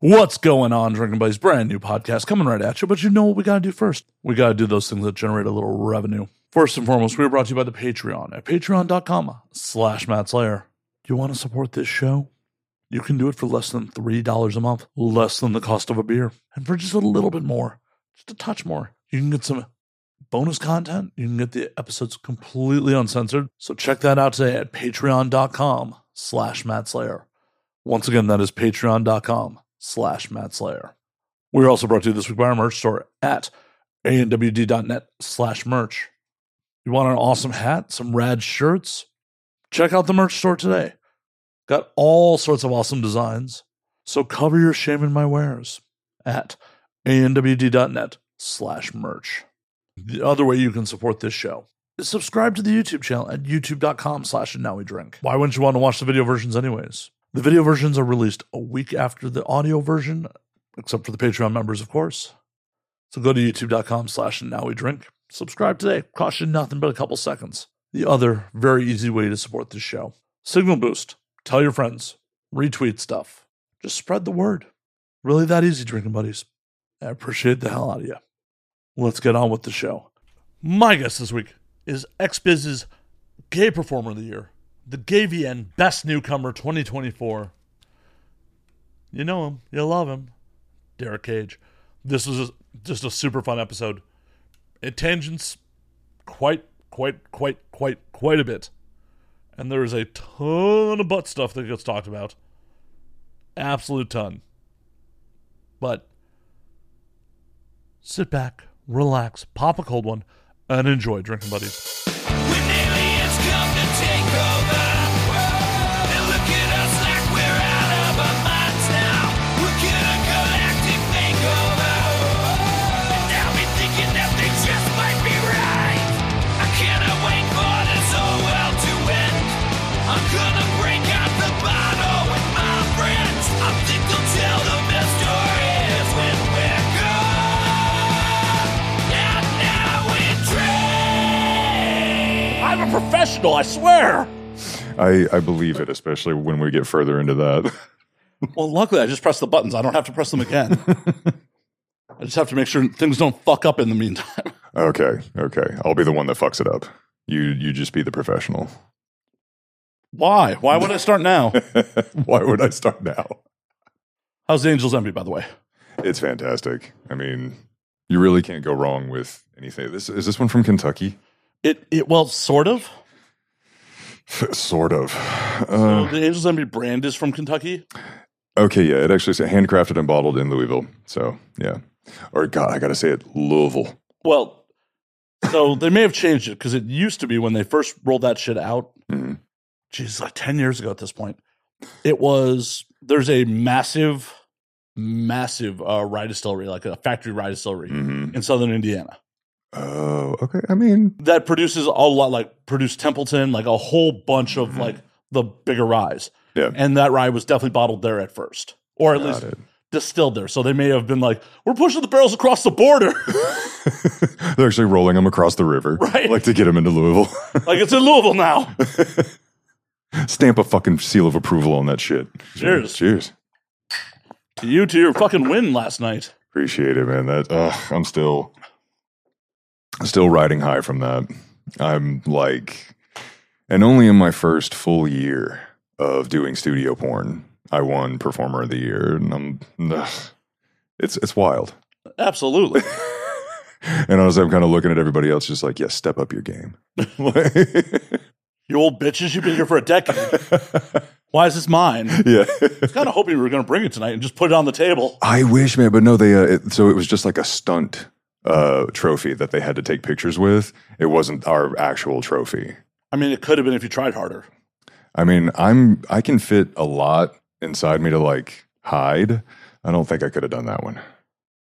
What's going on, Drinking Buddies? Brand new podcast coming right at you, but you know what we got to do first? We got to do those things that generate a little revenue. First and foremost, we are brought to you by the Patreon at patreon.com slash Matt Slayer. Do you want to support this show? You can do it for less than $3 a month, less than the cost of a beer. And for just a little bit more, just a touch more, you can get some bonus content. You can get the episodes completely uncensored. So check that out today at patreon.com slash Matt Slayer. Once again, that is patreon.com slash Matt Slayer. We're also brought to you this week by our merch store at anwd.net slash merch. You want an awesome hat, some rad shirts? Check out the merch store today. Got all sorts of awesome designs. So cover your shame in my wares at anwd.net slash merch. The other way you can support this show is subscribe to the YouTube channel at youtube.com slash and now we drink. Why wouldn't you want to watch the video versions anyways? The video versions are released a week after the audio version, except for the Patreon members, of course. So go to youtube.com slash now we drink. Subscribe today. Cost you nothing but a couple seconds. The other very easy way to support this show. Signal boost. Tell your friends. Retweet stuff. Just spread the word. Really that easy, drinking buddies. I appreciate the hell out of you. Let's get on with the show. My guest this week is XBiz's Gay Performer of the Year, the GayVN Best Newcomer 2024. You know him, you love him, Derek Kage. This was just a super fun episode. It tangents quite, quite, quite, quite, quite a bit. And there is a ton of butt stuff that gets talked about. Absolute ton. But sit back, relax, pop a cold one, and enjoy drinking buddies. Professional, I swear. I, I believe it, especially when we get further into that. Well, luckily, I just pressed the buttons. I don't have to press them again. I just have to make sure things don't fuck up in the meantime. okay, okay. I'll be the one that fucks it up. You you just be the professional. Why? Why would I start now? Why would I start now? How's the Angels Envy, by the way? It's fantastic. I mean, you really can't go wrong with anything. This is this one from Kentucky? It, it well, sort of. sort of. So Uh, the Angels Envy brand is from Kentucky. okay, yeah. It actually says handcrafted and bottled in Louisville. So yeah. Or God, I gotta say it, Louisville. Well, so they may have changed it because it used to be when they first rolled that shit out. Geez, like ten years ago at this point. It was there's a massive, massive uh, rye distillery, like a factory rye distillery hmm in southern Indiana Oh, okay. I mean, that produces a lot, like produced Templeton, like a whole bunch of Mhm. like the bigger ryes. Yeah. and that rye was definitely bottled there at first, or at got least it. distilled there. So they may have been like, "We're pushing the barrels across the border." They're actually rolling them across the river, Right. Like to get them into Louisville. like it's in Louisville now. Stamp a fucking seal of approval on that shit. Cheers. Cheers. to you to your fucking win last night. Appreciate it, man. That uh, I'm still still riding high from that. I'm like, and only in my first full year of doing studio porn, I won Performer of the Year, and I'm ugh, it's it's wild. Absolutely. And honestly, I'm kind of looking at everybody else, just like, yes, step up your game. You old bitches, you've been here for a decade. Why is this mine? Yeah, I yeah. was kind of hoping we were going to bring it tonight and just put it on the table. I wish, man, but no, they. Uh, it, so it was just like a stunt uh, trophy that they had to take pictures with. It wasn't our actual trophy. I mean, it could have been if you tried harder. I mean, I'm I can fit a lot inside me to like hide. I don't think I could have done that one.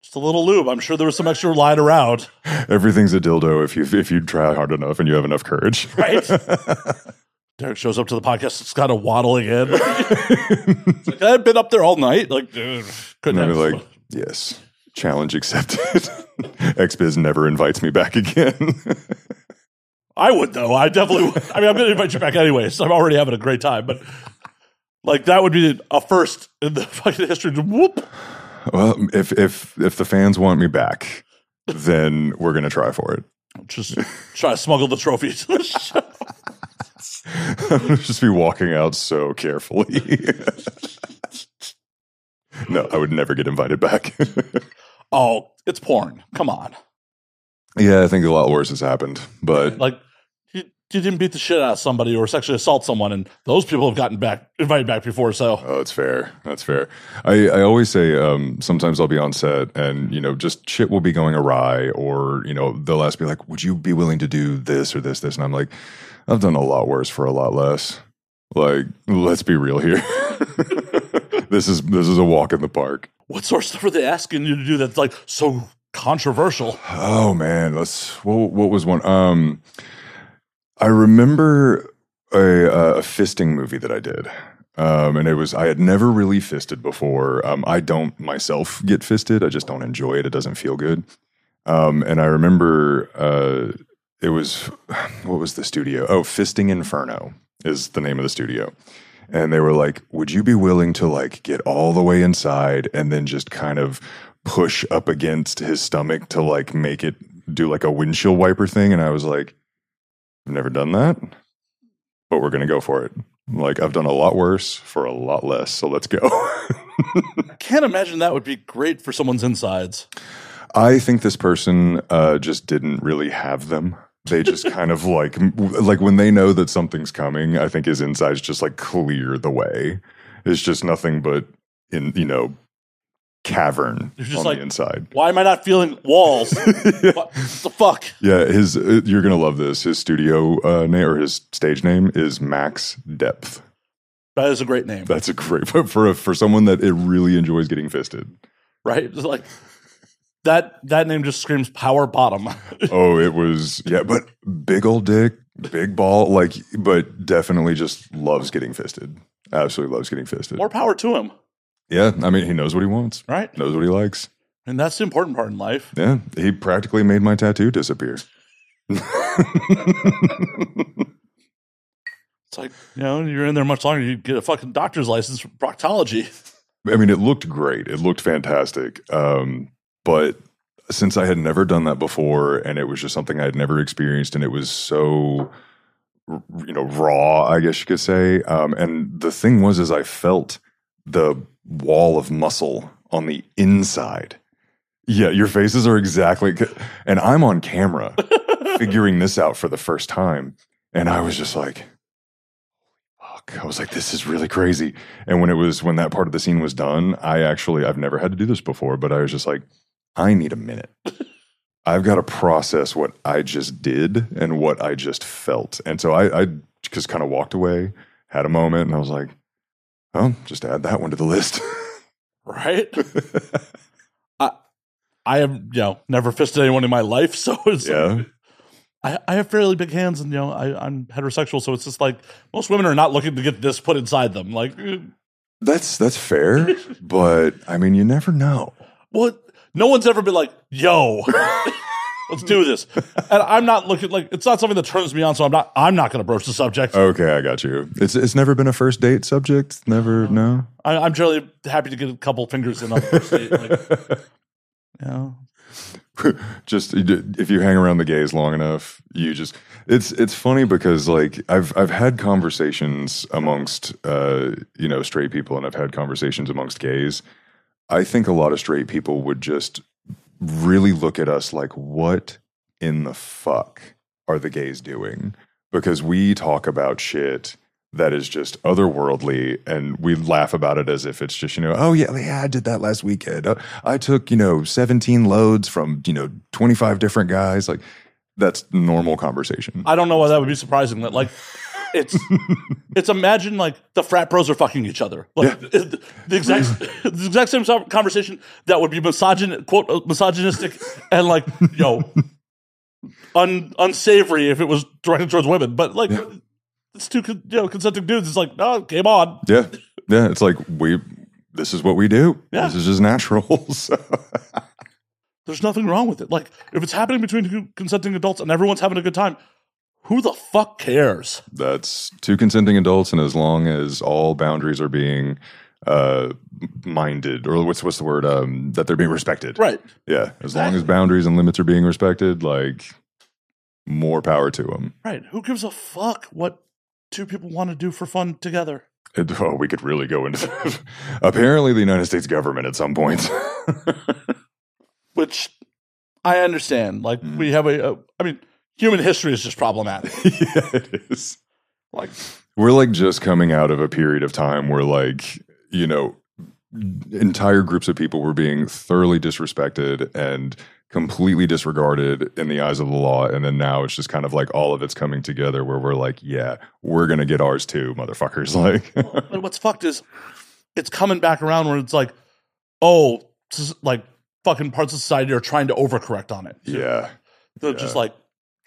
Just a little lube. I'm sure there was some extra lying around. Everything's a dildo if you if you try hard enough and you have enough courage. Right? Derek shows up to the podcast. It's kind of waddling in. Like, I've been up there all night. Like, dude, couldn't have. like, yes, challenge accepted. XBiz never invites me back again. I would though. I definitely. Would. I mean, I'm going to invite you back anyways. I'm already having a great time, but Like that would be a first in the fucking history. Whoop. Well, if if if the fans want me back, then we're gonna try for it. Just try to smuggle the trophy to the show. I'm gonna just be walking out so carefully. no, I would never get invited back. Oh, it's porn. Come on. yeah, I think a lot worse has happened, but Like you, you didn't beat the shit out of somebody or sexually assault someone, and those people have gotten back invited back before. So Oh, that's fair. That's fair. I, I always say um, sometimes I'll be on set and, you know, just shit will be going awry or, you know, they'll ask me like, would you be willing to do this or this, this? And I'm like, I've done a lot worse for a lot less. Like, let's be real here. this is this is a walk in the park. What sort of stuff are they asking you to do that's like so controversial? Oh man, let's what, what was one? Um, I remember a, a fisting movie that I did. Um, and it was I had never really fisted before. Um, I don't myself get fisted. I just don't enjoy it. It doesn't feel good. Um, and I remember uh, it was what was the studio? Oh, Fisting Inferno is the name of the studio. And they were like, "Would you be willing to like get all the way inside and then just kind of push up against his stomach to like make it do like a windshield wiper thing?" And I was like, "I've never done that, but we're gonna go for it." Like I've done a lot worse for a lot less, so let's go. I can't imagine that would be great for someone's insides. I think this person uh, just didn't really have them. They just kind of like like when they know that something's coming. I think his insides just like clear the way. It's just nothing but in you know cavern You're just on like- the inside. Why am I not feeling walls? what the fuck? Yeah, his uh, you're gonna love this. His studio uh, name or his stage name is Max Depth. That is a great name, That's a great for for, for someone that it really enjoys getting fisted. right? It's like that. That name just screams power bottom. Oh, it was yeah, but big old dick, big ball, like, but definitely just loves getting fisted. Absolutely loves getting fisted. More power to him, Yeah, I mean, he knows what he wants, right? knows what he likes. And that's the important part in life. Yeah, he practically made my tattoo disappear. It's like you know, you're in there much longer. You get a fucking doctor's license for proctology. I mean, it looked great. It looked fantastic. Um, but since I had never done that before, and it was just something I had never experienced, and it was so, you know, raw, I guess you could say. Um, and the thing was, is I felt the wall of muscle on the inside. Yeah, your faces are exactly, and I'm on camera figuring this out for the first time, and I was just like, fuck. I was like, this is really crazy. And when it was when that part of the scene was done, I actually I've never had to do this before, but I was just like, I need a minute. I've got to process what I just did and what I just felt. And so I, I just kind of walked away, had a moment, and I was like, oh, just add that one to the list. right? I I have you know never fisted anyone in my life, so it's yeah. I, I have fairly big hands, and you know I, I'm heterosexual, so it's just like most women are not looking to get this put inside them. Like, That's that's fair, but I mean, you never know. what? No one's ever been like, "Yo, let's do this," and I'm not looking like it's not something that turns me on, so I'm not I'm not going to broach the subject. Okay, I got you. It's it's never been a first date subject. Never, no. I, I'm generally happy to get a couple fingers in on the first date. Like, you know, just if you hang around the gays long enough, you just it's it's funny because like I've I've had conversations amongst uh you know straight people and I've had conversations amongst gays. I think a lot of straight people would just really look at us like what in the fuck are the gays doing? Because we talk about shit that is just otherworldly and we laugh about it as if it's just you know oh yeah yeah i did that last weekend Uh, i took you know 17 loads from you know 25 different guys like that's normal conversation I don't know why that would be surprising. That like it's it's imagine like the frat bros are fucking each other. Like the exact the exact same conversation that would be misogyn quote uh, misogynistic and like yo un, unsavory if it was directed towards women. But like it's two con- you know consenting dudes. It's like oh game on. yeah yeah it's like we this is what we do Yeah. this is just natural so There's nothing wrong with it. Like if it's happening between two consenting adults and everyone's having a good time, who the fuck cares? That's two consenting adults, and as long as all boundaries are being uh minded or what's what's the word um that they're being respected Right. yeah as long as boundaries and limits are being respected like more power to them Right. Who gives a fuck what two people want to do for fun together? it, oh we could really go into apparently the united states government at some point Which I understand. Like Mm. we have a, a I mean, human history is just problematic. yeah it is Like we're like just coming out of a period of time where like you know entire groups of people were being thoroughly disrespected and completely disregarded in the eyes of the law and then now it's just kind of like all of it's coming together where we're like yeah we're gonna get ours too motherfuckers like But what's fucked is it's coming back around where it's like, oh, like fucking parts of society are trying to overcorrect on it. yeah They're just like,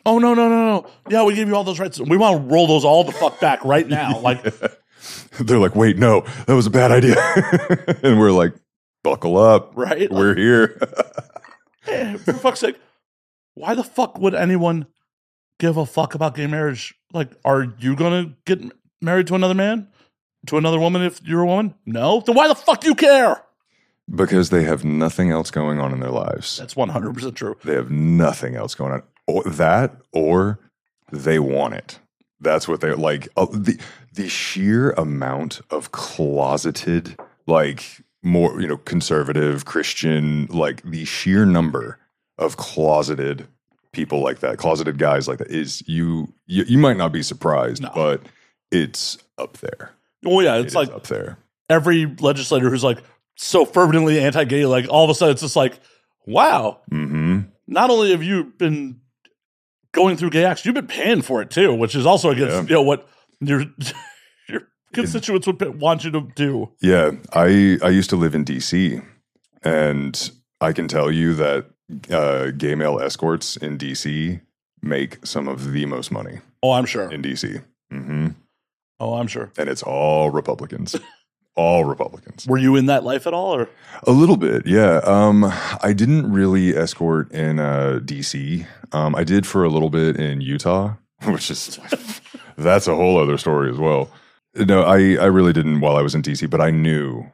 oh no no no no, yeah, we gave you all those rights. We want to roll those all the fuck back right now. Like, they're like wait no that was a bad idea and we're like buckle up right? we're here Eh, for fuck's sake, why the fuck would anyone give a fuck about gay marriage? Like, are you gonna get married to another man, to another woman if you're a woman? No. Then why the fuck do you care? because they have nothing else going on in their lives That's one hundred percent true. They have nothing else going on. Or that, or they want it. That's what they're like. Uh, the the sheer amount of closeted, like more you know, conservative Christian, like the sheer number of closeted people like that, closeted guys like that, is you you, you might not be surprised, No. but it's up there. Oh yeah, it's is like up there. every legislator who's like so fervently anti-gay, like all of a sudden it's just like, wow, hmm not only have you been going through gay acts, you've been paying for it too, which is also against Yeah. you know what your your constituents would want you to do. Yeah, I I used to live in DC, and I can tell you that uh, gay male escorts in DC make some of the most money Oh, I'm sure. in DC, Mm-hmm. Oh, I'm sure. and it's all Republicans, all Republicans. Were you in that life at all, or A little bit, yeah. Um, I didn't really escort in uh, DC. Um, I did for a little bit in Utah, which is that's a whole other story as well. No, I I really didn't while I was in DC, but I knew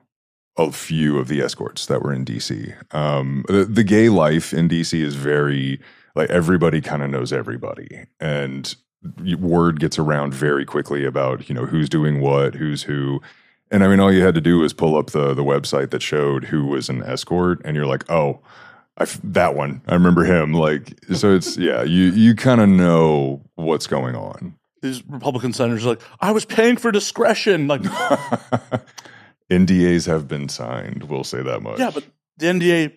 a few of the escorts that were in DC. Um, the, the gay life in DC is very like everybody kind of knows everybody, and word gets around very quickly about you know who's doing what, who's who. And I mean, all you had to do was pull up the the website that showed who was an escort, and you're like, oh, I f- that one. I remember him. Like, so it's yeah, you you kind of know what's going on. these Republican senators are like, I was paying for discretion. Like, NDAs have been signed. We'll say that much. yeah, but the NDA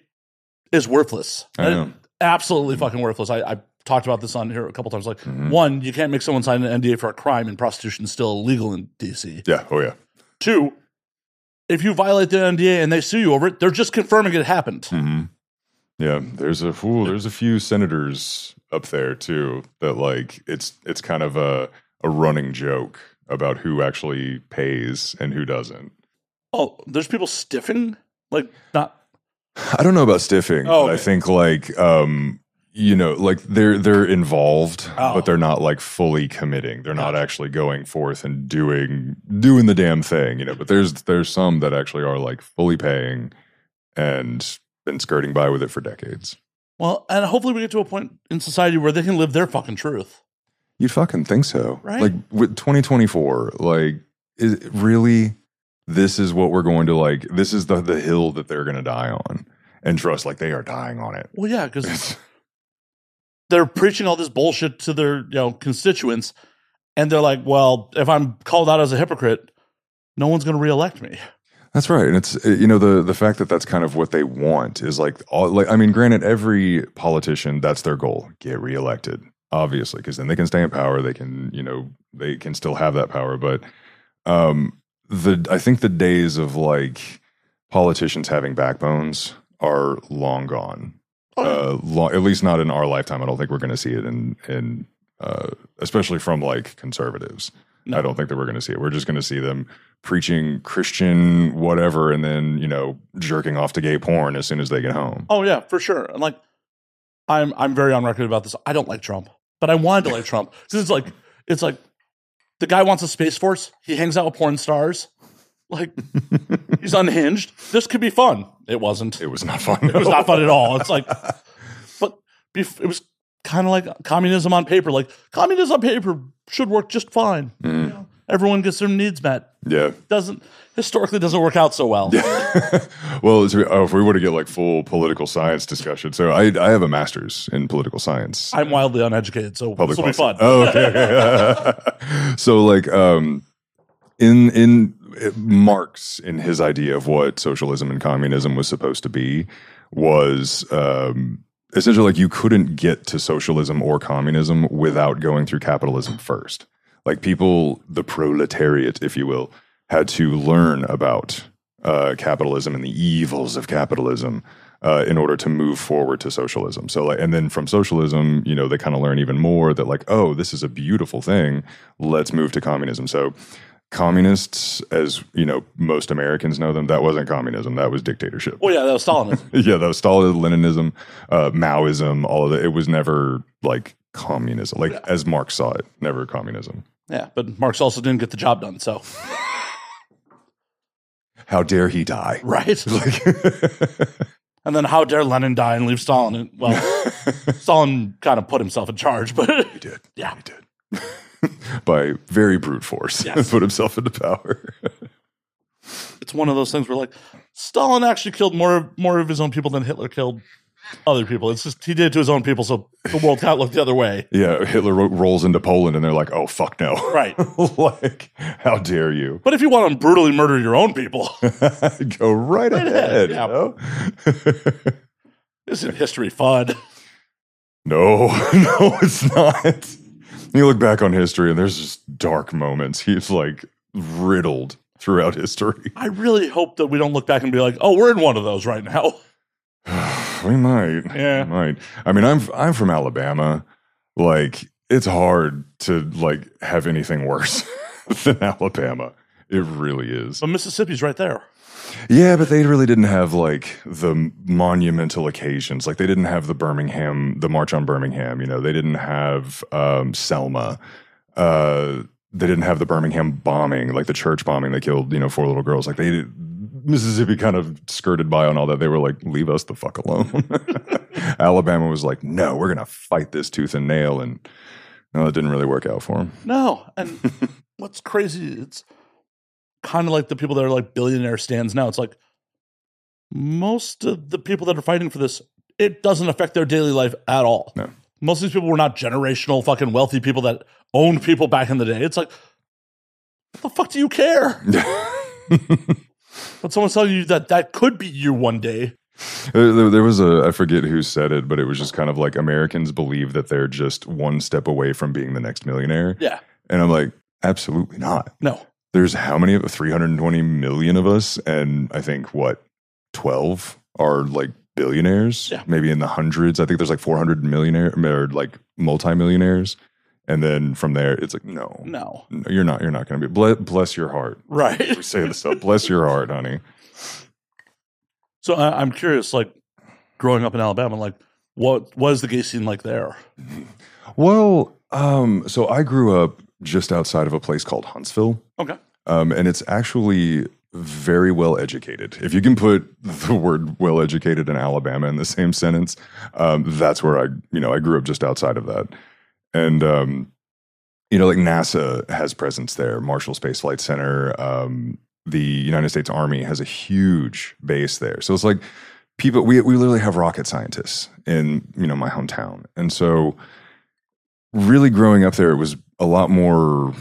is worthless. I know. Absolutely fucking worthless. I, I talked about this on here a couple times. Like, Mhm. one, you can't make someone sign an NDA for a crime, and prostitution is still illegal in DC. yeah. Oh yeah. Two, if you violate the NDA and they sue you over it, they're just confirming it happened. hmm Yeah, there's a ooh, there's a few senators up there too that like it's it's kind of a a running joke about who actually pays and who doesn't. Oh, there's people stiffing, like not. I don't know about stiffing, Oh, but I think like um you know like they're they're involved Oh. but they're not like fully committing. They're not actually going forth and doing doing the damn thing, you know, but there's there's some that actually are like fully paying and been skirting by with it for decades. Well, and hopefully we get to a point in society where they can live their fucking truth. You'd fucking think so. Right? Like with 2024, like is really this is what we're going to like this is the the hill that they're going to die on. And trust like they are dying on it. Well, yeah, because they're preaching all this bullshit to their you know constituents, and they're like, "Well, if I'm called out as a hypocrite, no one's going to reelect me." That's right. And it's you know the the fact that that's kind of what they want is like all like I mean granted every politician that's their goal, get reelected. Obviously, because then they can stay in power, they can, you know, they can still have that power, but um the I think the days of like politicians having backbones are long gone. Uh, long, at least not in our lifetime. I don't think we're going to see it in in uh, especially from like conservatives. No. I don't think that we're going to see it. We're just going to see them preaching Christian whatever, and then you know jerking off to gay porn as soon as they get home. Oh yeah, for sure. And like, I'm I'm very on record about this. I don't like Trump. but I wanted to like Trump because it's like it's like the guy wants a space force. He hangs out with porn stars. Like he's unhinged. This could be fun. It wasn't. It was not fun. It was not fun at all. It's like, but bef- it was kind of like communism on paper. Like communism on paper should work just fine. You know, everyone gets their needs met. Yeah. Doesn't historically doesn't work out so well. Well, it's, oh, if we were to get like full political science discussion, so I I have a master's in political science. I'm wildly uneducated, so Public this will be fun. Oh, okay. so like um in in Marx in his idea of what socialism and communism was supposed to be was um essentially like you couldn't get to socialism or communism without going through capitalism first. Like people the proletariat if you will had to learn about uh, capitalism and the evils of capitalism uh, in order to move forward to socialism. So, like, and then from socialism, you know, they kind of learn even more that, like, oh, this is a beautiful thing. Let's move to communism. So, communists, as you know, most Americans know them, that wasn't communism. That was dictatorship. Well, yeah, that was Stalinism. yeah, that was Stalin, Leninism, uh, Maoism, all of it. It was never like communism, like as Marx saw it, never communism. yeah, but Marx also didn't get the job done. So How dare he die? right, Like, and then how dare Lenin die and leave Stalin? in- Well, Stalin kind of put himself in charge, but he did. yeah, He did. By very brute force, Yes. put himself into power. it's one of those things where like Stalin actually killed more more of his own people than Hitler killed other people. It's just he did it to his own people, so the world can't look the other way. yeah, Hitler ro- rolls into Poland, and they're like, "Oh fuck no!" Right. like, how dare you? But if you want to brutally murder your own people, Go right ahead. yeah. you know? isn't history fun? no, no, it's not. You look back on history, and there's just dark moments. He's like riddled throughout history. I really hope that we don't look back and be like, oh, we're in one of those right now. We might. Yeah. We might. I mean, I'm I'm from Alabama. Like, it's hard to like have anything worse than Alabama. It really is. But Mississippi's right there. Yeah, but they really didn't have like the monumental occasions. Like they didn't have the Birmingham, the March on Birmingham. You know, they didn't have um, Selma. Uh, they didn't have the Birmingham bombing, like the church bombing that killed you know four little girls. Like they Mississippi kind of skirted by on all that. They were like, leave us the fuck alone. Alabama was like, no, we're gonna fight this tooth and nail, and no, it didn't really work out for them. No. And what's crazy, it's kind of like the people that are like billionaire stands now. It's like most of the people that are fighting for this, it doesn't affect their daily life at all. No. Most of these people were not generational fucking wealthy people that owned people back in the day. It's like, what the fuck do you care? But someone's telling you that that could be you one day. There was a, I forget who said it, but it was just kind of like Americans believe that they're just one step away from being the next millionaire. Yeah. And I'm like, absolutely not. No. There's how many of 320 million of us? And I think what, 12 are like billionaires? Yeah. Maybe in the hundreds. I think there's like 400 millionaire or like multimillionaires. And then from there, it's like, no, No. no you're not, you're not going to be, bless, bless your heart. Right. We say this stuff, bless your heart, honey. So I, I'm curious, like growing up in Alabama, like what was the gay scene like there? Well, um, so I grew up just outside of a place called Huntsville, Okay. um, and it's actually very well educated. If you can put the word "well educated" in Alabama in the same sentence, um, that's where I, you know, I grew up just outside of that, and um, you know, like NASA has presence there, Marshall Space Flight Center. Um, the United States Army has a huge base there, so it's like people. We we literally have rocket scientists in you know my hometown, and so really growing up there, it was a lot more.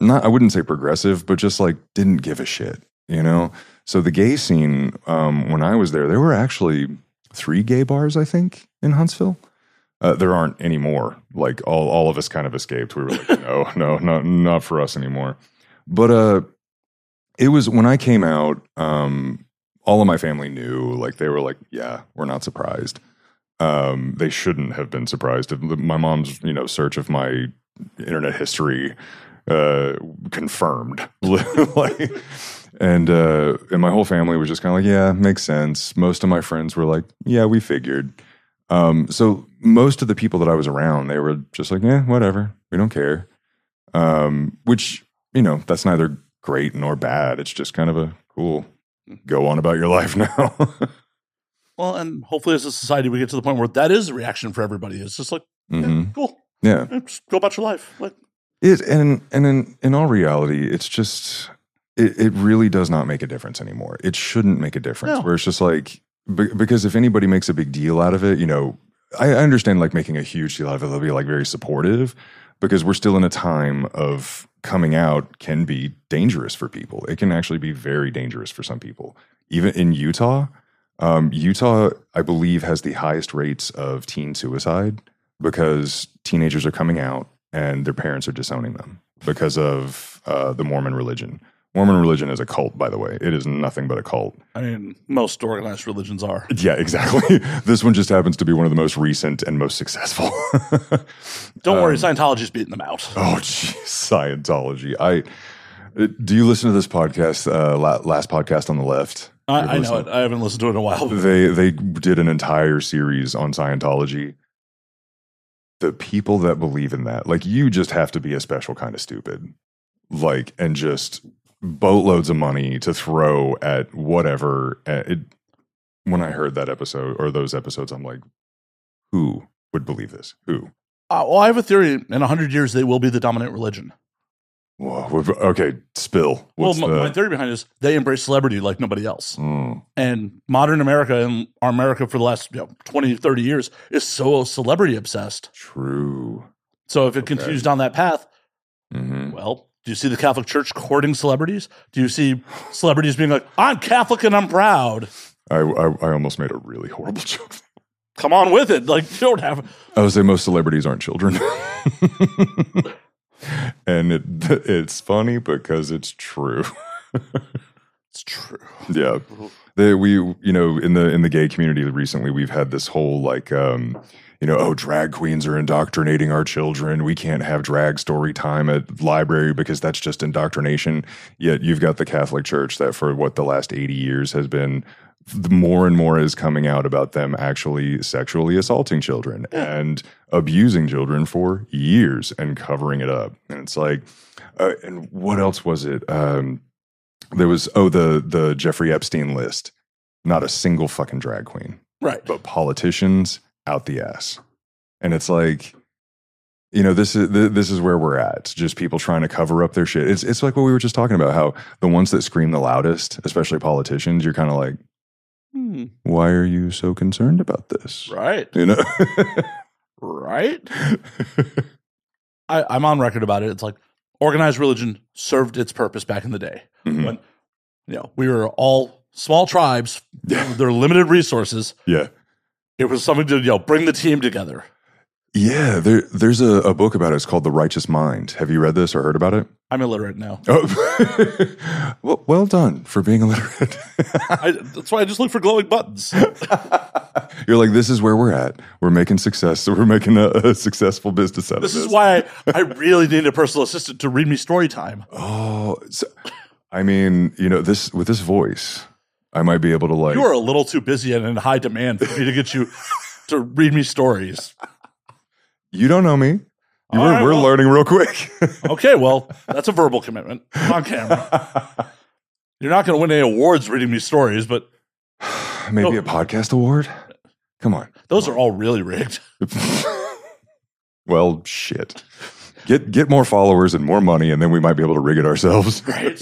Not I wouldn't say progressive, but just like didn't give a shit, you know. So the gay scene, um, when I was there, there were actually three gay bars, I think, in Huntsville. Uh, there aren't anymore. Like all, all of us kind of escaped. We were like, no, no, not not for us anymore. But uh, it was when I came out. Um, all of my family knew. Like they were like, yeah, we're not surprised. Um, they shouldn't have been surprised. My mom's, you know, search of my internet history uh, confirmed. like, and uh, and my whole family was just kind of like, yeah, makes sense. Most of my friends were like, yeah, we figured. Um, so most of the people that I was around, they were just like, yeah, whatever, we don't care. Um, which you know, that's neither great nor bad. It's just kind of a cool. Go on about your life now. Well, and hopefully, as a society, we get to the point where that is a reaction for everybody. It's just like, yeah, Mhm. cool, yeah, go about your life. Like, It and and in in all reality, it's just it, it really does not make a difference anymore. It shouldn't make a difference. No. Where it's just like because if anybody makes a big deal out of it, you know, I, I understand like making a huge deal out of it. They'll be like very supportive because we're still in a time of coming out can be dangerous for people. It can actually be very dangerous for some people. Even in Utah, um, Utah, I believe, has the highest rates of teen suicide because teenagers are coming out and their parents are disowning them because of uh, the Mormon religion. Mormon religion is a cult, by the way. It is nothing but a cult. I mean, most organized religions are. Yeah, exactly. this one just happens to be one of the most recent and most successful. Don't Um, worry, Scientology's beating them out. oh, geez, Scientology. I uh, do you listen to this podcast? Uh, last podcast on the left. I, I know it. I haven't listened to it in a while. They they did an entire series on Scientology. The people that believe in that, like you, just have to be a special kind of stupid, like and just boatloads of money to throw at whatever. Uh, It, when I heard that episode or those episodes, I'm like, who would believe this? Who? Uh, well, I have a theory. In hundred years, they will be the dominant religion. Whoa, okay, spill. What's well, my, my theory behind it is they embrace celebrity like nobody else. Mm, And modern America and our America for the last you know, 20, 30 years is so celebrity obsessed. true. So if it Okay. continues down that path, hmm well, do you see the Catholic Church courting celebrities? Do you see celebrities being like, I'm Catholic and I'm proud? I, I I almost made a really horrible joke. Come on with it. Like, you don't have. I would say most celebrities aren't children. and it it's funny because it's true. It's true. yeah. They, we you know in the in the gay community recently we've had this whole like um you know oh drag queens are indoctrinating our children we can't have drag story time at library because that's just indoctrination yet you've got the catholic church that for what the last 80 years has been the more and more is coming out about them actually sexually assaulting children and abusing children for years and covering it up and it's like uh, and what else was it um there was oh the the Jeffrey Epstein list. Not a single fucking drag queen, Right. but politicians out the ass. And it's like, you know, this is this is where we're at. Just people trying to cover up their shit. It's it's like what we were just talking about. How the ones that scream the loudest, especially politicians, you're kind of like, Hmm. why are you so concerned about this? Right. You know. Right. I, I'm on record about it. It's like organized religion served its purpose back in the day. Mhm. When, you know, we were all small tribes, Yeah. their limited resources. Yeah. It was something to, you know, bring the team together. Yeah, there, there's a, a book about it. It's called The Righteous Mind. Have you read this or heard about it? I'm illiterate now. Oh, well, well done for being illiterate. I, that's why I just look for glowing buttons. You're like, this is where we're at. We're making success. So we're making a, a successful business out This of this. This is why I, I really need a personal assistant to read me story time. Oh, so, I mean, you know, this with this voice, I might be able to like. You are a little too busy and in high demand for me to get you to read me stories. You don't know me. Were, right, we're well- learning real quick. Okay, well, that's a verbal commitment on camera. You're not going to win any awards reading me stories, but Maybe Oh. a podcast award. Come on. those are all really rigged. well, shit. Get get more followers and more money, and then we might be able to rig it ourselves. Right.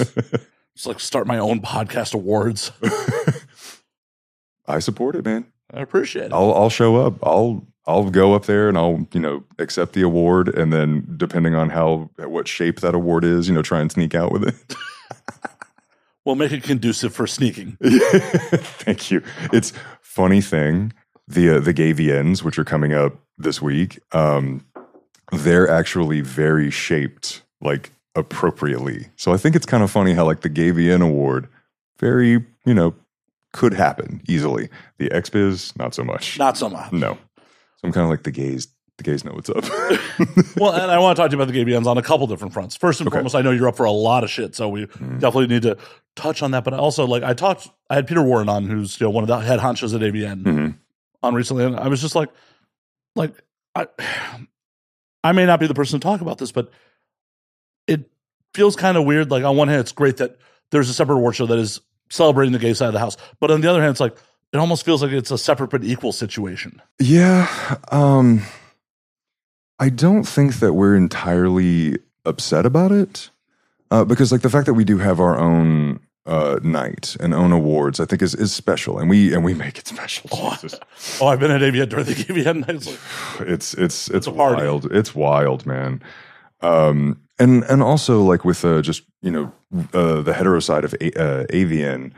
It's like start my own podcast awards. I support it, man. I appreciate it. I'll I'll show up. I'll I'll go up there and I'll you know accept the award, and then depending on how what shape that award is, you know, try and sneak out with it. We'll make it conducive for sneaking. Thank you. It's funny thing the uh, the GayVNs, which are coming up this week. Um, they're actually very shaped like appropriately. So I think it's kind of funny how like the GayVN award, very you know, could happen easily. The XBiz, not so much. Not so much. No. So I'm kind of like the gays. The gays know what's up. Well, and I want to talk to you about the GayVNs on a couple different fronts. First and Okay. foremost, I know you're up for a lot of shit, so we Mm. definitely need to touch on that. But also, like, I talked, I had Peter Warren on, who's you know one of the head honchos at AVN Mhm. on recently, and I was just like, like I, I may not be the person to talk about this, but it feels kind of weird. Like on one hand, it's great that there's a separate award show that is celebrating the gay side of the house, but on the other hand, it's like it almost feels like it's a separate but equal situation. Yeah. Um, I don't think that we're entirely upset about it uh, because, like, the fact that we do have our own uh, night and own awards, I think is is special, and we and we make it special. Jesus. Oh, I've been at AVN during the AVN nights. Like, it's it's it's, a party. wild. It's wild, man. Um, and and also like with uh, just you know uh, the hetero side of A- uh, AVN,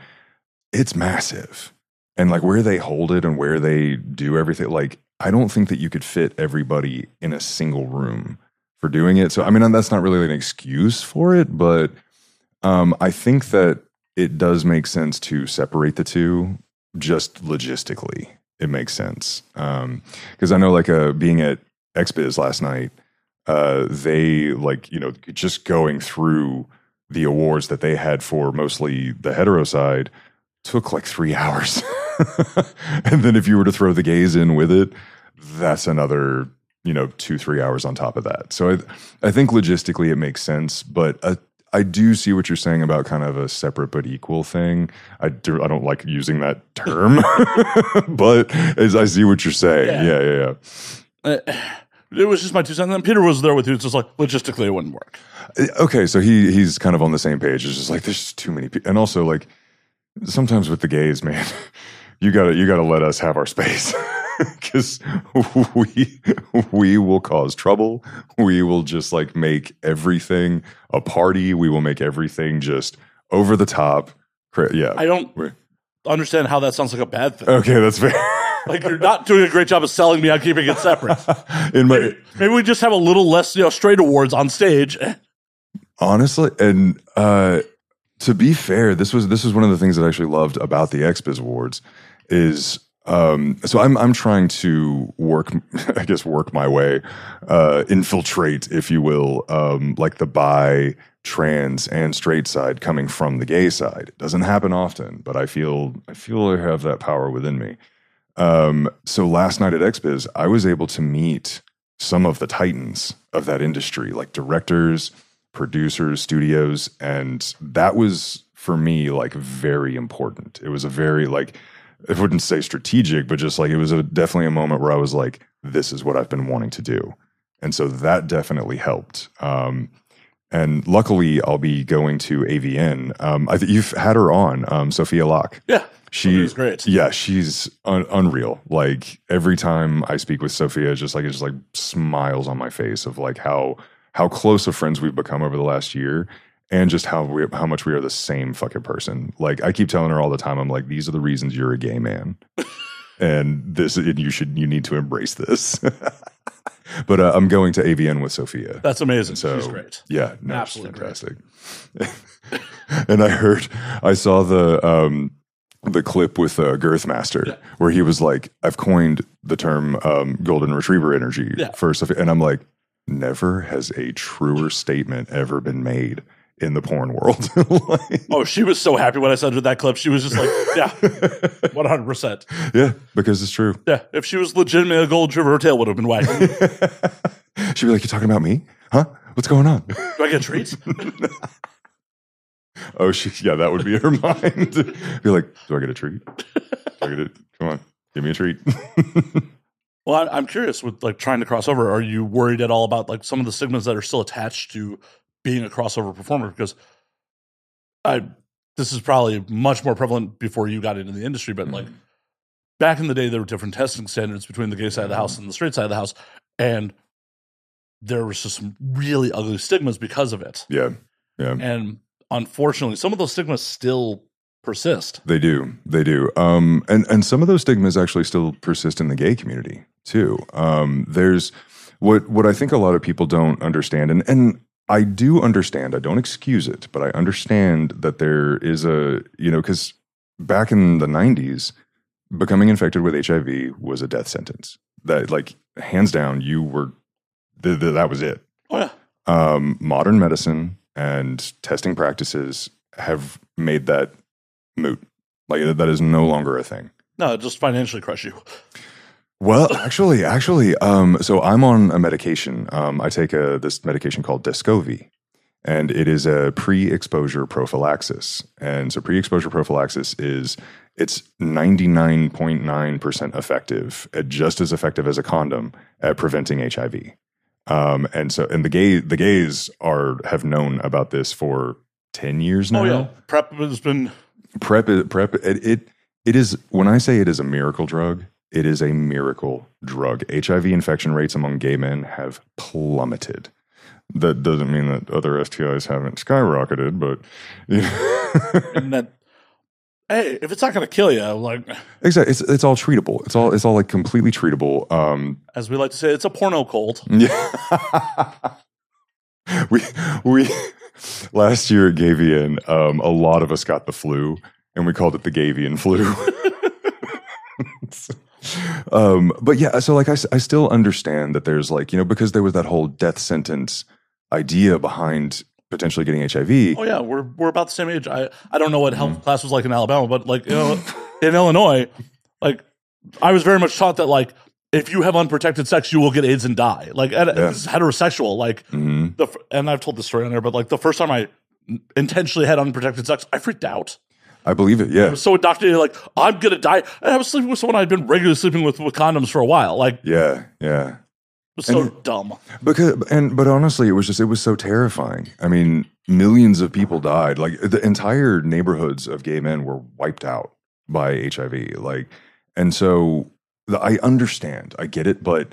it's massive, and like where they hold it and where they do everything. Like I don't think that you could fit everybody in a single room for doing it. So I mean that's not really an excuse for it, but um, I think that it does make sense to separate the two just logistically it makes sense because i know like uh, being at xbiz last night uh, they like you know just going through the awards that they had for mostly the hetero side took like three hours and then if you were to throw the gays in with it that's another you know two three hours on top of that so i, I think logistically it makes sense but uh, I do see what you're saying about kind of a separate but equal thing. I do. I don't like using that term, but as I see what you're saying, Yeah. yeah, yeah, yeah. uh, it was just my two cents. And Peter was there with you. It's just like logistically, it wouldn't work. Uh, Okay, so he he's kind of on the same page. It's just like there's just too many people, and also like sometimes with the gays, man, you gotta you gotta let us have our space because we we will cause trouble. We will just like make everything a party. We will make everything just over the top. Yeah. I don't Wait. understand how that sounds like a bad thing. okay, that's fair. Like you're not doing a great job of selling me on keeping it separate. In my Maybe we just have a little less, you know, straight awards on stage. honestly and uh to be fair this was this was one of the things that i actually loved about the xbiz awards is um so i'm i'm trying to work i guess work my way uh infiltrate if you will um like the bi trans and straight side coming from the gay side it doesn't happen often but i feel i feel i have that power within me um so last night at xbiz i was able to meet some of the titans of that industry like directors producers, studios, and that was for me like very important. It was a very like I wouldn't say strategic, but just like it was a, definitely a moment where I was like, this is what I've been wanting to do, and so that definitely helped. Um, and luckily, I'll be going to AVN. Um, I think you've had her on, um, Sophia Locke. Yeah. She's great. Yeah, she's un- unreal. Like every time I speak with Sophia, it's just like it's just like smiles on my face of like how how close of friends we've become over the last year, and just how we how much we are the same fucking person. Like I keep telling her all the time, I'm like, these are the reasons you're a gay man, and this and you should you need to embrace this. but uh, I'm going to AVN with Sophia. That's amazing. So She's great. Yeah, no, Absolutely fantastic. and I heard, I saw the um, the clip with uh, Girthmaster Yeah. where he was like, "I've coined the term um, golden retriever energy Yeah. for Sophia," and I'm like, never has a truer statement ever been made in the porn world. Like, Oh, she was so happy when I sent her that clip. She was just like, yeah, 100%. yeah, because it's true. Yeah. If she was legitimately a gold retriever, her tail would have been wagging. She'd be like, "You talking about me? Huh? What's going on?" Do I get treats? Oh, she, yeah, that would be her mind. be like, "Do I get a treat? Do I get it? Come on, give me a treat." Well, I- I'm curious with like trying to cross over. Are you worried at all about like some of the stigmas that are still attached to being a crossover performer? Because I, this is probably much more prevalent before you got into the industry, but like back in the day, there were different testing standards between the gay side of the house and the straight side of the house, and there was just some really ugly stigmas because of it. yeah, yeah. And unfortunately, some of those stigmas still persist. They do. They do. Um, and and some of those stigmas actually still persist in the gay community too. Um, there's what what I think a lot of people don't understand, and and I do understand. I don't excuse it, but I understand that there is a you know because back in the '90s, becoming infected with HIV was a death sentence. That like hands down, you were th- th- that was it Oh yeah, um, modern medicine and testing practices have made that moot. Like that is no longer a thing. no, it just financially crush you. Well, actually, actually, um, so I'm on a medication. Um, I take a this medication called Descovy, and it is a pre-exposure prophylaxis. And so, pre-exposure prophylaxis is it's 99.9 percent effective, at just as effective as a condom at preventing HIV. Um, and so, and the gay the gays are have known about this for ten years now Oh yeah, prep has been. prep prep it, it it is when i say it is a miracle drug it is a miracle drug hiv infection rates among gay men have plummeted that doesn't mean that other stis haven't skyrocketed but you know, And that, hey, if it's not going to kill you, like exactly it's, it's all treatable it's all it's all like completely treatable um as we like to say, it's a porno cold. Yeah. we we last year at GayVN, um, a lot of us got the flu, and we called it the GayVN flu. um, but yeah, so like I, I still understand that there's like you know because there was that whole death sentence idea behind potentially getting HIV. Oh yeah, we're we're about the same age. I I don't know what Mm-hmm. health class was like in Alabama, but like you know, in Illinois, like I was very much taught that like if you have unprotected sex, you will get AIDS and die. Like and is heterosexual. Like Mhm. the and I've told this story on there, but like the first time I intentionally had unprotected sex, I freaked out. I believe it. I Yeah, was so indoctrinated, like I'm gonna die. And I was sleeping with someone I'd been regularly sleeping with with condoms for a while. Like it yeah, yeah. was so And- dumb. Because and but honestly, it was just it was so terrifying. I mean, millions of people died. Like the entire neighborhoods of gay men were wiped out by HIV. Like, and so the, I understand, I get it, but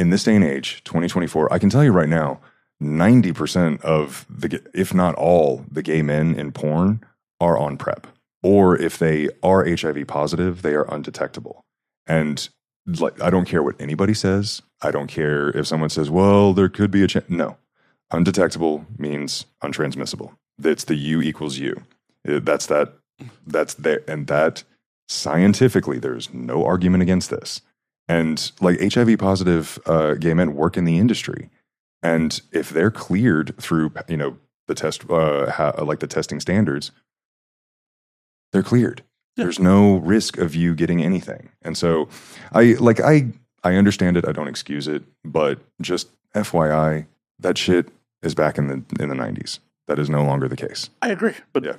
in this day and age, 2024, I can tell you right now, 90% of the, if not all, the gay men in porn are on PrEP. Or if they are HIV positive, they are undetectable. And like, I don't care what anybody says. I don't care if someone says, well, there could be a chance. No, undetectable means untransmissible. It's the U equals U. That's that. That's there. And that scientifically, there's no argument against this. And like HIV positive uh, gay men work in the industry. And if they're cleared through, you know, the test, uh, like the testing standards, they're cleared. Yeah. There's no risk of you getting anything. And so I like I I understand it. I don't excuse it, but just FYI, that shit is back in the in the 90s. That is no longer the case. I agree, but Yeah.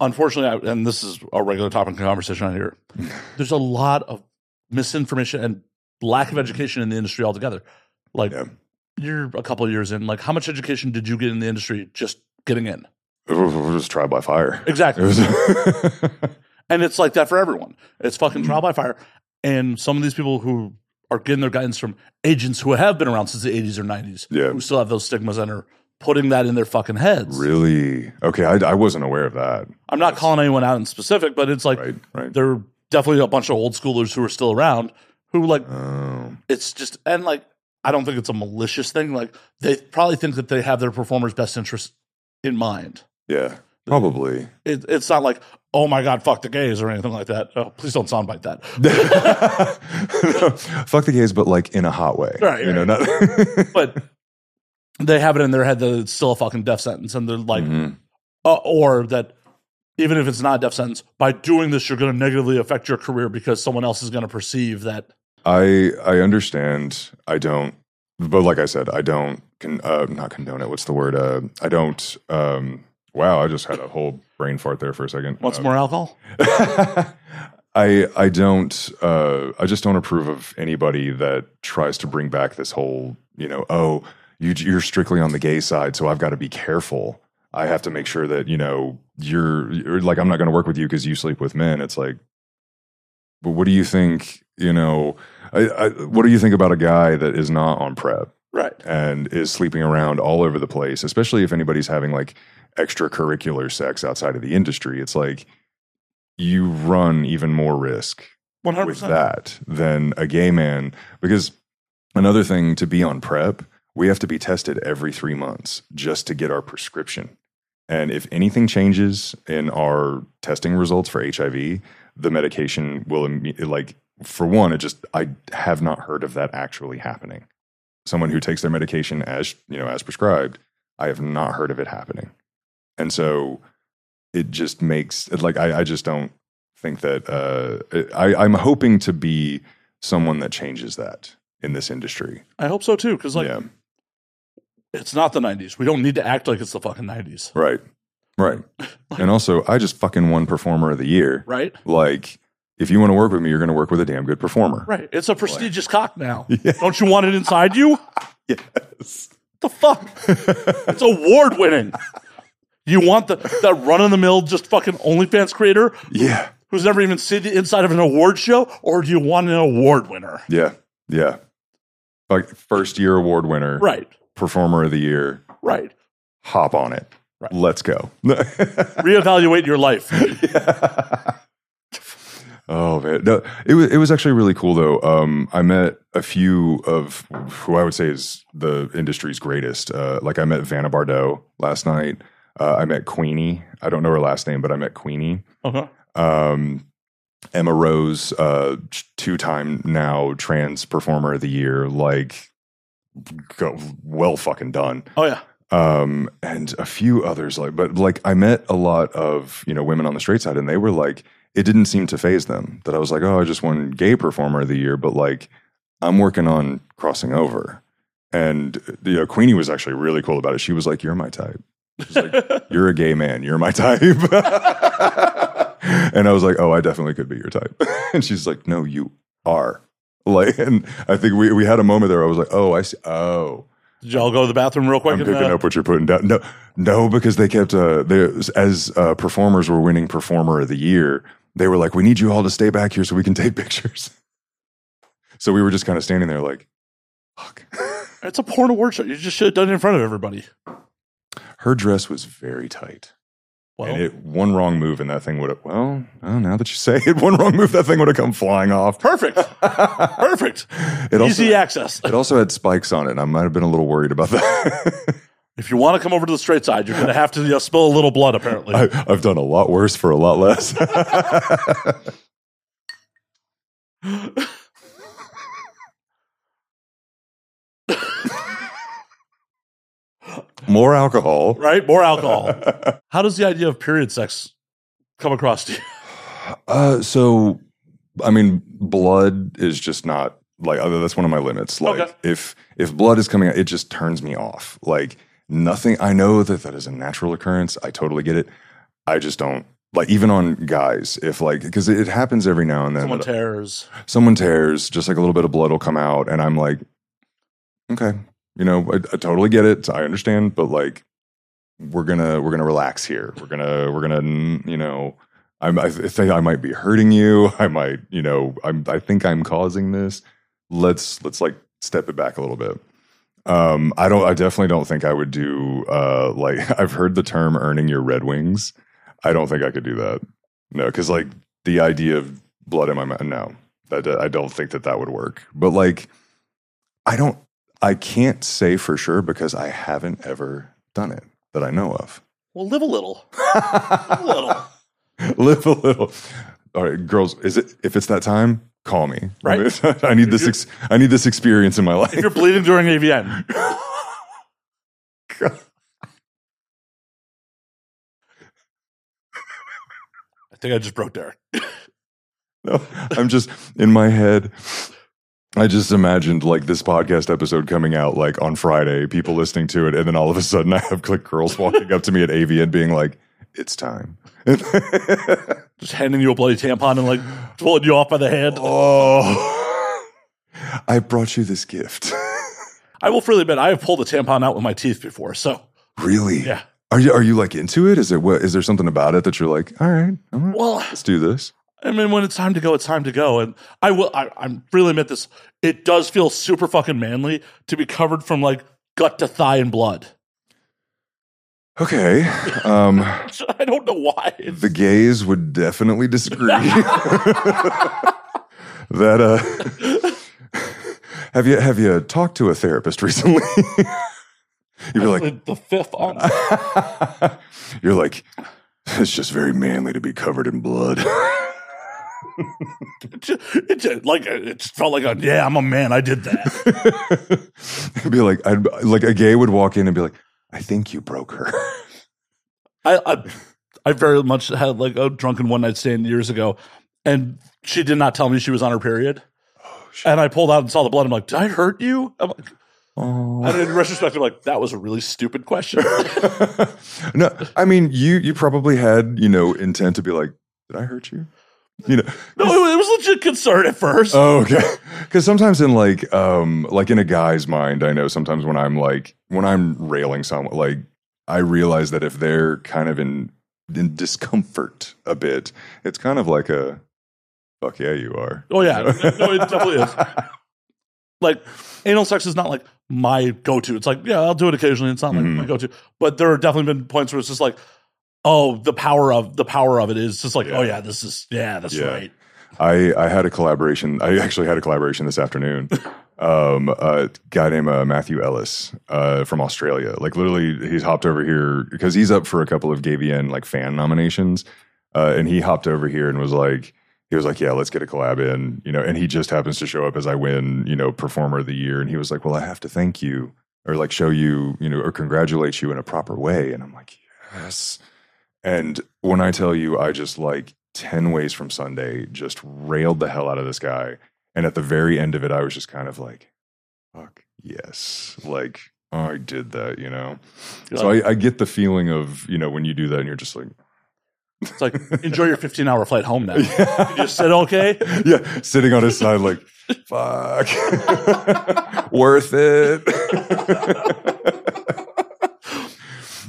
unfortunately, I, and this is a regular topic of conversation on here. there's a lot of misinformation and lack of education in the industry altogether. Like Yeah. you're a couple of years in. Like how much education did you get in the industry just getting in? It was just trial by fire. Exactly, and it's like that for everyone. It's fucking trial by fire. And some of these people who are getting their guidance from agents who have been around since the 80s or 90s, Yeah. who still have those stigmas and are putting that in their fucking heads. really okay. I, I wasn't aware of that. I'm not calling anyone out in specific, but it's like Right, right. there are definitely a bunch of old schoolers who are still around who like Oh, it's just and like I don't think it's a malicious thing. Like they probably think that they have their performer's best interest in mind. Yeah, probably. It, it's not like oh my god, fuck the gays or anything like that. Oh, please don't soundbite that. Fuck the gays, but like in a hot way. Right, You know, not. But they have it in their head that it's still a fucking death sentence, and they're like, Mhm. uh, or that even if it's not a death sentence, by doing this, you're going to negatively affect your career because someone else is going to perceive that. I I understand. I don't, but like I said, I don't con, uh, not condone it. What's the word? Uh, I don't. Um, wow, I just had a whole brain fart there for a second. What's Uh, more alcohol? I I don't. Uh, I just don't approve of anybody that tries to bring back this whole. You know, oh, you you're strictly on the gay side, so I've got to be careful. I have to make sure that you know you're, you're like I'm not going to work with you because you sleep with men. It's like, but what do you think? You know, I, I, what do you think about a guy that is not on prep Right. and is sleeping around all over the place? Especially if anybody's having like extracurricular sex outside of the industry. It's like you run even more risk One hundred with that than a gay man. Because another thing to be on prep, we have to be tested every three months just to get our prescription. And if anything changes in our testing results for HIV, the medication will like for one, it just I have not heard of that actually happening. Someone who takes their medication as you know as prescribed, I have not heard of it happening. And so it just makes like I, I just don't think that uh, I, I'm hoping to be someone that changes that in this industry. I hope so too, because like yeah, it's not the '90s. We don't need to act like it's the fucking '90s, right, right. and also, I just fucking won Performer of the Year. right? Like, if you want to work with me, you're going to work with a damn good performer. Right. It's a prestigious cock now. Yeah. Don't you want it inside you? Yes. the fuck? it's award winning. You want the that run of the mill just fucking OnlyFans creator Yeah. who's never even seen the inside of an award show, or do you want an award winner? Yeah. Yeah. Like first year award winner, Right. performer of the year, Right. hop on it. Right. Let's go. Reevaluate your life. Oh man, no, it was it was actually really cool though. Um, I met a few of who I would say is the industry's greatest. Uh, like I met Vanna Bardot last night. Uh, I met Queenie. I don't know her last name, but I met Queenie. Uh-huh. um, Emma Rose, uh, two time now trans performer of the year, like go, well fucking done. Oh yeah. Um, and a few others like, but like I met a lot of you know women on the straight side, and they were like, it didn't seem to phase them that I was like, oh, I just won gay performer of the year, but like I'm working on crossing over. And you know, Queenie was actually really cool about it. She was like, "You're my type." She's like, "You're a gay man. You're my type." and I was like, "Oh, I definitely could be your type." and she's like, "No, you are." Like, and I think we we had a moment there. I was like, "Oh, I see. Oh, Did y'all go to the bathroom real quick? I'm picking uh, up what you're putting down." No, no, because they kept uh, they as uh, performers were winning performer of the year. They were like, "We need you all to stay back here so we can take pictures." So we were just kind of standing there, like, "Fuck." It's a porn award show. You just should have done it in front of everybody. Her dress was very tight. Well, and it one wrong move and that thing would have well oh, now that you say it one wrong move that thing would have come flying off perfect. Perfect. it also, Easy access. it also had spikes on it and i might have been a little worried about that If you want to come over to the straight side, you're going to have to you know, spill a little blood, apparently. I, i've done a lot worse for a lot less more alcohol right? More alcohol. How does the idea of period sex come across to you? Uh, so I mean, blood is just not like uh, that's one of my limits. Like Okay. if if blood is coming out, it just turns me off. Like nothing. I know that that is a natural occurrence. I totally get it. I just don't like even on guys if like because it happens every now and then. Someone tears. someone tears, just like a little bit of blood will come out, and I'm like, okay, you know, I, I totally get it. I understand, but like, we're gonna we're gonna relax here. We're gonna we're gonna you know, I'm, I think I might be hurting you. I might you know I'm I think I'm causing this. Let's let's like step it back a little bit. Um, I don't. I definitely don't think I would do. Uh, like I've heard the term "earning your Red Wings." I don't think I could do that. No, because like the idea of blood in my mouth. No, that I don't think that that would work. But like, I don't. I can't say for sure because I haven't ever done it that I know of. Well, live a little. Live a little. Live a little. All right, girls. Is it if it's that time? Call me. Right. I need this. Ex- I need this experience in my life. If you're bleeding during AVN, I think I just broke Derek. No, I'm just in my head. I just imagined like this podcast episode coming out like on Friday, people listening to it, and then all of a sudden I have click girls walking up to me at AVN being like, "It's time." Just handing you a bloody tampon and like pulling you off by the hand. oh, I brought you this gift. I will freely admit I have pulled a tampon out with my teeth before. So really? yeah. Are you are you like into it? Is it what? Is there something about it that you're like, all right, all right, Well, let's do this? I mean, when it's time to go, it's time to go. And I will, I, I'm really admit this. It does feel super fucking manly to be covered from like gut to thigh in blood. Okay. Um, I don't know why. The gays would definitely disagree. that uh, have you have you talked to a therapist recently? You'd be like, the, the fifth on. you're like, it's just very manly to be covered in blood. It just, it just, like it just felt like a yeah, I'm a man. I did that. It'd be like, I'd, like a gay would walk in and be like, I think you broke her. I, I I very much had like a drunken one night stand years ago, and she did not tell me she was on her period. and I pulled out and saw the blood. I'm like, did I hurt you? I'm like, Oh. and in retrospect, I'm like, that was a really stupid question. no, I mean you you probably had you know intent to be like, did I hurt you? You know, no, it was, it was legit concern at first. Oh, okay. Because sometimes in like, um, like in a guy's mind, I know sometimes when I'm like, when I'm railing someone, like, I realize that if they're kind of in in discomfort a bit, it's kind of like a, fuck yeah, you are. oh yeah, no, it definitely is. Like anal sex is not like my go-to. It's like yeah, I'll do it occasionally. It's not like Mhm. my go-to, but there have definitely been points where it's just like, oh, the power of the power of it is just like, Yeah. oh yeah, this is yeah, that's Yeah. right. I I had a collaboration. I actually had a collaboration this afternoon. Um, a guy named uh, Matthew Ellis uh, from Australia. Like literally, he's hopped over here because he's up for a couple of GayVN like fan nominations, uh, and he hopped over here and was like, he was like, yeah, let's get a collab in, you know. And he just happens to show up as I win, you know, performer of the year, and he was like, well, I have to thank you or like show you, you know, or congratulate you in a proper way, and I'm like, yes. And when I tell you, I just like 10 ways from Sunday, just railed the hell out of this guy. And at the very end of it, I was just kind of like, fuck, yes. Like, I did that, you know? You're so like- I, I get the feeling of, you know, when you do that and you're just like, It's like enjoy your 15 hour flight home now. You just said okay. yeah, sitting on his side, like, fuck, worth it.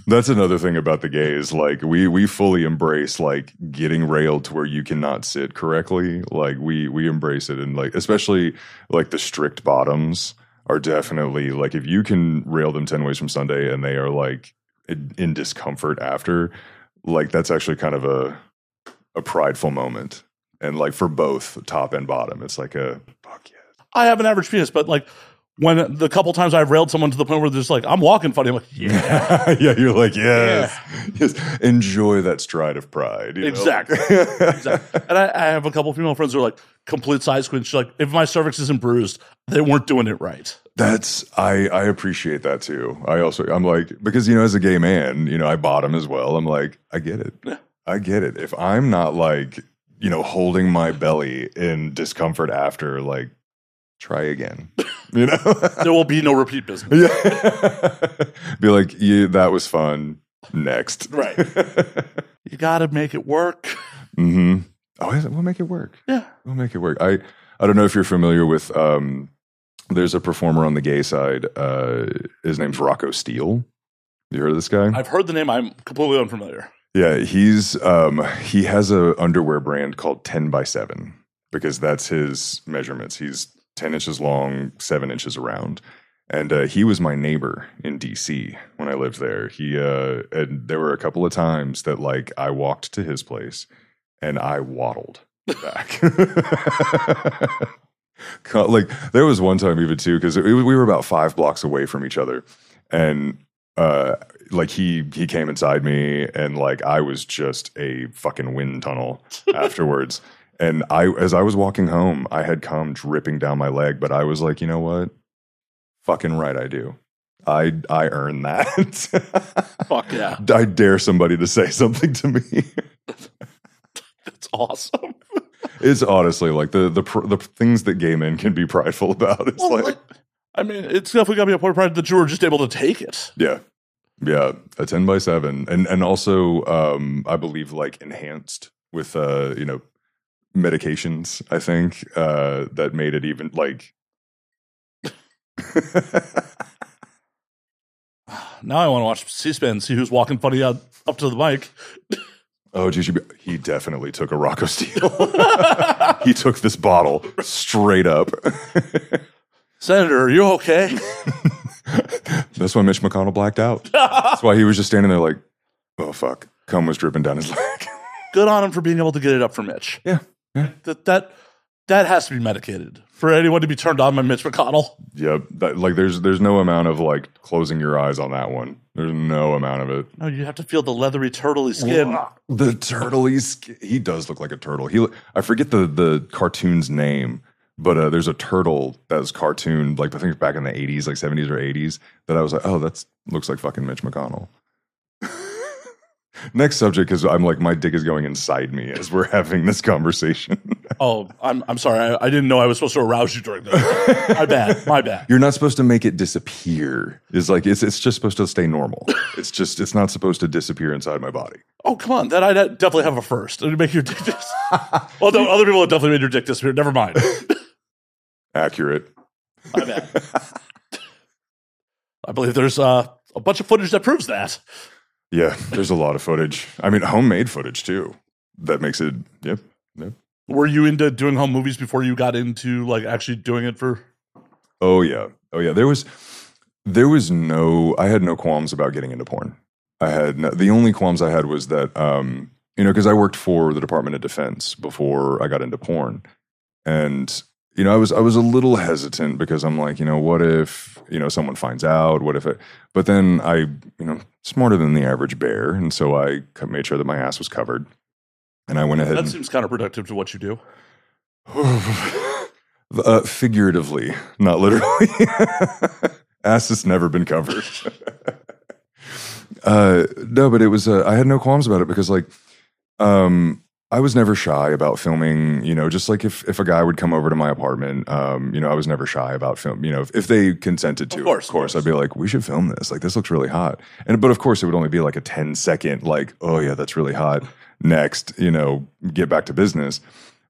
That's another thing about the gays. Like we we fully embrace like getting railed to where you cannot sit correctly. Like we we embrace it and like especially like the strict bottoms are definitely like if you can rail them 10 ways from Sunday and they are like in, in discomfort after, like that's actually kind of a a prideful moment. And like for both top and bottom, it's like a fuck yes. I have an average penis, but like when the couple times I've railed someone to the point where they're just like, I'm walking funny, I'm like, yeah, yeah, you're like, yes, yes, enjoy that stride of pride. you know? Exactly. exactly. And I, I have a couple female friends who are like complete size queens. She's like, if my cervix isn't bruised, they weren't doing it right. That's I I appreciate that too. I also I'm like because you know as a gay man, you know I bottom as well. I'm like I get it. Yeah. I get it. If I'm not like you know holding my belly in discomfort after, like try again. You know. There will be no repeat business. yeah. Be like, yeah, that was fun. Next. Right. You got to make it work. hmm Oh, we'll make it work. Yeah. We'll make it work. I I don't know if you're familiar with. um There's a performer on the gay side. Uh His name's Rocco Steele. You heard of this guy? I've heard the name. I'm completely unfamiliar. yeah, he's um he has a underwear brand called Ten by Seven because that's his measurements. He's ten inches long, seven inches around. And uh, he was my neighbor in DC when I lived there. He uh, and there were a couple of times that like I walked to his place and I waddled back. Like there was one time even too because we were about five blocks away from each other, and uh, like he he came inside me and like I was just a fucking wind tunnel afterwards. And I, as I was walking home, I had come dripping down my leg, but I was like, you know what? Fucking right, I do. I I earn that. Fuck yeah. I dare somebody to say something to me. That's awesome. It's honestly like the the the things that gay men can be prideful about. It's Well, like, like, I mean, it's definitely got to be a point of pride that you were just able to take it. yeah, yeah, a ten by seven, and and also um, I believe like enhanced with uh you know medications. I think uh that made it even like. Now I want to watch C-SPAN see who's walking funny out, up to the mic. Oh, geez, he definitely took a Rocco Steele. he took this bottle straight up. Senator, are you okay? That's why Mitch McConnell blacked out. That's why he was just standing there like, oh fuck, cum was dripping down his leg. Good on him for being able to get it up for Mitch. Yeah, yeah. That that that has to be medicated for anyone to be turned on by Mitch McConnell. Yep. That, like there's there's no amount of like closing your eyes on that one. There's no amount of it. No, you have to feel the leathery, turtley skin. The turtle, he's, he does look like a turtle. He I forget the the cartoon's name, but uh, there's a turtle that was cartooned like I think back in the 80s, like 70s or 80s. That I was like, oh, that's looks like fucking Mitch McConnell. Next subject, is I'm like my dick is going inside me as we're having this conversation. Oh, I'm I'm sorry. I, I didn't know I was supposed to arouse you during that. my bad. My bad. You're not supposed to make it disappear. It's like it's it's just supposed to stay normal. It's just it's not supposed to disappear inside my body. Oh, come on. that I definitely have a first. It'd make your dick dis- Although other people have definitely made your dick disappear. Never mind. Accurate. My bad. I believe there's uh, a bunch of footage that proves that. Yeah, there's a lot of footage. I mean, homemade footage too. That makes it. Yep. Yep. Were you into doing home movies before you got into like actually doing it for? Oh yeah. Oh yeah. There was there was no I had no qualms about getting into porn. I had no, the only qualms I had was that um you know because I worked for the Department of Defense before I got into porn. And you know, I was I was a little hesitant because I'm like, you know, what if, you know, someone finds out? What if it But then I, you know, smarter than the average bear, and so I made sure that my ass was covered. And I went ahead That and seems counterproductive to what you do. uh, figuratively, not literally. Ass has never been covered. uh, no, but it was. Uh, I had no qualms about it because, like, um, I was never shy about filming. You know, just like if if a guy would come over to my apartment, um, you know, I was never shy about film. You know, if, if they consented to, Of course, of course, of I'd be like, we should film this. Like, this looks really hot. And but of course, it would only be like a 10 second, like, oh yeah, that's really hot. Next, you know, get back to business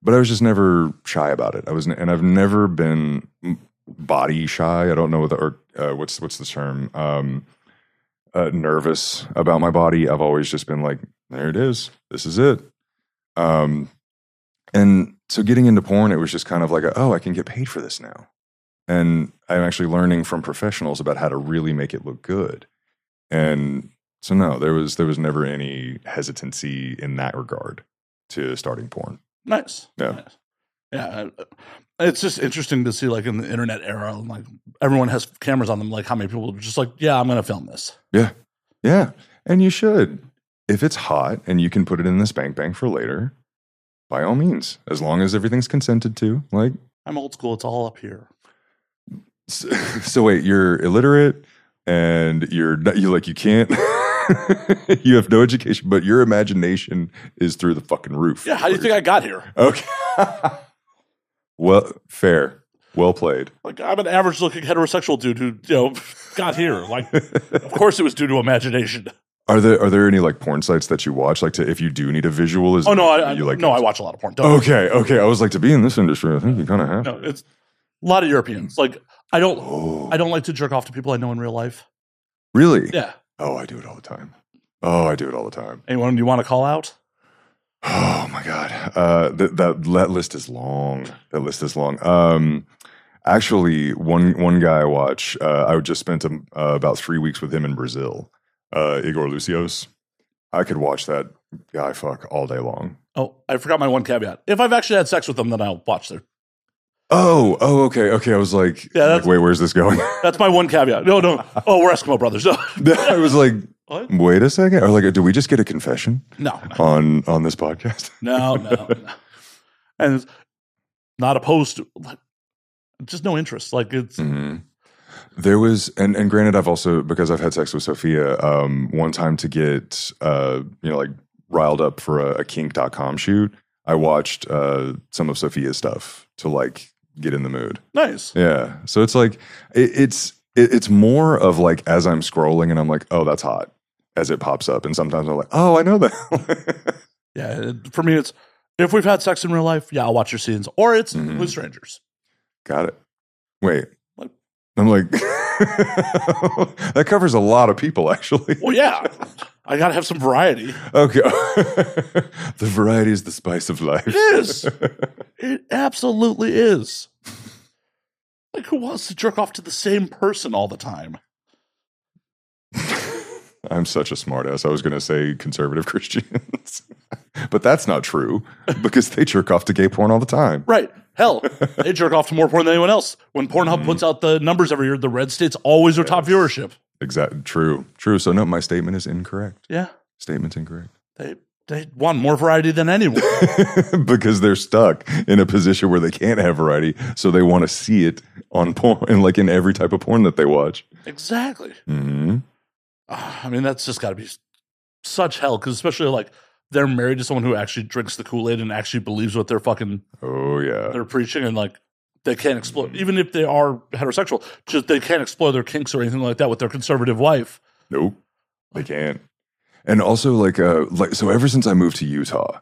but I was just never shy about it. I was, and I've never been body shy. I don't know the or uh, what's what's the term. Um, uh, nervous about my body. I've always just been like, there it is. This is it. Um, and so getting into porn, it was just kind of like, a, oh, I can get paid for this now, and I'm actually learning from professionals about how to really make it look good. And so no, there was there was never any hesitancy in that regard to starting porn. Nice. Yeah. Nice. Yeah. It's just interesting to see, like, in the internet era, like, everyone has cameras on them. Like, how many people are just like, yeah, I'm going to film this. Yeah. Yeah. And you should. If it's hot and you can put it in the spank bank for later, by all means, as long as everything's consented to. Like, I'm old school. It's all up here. so, so wait, you're illiterate and you're not, you like, you can't, you have no education, but your imagination is through the fucking roof. Yeah. How do you think I got here? Okay. well, fair. Well played. Like, I'm an average looking heterosexual dude who, you know, got here. Like, of course it was due to imagination. Are there are there any like porn sites that you watch? Like to if you do need a visual, is Oh, no. I, I, you like no, I watch a lot of porn. Don't Okay, okay. I was like to be in this industry. I think you kind of have. No, it's a lot of Europeans. Like, I don't, Oh, I don't like to jerk off to people I know in real life. really? Yeah. Oh, I do it all the time. Oh, I do it all the time. Anyone you want to call out? Oh my god, uh, that that that list is long. That list is long. Um, actually, one one guy I watch. Uh, I just spent um, uh, about three weeks with him in Brazil. Uh, Igor Lucios. I could watch that guy fuck all day long. Oh, I forgot my one caveat. If I've actually had sex with them, then I'll watch their. Oh, oh, okay, okay. I was like, Yeah, that's- like, wait, where's this going? That's my one caveat. No, no. Oh, we're Eskimo brothers. No, I was like, what? wait a second. Or like, did we just get a confession No, no, on on this podcast? no, no. no. And it's not opposed to, like, just no interest. Like it's hmm There was, and and granted, I've also because I've had sex with Sophia um, one time to get uh, you know like riled up for a, a kink.com shoot. I watched uh, some of Sophia's stuff to like get in the mood. nice. Yeah, so it's like it, it's it, it's more of like as I'm scrolling and I'm like, oh, that's hot as it pops up, and sometimes I'm like, oh, I know that. Yeah, it- for me, it's if we've had sex in real life, yeah, I'll watch your scenes, or it's Mhm. with strangers. Got it. Wait. I'm like, that covers a lot of people, actually. Well, yeah, I gotta have some variety. Okay. the variety is the spice of life. It is. It absolutely is. Like, who wants to jerk off to the same person all the time? I'm such a smartass. I was going to say conservative Christians, but that's not true because they jerk off to gay porn all the time. Right. Hell, they jerk off to more porn than anyone else. When Pornhub puts out the numbers every year, the red states always are top viewership. Exactly. True. True. So no, my statement is incorrect. Yeah. Statement's incorrect They they want more variety than anyone. because they're stuck in a position where they can't have variety, so they want to see it on porn and like in every type of porn that they watch. exactly. hmm Ah, I mean, that's just got to be such hell because especially like they're married to someone who actually drinks the Kool Aid and actually believes what they're fucking Oh yeah. they're preaching and like they can't explore even if they are heterosexual just they can't explore their kinks or anything like that with their conservative wife Nope. They can't. And also like uh like so ever since I moved to Utah,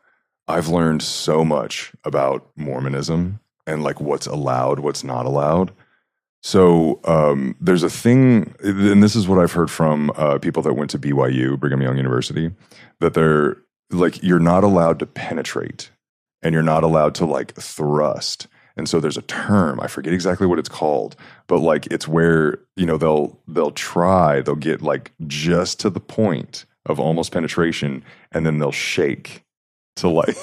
I've learned so much about Mormonism and like what's allowed, what's not allowed. So um there's a thing and this is what I've heard from uh people that went to BYU, Brigham Young University, that they're like you're not allowed to penetrate and you're not allowed to like thrust. And so there's a term, I forget exactly what it's called, but like it's where, you know, they'll they'll try, they'll get like just to the point of almost penetration and then they'll shake to like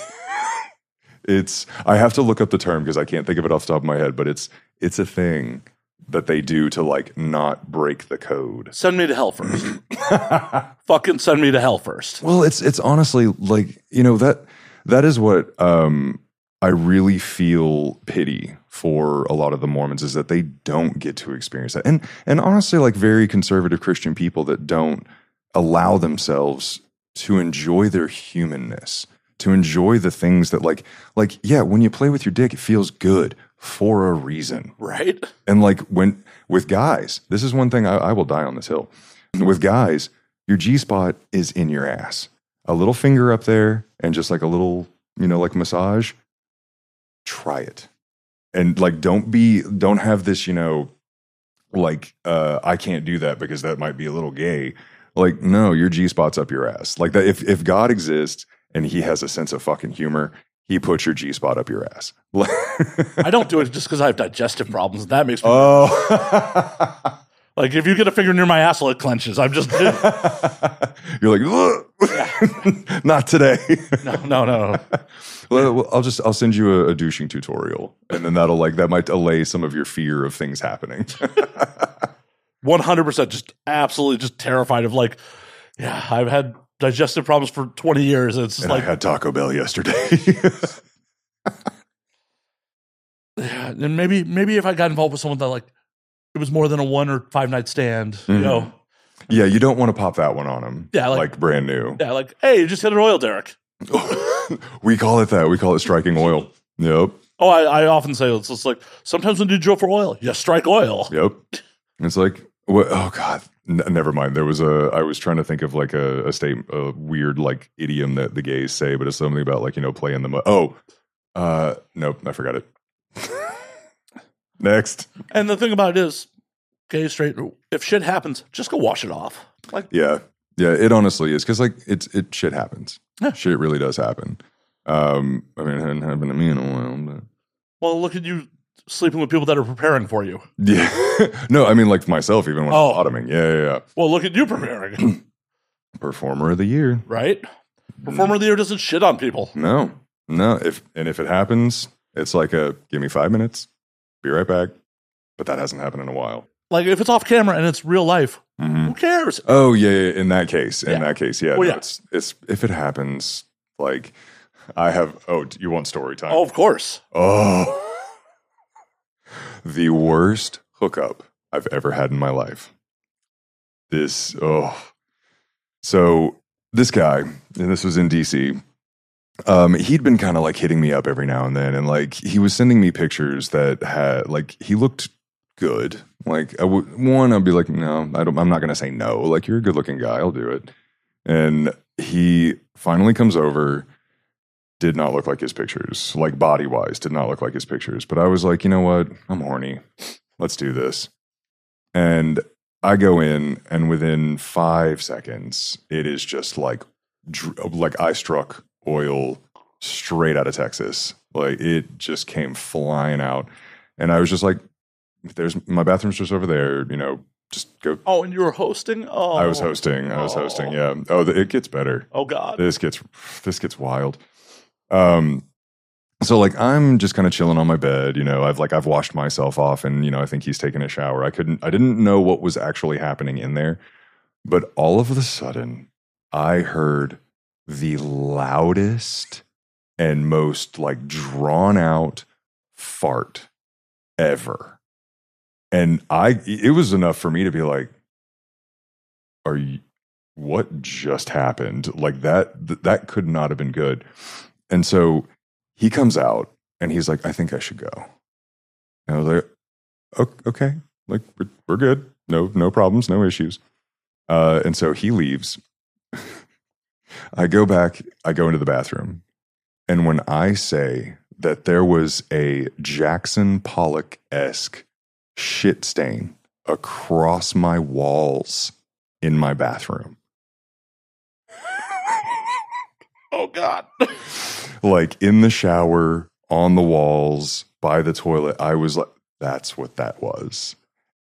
it's I have to look up the term because I can't think of it off the top of my head, but it's it's a thing that they do to like not break the code. send me to hell first. Fucking send me to hell first. Well, it's it's honestly like you know that that is what um, I really feel pity for a lot of the Mormons is that they don't get to experience that, and and honestly, like very conservative Christian people that don't allow themselves to enjoy their humanness, to enjoy the things that like like yeah, when you play with your dick, it feels good for a reason. right And like when with guys, this is one thing I, I will die on this hill. With guys, your G spot is in your ass. A little finger up there and just like a little, you know, like massage. Try it. And like don't be don't have this, you know, like uh I can't do that because that might be a little gay. Like, no, your G spot's up your ass. Like that if if God exists and he has a sense of fucking humor, he puts your G spot up your ass. i don't do it just because i have digestive problems. That makes me oh. like if you get a finger near my asshole it clenches. I'm just You're like, not today. no no no. Well, I'll just I'll send you a, a douching tutorial, and then that'll like that might allay some of your fear of things happening. 100% just absolutely just terrified of like yeah i've had digestive problems for 20 years it's and like I had Taco Bell yesterday. yeah, and maybe maybe if i got involved with someone that like it was more than a one or five night stand you Mhm. know yeah, you don't want to pop that one on them. Yeah, like- like, brand new. yeah like hey you just hit an oil derrick we call it that. We call it striking oil. Yep. oh I, I often say it's just like sometimes when you drill for oil you strike oil Yep. It's like, what, oh God, N- never mind. There was a, I was trying to think of like a, a state, a weird like idiom that the gays say, but it's something about like, you know, playing the, mu- oh, uh, nope, I forgot it. Next. and the thing about it is gay straight if shit happens just go wash it off like Yeah. Yeah. It honestly is. Cause like it's, it shit happens. Yeah. Shit really does happen. Um, I mean, it hadn't happened to me in a while, but well look at you sleeping with people that are preparing for you yeah. no, I mean, like myself, even when Oh. I'm bottoming. Yeah. Yeah. Yeah. well look at you preparing Performer of the year. right performer of the year doesn't shit on people No, no. If and if it happens, it's like a give me five minutes, be right back. But that hasn't happened in a while. like if it's off camera and it's real life Mhm. who cares Oh yeah, yeah, in that case, in Yeah. that case, yeah. Well, no, yeah. It's, it's if it happens, like I have. Oh, you want story time? oh of course oh, the worst hookup I've ever had in my life. This oh, so this guy, and this was in DC. Um, he'd been kind of like hitting me up every now and then, and like he was sending me pictures that had like he looked good. Like I would one, I'd be like, no, I don't. I'm not gonna say no. Like you're a good looking guy, I'll do it. And he finally comes over. Did not look like his pictures, like body wise, did not look like his pictures. But I was like, you know what? I'm horny. Let's do this. And I go in, and within five seconds, it is just like, like I struck oil straight out of Texas. Like it just came flying out, and I was just like, "There's my bathroom's just over there." You know, just go. oh and you were hosting oh I was hosting. I was Oh. hosting. Yeah. Oh, the, it gets better oh god this gets this gets wild um so like i'm just kind of chilling on my bed you know i've like i've washed myself off and you know i think he's taking a shower i couldn't i didn't know what was actually happening in there but all of a sudden i heard the loudest and most like drawn out fart ever and i it was enough for me to be like are you what just happened? Like that, th- that could not have been good. And so he comes out and he's like, I think I should go. And I was like, okay, like we're, we're good. No, no problems, no issues. Uh, and so he leaves. I go back, I go into the bathroom. And when I say that there was a Jackson Pollock esque shit stain across my walls in my bathroom, Oh God. like in the shower, on the walls, by the toilet, I was like, that's what that was.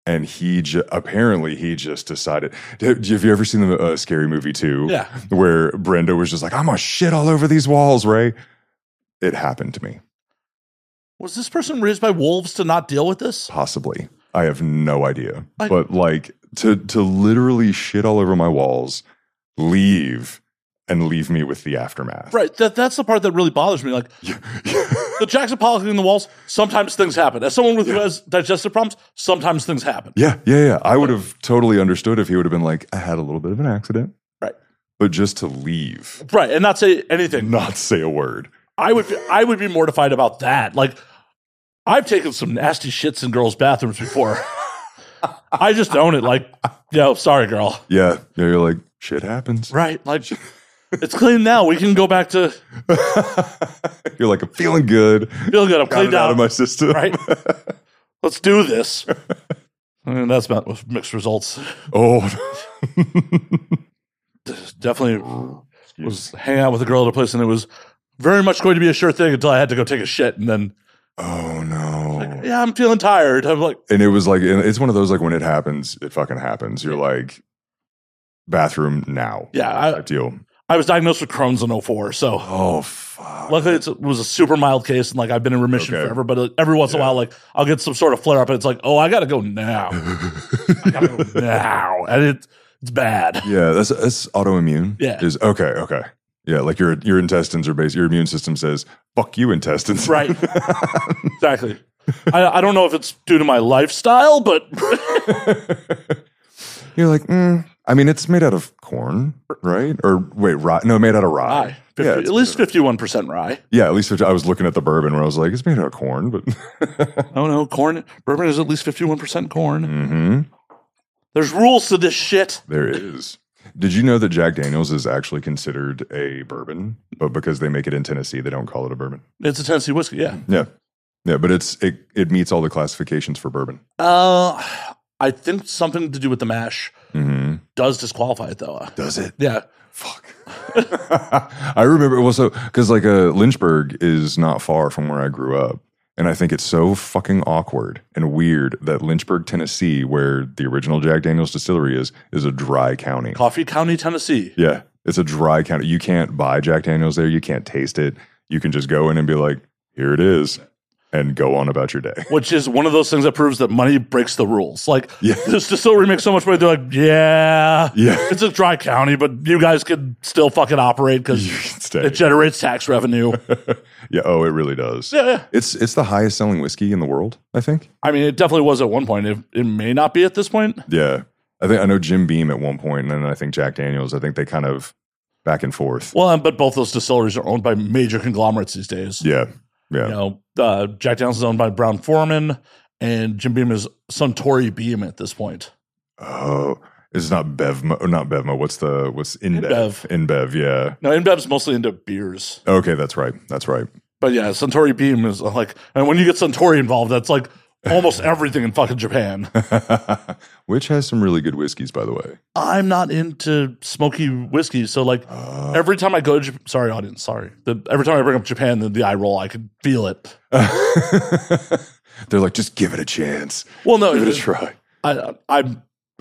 And he ju- apparently he just decided. Have you ever seen the uh, Scary Movie 2? Yeah. where Brenda was just like, "I'm gonna shit all over these walls." Ray, it happened to me. Was this person raised by wolves to not deal with this? Possibly, I have no idea. I- but like to to literally shit all over my walls, leave, and leave me with the aftermath. Right. That that's the part that really bothers me. Like the Jackson Pollock in the walls, sometimes things happen. As someone with who has digestive problems, sometimes things happen. Yeah, yeah, yeah. I would have totally understood if he would have been like, I had a little bit of an accident. Right. But just to leave, Right. And not say anything. not say a word. I would be, I would be mortified about that. Like I've taken some nasty shits in girls' bathrooms before. I just own it. Like, yo, sorry, girl. Yeah. yeah you're like, shit happens. Right. Like it's clean now. We can go back to you're like, I'm feeling good. feel good. I'm Got cleaned it out out. of my system. Right. Let's do this. And that's met with mixed results. oh, Definitely was hanging out with a girl at a place, and it was very much going to be a sure thing until I had to go take a shit, and then oh no. yeah, I'm feeling tired. I'm like, and it was like and it's one of those like when it happens it fucking happens you're like bathroom now yeah, I, type deal I was diagnosed with Crohn's in 04, so oh fuck luckily it's, it was a super mild case, and like I've been in remission Okay. forever. But uh, every once in a Yeah. while, like I'll get some sort of flare up, and it's like, oh, I gotta go now. I gotta go now, and it, it's bad. yeah that's that's autoimmune Yeah. is okay okay yeah like your your intestines are based your immune system says fuck you intestines Right. Exactly. I, I don't know if it's due to my lifestyle, but you're like mm, i mean it's made out of corn right or wait rye no made out of rye, rye. 50, yeah, at least fifty-one percent rye. yeah at least if- i was looking at the bourbon where i was like it's made out of corn but Oh no, corn bourbon is at least fifty-one percent corn. hmm There's rules to this shit. There is. Did you know that Jack Daniels is actually considered a bourbon, but because they make it in Tennessee, they don't call it a bourbon? It's a Tennessee whiskey, yeah. Yeah, yeah, but it's it it meets all the classifications for bourbon. Uh, I think something to do with the mash does disqualify it though. Does it? Yeah, Fuck. I remember. Well, so because like uh, Lynchburg is not far from where I grew up, and I think it's so fucking awkward and weird that Lynchburg, Tennessee, where the original Jack Daniels distillery is, is a dry county. Coffee County, Tennessee. Yeah, it's a dry county. You can't buy Jack Daniels there. You can't taste it. You can just go in and be like, "Here it is," and go on about your day. Which is one of those things that proves that money breaks the rules. Like Yeah. this distillery makes so much money, they're like, yeah, Yeah, it's a dry county, but you guys could still fucking operate because can it generates tax revenue. yeah. Oh, it really does. yeah, yeah. It's it's the highest selling whiskey in the world. I think. I mean, it definitely was at one point. It, it may not be at this point. Yeah, I think I know Jim Beam at one point, and then I think Jack Daniels. I think they kind of back and forth. Well, but both those distilleries are owned by major conglomerates these days. Yeah, yeah. You know, uh, Jack Daniels is owned by Brown-Forman, and Jim Beam is Suntory Beam at this point. Oh, it's not Bevmo. or Not Bevmo. What's the what's InBev? InBev. InBev. Yeah. Now, InBev's mostly into beers, Okay, that's right. That's right. but yeah, Suntory Beam is like, and when you get Suntory involved, that's like almost everything in fucking Japan. Which has some really good whiskeys, by the way. I'm not into smoky whiskeys, so like Uh, every time I go to, sorry audience, sorry, the, every time I bring up Japan, the, the eye roll, I could feel it. They're like, just give it a chance. Well, no, Give it a try. I, I,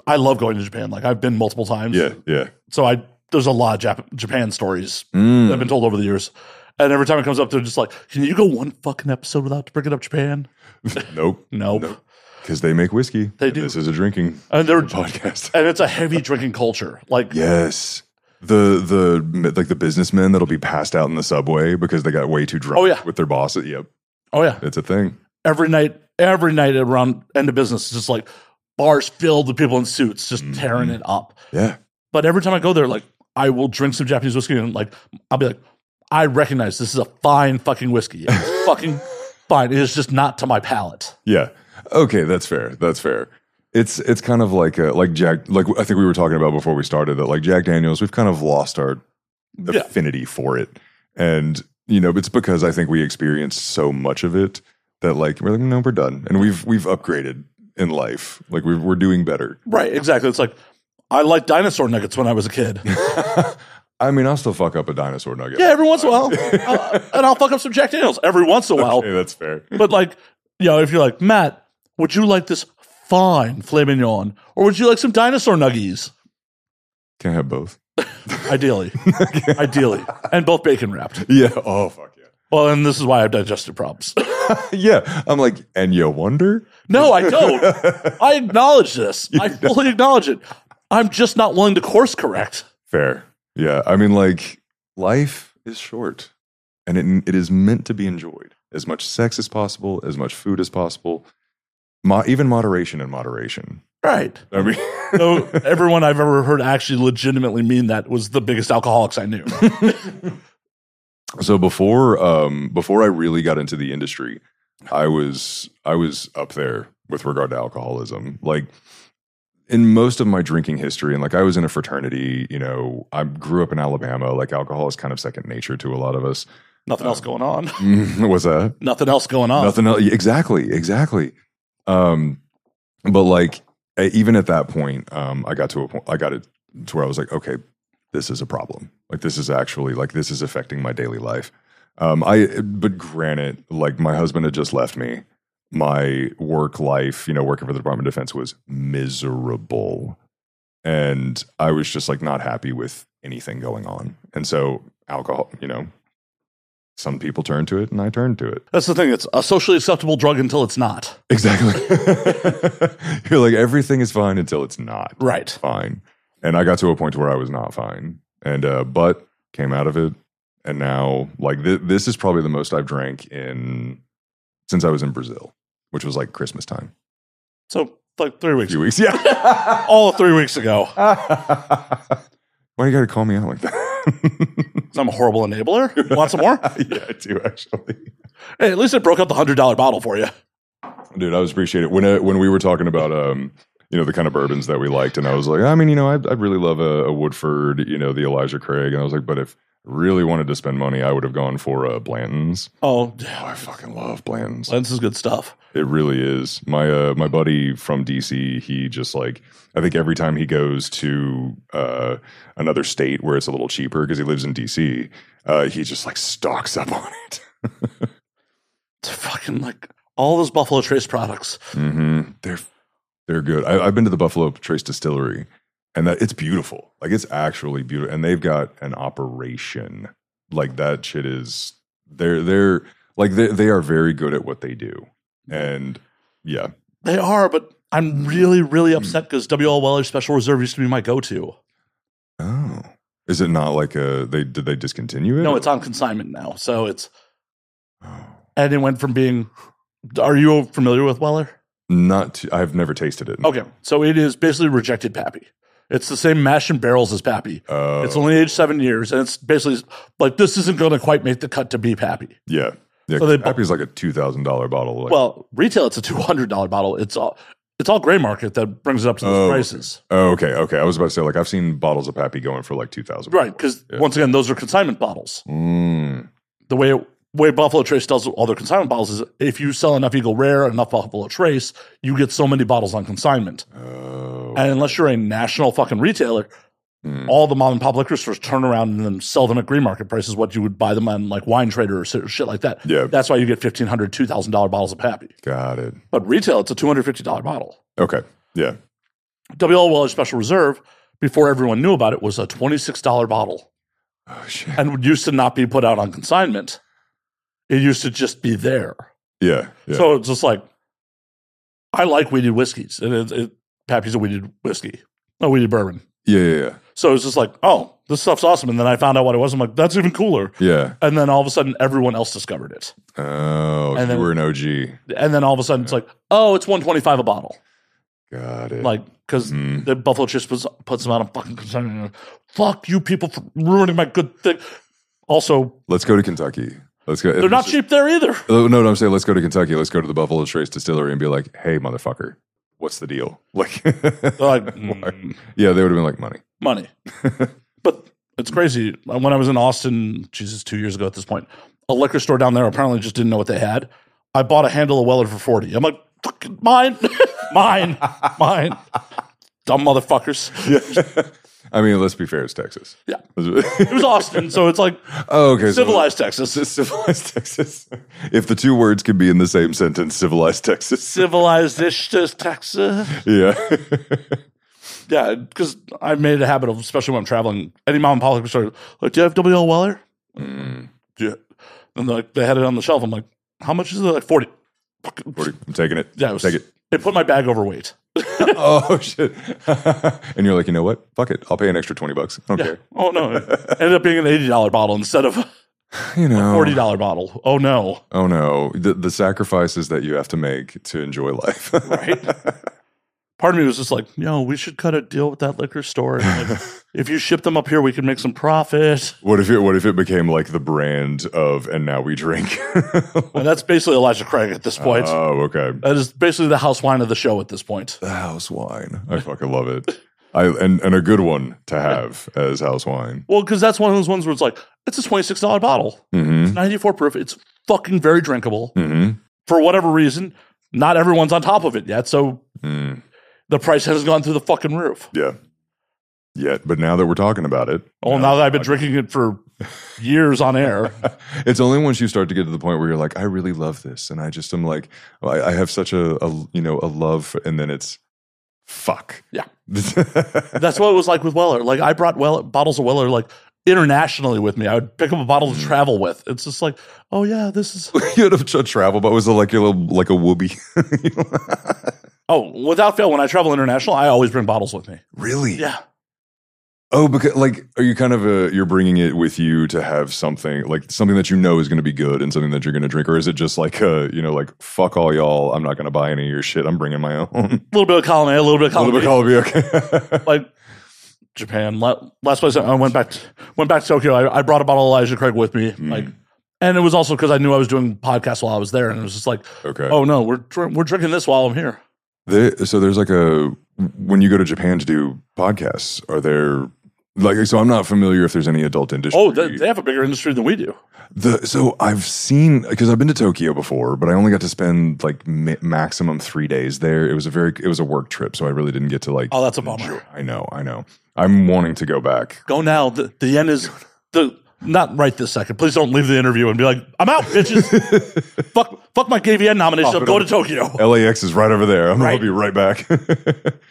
I love going to Japan. Like I've been multiple times. Yeah, yeah. So I there's a lot of Jap- Japan stories that Mm. have been told over the years. And every time it comes up, they're just like, "Can you go one fucking episode without bringing up Japan?" Nope. Nope. Because they make whiskey. They do. This is a drinking And they're podcast. and it's a heavy drinking culture. Like, Yes. The the like the businessmen that'll be passed out in the subway because they got way too drunk Oh, yeah. with their boss. Yep, oh yeah, it's a thing. every night, every night around end of business, it's just like bars filled with people in suits, just Mm-hmm. tearing it up. Yeah, But every time I go there, like I will drink some Japanese whiskey and like I'll be like, I recognize this is a fine fucking whiskey. It's fucking fine. It is just not to my palate. Yeah. Okay, that's fair. That's fair. It's it's kind of like a, like Jack like I think we were talking about before we started that like Jack Daniels we've kind of lost our Yeah. affinity for it. And you know, it's because I think we experienced so much of it that like we're like no we're done. And we've we've upgraded in life. Like we're we're doing better. Right, exactly. It's like I liked dinosaur nuggets when I was a kid. I mean, I'll still fuck up a dinosaur nugget. Yeah, every once in a while. Uh, and I'll fuck up some Jack Daniels every once in a while. Okay, that's fair. But like, you know, if you're like, Matt, would you like this fine filet mignon? Or would you like some dinosaur nuggies? Can't have both. Ideally. Ideally. And both bacon wrapped. Yeah. Oh fuck yeah. Well, and this is why I have digestive problems. yeah. I'm like, and you wonder? no, I don't. I acknowledge this. I fully acknowledge it. I'm just not willing to course correct. Fair. Yeah. I mean, like, life is short and it, it is meant to be enjoyed. As much sex as possible, as much food as possible, Mo- even moderation and moderation. Right. I mean, So everyone I've ever heard actually legitimately mean that was the biggest alcoholics I knew. so before um before I really got into the industry, I was I was up there with regard to alcoholism. Like in most of my drinking history, and like I was in a fraternity, you know, I grew up in Alabama. Like alcohol is kind of second nature to a lot of us. Nothing else going on. What's that? Nothing else going on. Nothing else. Exactly, exactly. Um, but like even at that point, um, I got to a point. I got it to where I was like, okay, this is a problem. Like this is actually like this is affecting my daily life. Um, I but granted, like my husband had just left me. My work life, you know, working for the Department of Defense was miserable, and I was just like not happy with anything going on. And so alcohol, you know, some people turn to it, and I turned to it. That's the thing. It's a socially acceptable drug until it's not. Exactly. You're like everything is fine until it's not Right. fine. And I got to a point where I was not fine. And uh but came out of it and now like th- this is probably the most I've drank in since I was in Brazil, which was like Christmas time. So like three A weeks. few weeks. Yeah. All three weeks ago. Why you got to call me out like that? I'm a horrible enabler. Want some more? yeah, I do actually. Hey, at least it broke up the hundred dollar bottle for you. Dude, I was appreciate it when uh, when we were talking about um you know the kind of bourbons that we liked, and I was like, I mean, you know, I'd, I'd really love a, a Woodford, you know, the Elijah Craig, and I was like, but if really wanted to spend money, I would have gone for uh, Blanton's. Oh, Oh, I fucking love Blanton's. Blanton's is good stuff. It really is. My uh, my buddy from DC, he just like I think every time he goes to uh, another state where it's a little cheaper because he lives in DC, uh, he just like stocks up on it. It's fucking like all those Buffalo Trace products. Mm-hmm. They're they're good. I, I've been to the Buffalo Trace Distillery, and that it's beautiful. Like it's actually beautiful, and they've got an operation. Like that shit is. They're they're like they they are very good at what they do, and yeah, They are, but I'm really, really hmm. upset because WL Weller Special Reserve used to be my go-to. Oh, is it not like a they did they discontinue it? No, it's on consignment now. So it's Oh. and it went from being. Are you familiar with Weller? not. Too, I've never tasted it. Okay, so it is basically rejected Pappy. It's the same mash and barrels as Pappy. Oh, It's only aged seven years, and it's basically like this isn't going to quite make the cut to be Pappy. yeah, yeah. So they- Pappy's like a two thousand dollar bottle. Like, Well, retail it's a two hundred dollar bottle. It's all it's all gray market that brings it up to those Oh, prices, oh, okay, okay. I was about to say like I've seen bottles of Pappy going for like two thousand. right? Because Yeah. once again, those are consignment bottles. Mm, The way way Buffalo Trace does all their consignment bottles is if you sell enough Eagle Rare, enough Buffalo Trace, you get so many bottles on consignment. oh, And unless you're a national fucking retailer, Mm. all the mom and pop liquor stores turn around and then sell them at green market prices. What you would buy them on like Wine Trader or shit like that. Yeah. that's why you get fifteen hundred, two thousand dollar bottles of Pappy. got it. But retail, it's a two hundred fifty dollar bottle. Okay, yeah. WL Weller Special Reserve, before everyone knew about it, was a $26 bottle Oh shit. and used to not be put out on consignment. It used to just be there. Yeah, yeah. So it's just like, I like wheated whiskeys. And it, it, Pappy's a wheated whiskey, a wheated bourbon. yeah, yeah, yeah. So it's just like, oh, this stuff's awesome. And then I found out what it was. I'm like, that's even cooler. Yeah. And then all of a sudden, everyone else discovered it. Oh, And you then- were an OG. And then all of a sudden, it's like, oh, it's 125 a bottle. Got it. like because Mhm. the Buffalo Chips puts, puts them out on fucking concession. Fuck you people for ruining my good thing. Also, let's go to Kentucky. Let's go. they're not cheap there either. No, no, I'm saying let's go to Kentucky. Let's go to the Buffalo Trace Distillery and be like, "Hey, motherfucker, what's the deal?" Like, like mm, yeah, they would have been like, "Money." money, but it's crazy. When I was in Austin, Jesus, two years ago at this point, a liquor store down there apparently just didn't know what they had. I bought a handle of Weller for forty. I'm like, fucking mine, mine, mine. Dumb motherfuckers. I mean, let's be fair. It's Texas. Yeah. It was Austin, so it's like oh, okay. so- civilized Texas. civilized Texas. If the two words can be in the same sentence, civilized Texas. Civilized-ish Texas. Yeah. Yeah, because I've made it a habit of, especially when I'm traveling, any mom and pop store, like, do you have WL Weller? Mm, you? And like, they had it on the shelf. I'm like, how much is it? Like 40. 40. I'm taking it. Yeah, it was, Take it. It put my bag overweight. Oh shit! and you're like, you know what? Fuck it. I'll pay an extra twenty bucks. I don't Yeah. care. Oh, no. It ended up being an $80 bottle instead of You know. $40 bottle. Oh, no. Oh no! The the sacrifices that you have to make to enjoy life. Right. Part of me was just like, yo, we should cut a deal with that liquor store. And like, if you ship them up here, we can make some profit. what if it What if it became like the brand of and now we drink? And that's basically Elijah Craig at this point. oh, okay. that is basically the house wine of the show at this point. The house wine. I fucking love it. I and and a good one to have as house wine. Well, because that's one of those ones where it's like, it's a $26 bottle. Mm-hmm. 94 proof. It's fucking very drinkable. Mm-hmm. For whatever reason, not everyone's on top of it yet. So Mm. The price has gone through the fucking roof. Yeah. Yet, but now that we're talking about it, Oh, now that I've been drinking it for years on air. it's only once you start to get to the point where you're like, I really love this, and I just am like, I, I have such a, a you know a love, for, and then it's fuck. Yeah. That's what it was like with Weller. Like I brought well bottles of Weller like internationally with me. I would pick up a bottle to mm. travel with. It's just like, oh yeah, this is you had a travel, but it was it like your little like a whoopee? Oh without fail. When I travel international, I always bring bottles with me. really? Yeah, Oh, because like, are you kind of a, you're bringing it with you to have something like something that you know is going to be good and something that you're going to drink, or is it just like a you know like fuck all y'all, I'm not going to buy any of your shit, I'm bringing my own. a little bit of column A, a little bit of a little column bit B. Call of okay. like Japan. Last place I went back to, went back to Tokyo. I, I brought a bottle of Elijah Craig with me. Hmm. Like, and it was also because I knew I was doing podcasts while I was there, and it was just like, okay. oh no, we're we're drinking this while I'm here. There, so there's like a when you go to Japan to do podcasts, are there like so? I'm not familiar if there's any adult industry. Oh, they, they have a bigger industry than we do. The so I've seen because I've been to Tokyo before, but I only got to spend like ma- maximum three days there. It was a very it was a work trip, so I really didn't get to like. Oh, that's a bummer. enjoy- I know, I know. I'm wanting to go back. Go now. The, the yen is the not right this second. Please don't leave the interview and be like, I'm out, bitches. fuck, fuck my GayVN nomination. I'm going to Tokyo. LAX is right over there. I'm Right. gonna be right back.